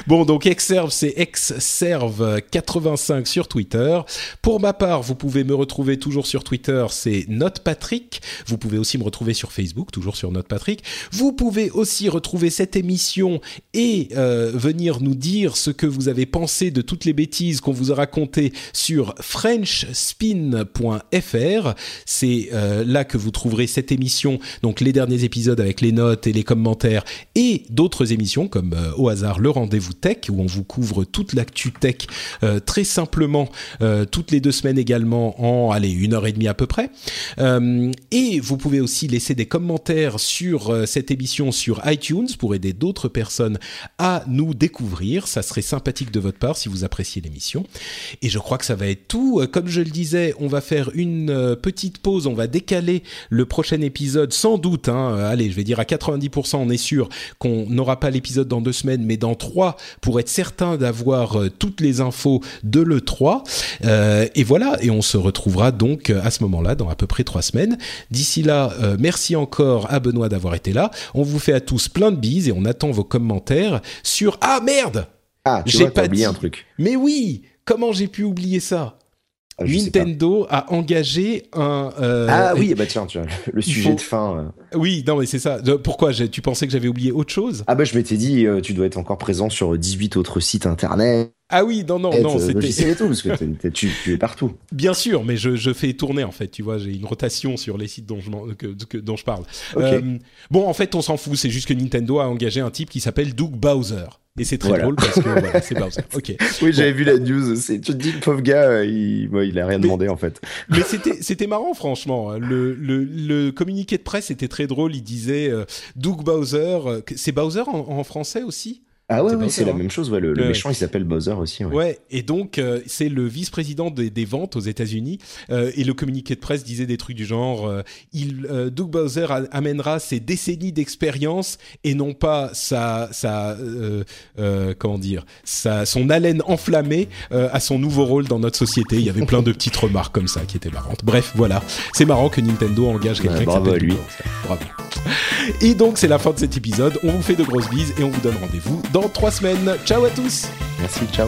Bon, donc Exserve, c'est Exserve85 sur Twitter. Pour ma part, vous pouvez me retrouver toujours sur Twitter, c'est NotePatrick. Vous pouvez aussi me retrouver sur Facebook, toujours sur NotePatrick. Vous pouvez aussi retrouver cette émission et euh, venir nous dire ce que vous avez pensé de toutes les bêtises qu'on vous a racontées sur frenchspin.fr. C'est euh, là que vous trouverez cette émission, donc les derniers épisodes avec les notes et les commentaires et d'autres émissions comme euh, au hasard le rendez-vous tech où on vous couvre toute l'actu tech euh, très simplement euh, toutes les deux semaines également en allez une heure et demie à peu près. et vous pouvez aussi laisser des commentaires sur cette émission sur iTunes pour aider d'autres personnes à nous découvrir. Ça serait sympathique de votre part si vous appréciez l'émission. Et je crois que ça va être tout. Comme je le disais, on va faire une petite pause. On va décaler le prochain épisode sans doute. Hein, allez, je vais dire à 90%, on est sûr qu'on n'aura pas l'épisode dans deux semaines, mais dans trois, pour être certain d'avoir euh, toutes les infos de l'E3. Euh, et voilà, et on se retrouvera donc euh, à ce moment-là, dans à peu près trois semaines. D'ici là, merci encore à Benoît d'avoir été là. On vous fait à tous plein de bises et on attend vos commentaires sur... Ah merde Ah, j'ai pas oublié un truc. Mais oui Comment j'ai pu oublier ça? Ah, Nintendo a engagé un. Euh, ah oui, bah tiens, tu vois, le sujet de fin. Euh. Oui, non, mais c'est ça. Pourquoi? Tu pensais que j'avais oublié autre chose? Ah bah je m'étais dit, euh, tu dois être encore présent sur 18 autres sites internet. Ah oui, non, non, non, c'était. tout, parce que tu, es partout. Bien sûr, mais je, fais tourner en fait, tu vois, j'ai une rotation sur les sites dont je, dont je parle. bon, en fait, on s'en fout, c'est juste que Nintendo a engagé un type qui s'appelle Doug Bowser. Et c'est très drôle parce que voilà, c'est Bowser. Ok. Oui, j'avais vu la news. Tu te dis, le pauvre gars, euh, il, il a rien demandé en fait. Mais c'était, c'était marrant, franchement. Le, le, le, communiqué de presse était très drôle. Il disait euh, Doug Bowser. Euh, c'est Bowser en français aussi? Ah ouais, c'est la hein. même chose. Ouais, le, méchant, il s'appelle Bowser aussi. Ouais, et donc euh, c'est le vice-président des, des, ventes aux États-Unis. Euh, et le communiqué de presse disait des trucs du genre euh, il, Doug Bowser amènera ses décennies d'expérience et non pas sa, sa comment dire, sa, son haleine enflammée à son nouveau rôle dans notre société. Il y avait plein de petites remarques comme ça qui étaient marrantes. Bref, voilà, c'est marrant que Nintendo engage quelqu'un ouais, bravo à lui. Bravo. Et donc c'est la fin de cet épisode. On vous fait de grosses bises et on vous donne rendez-vous dans trois semaines. Ciao à tous. Merci, ciao.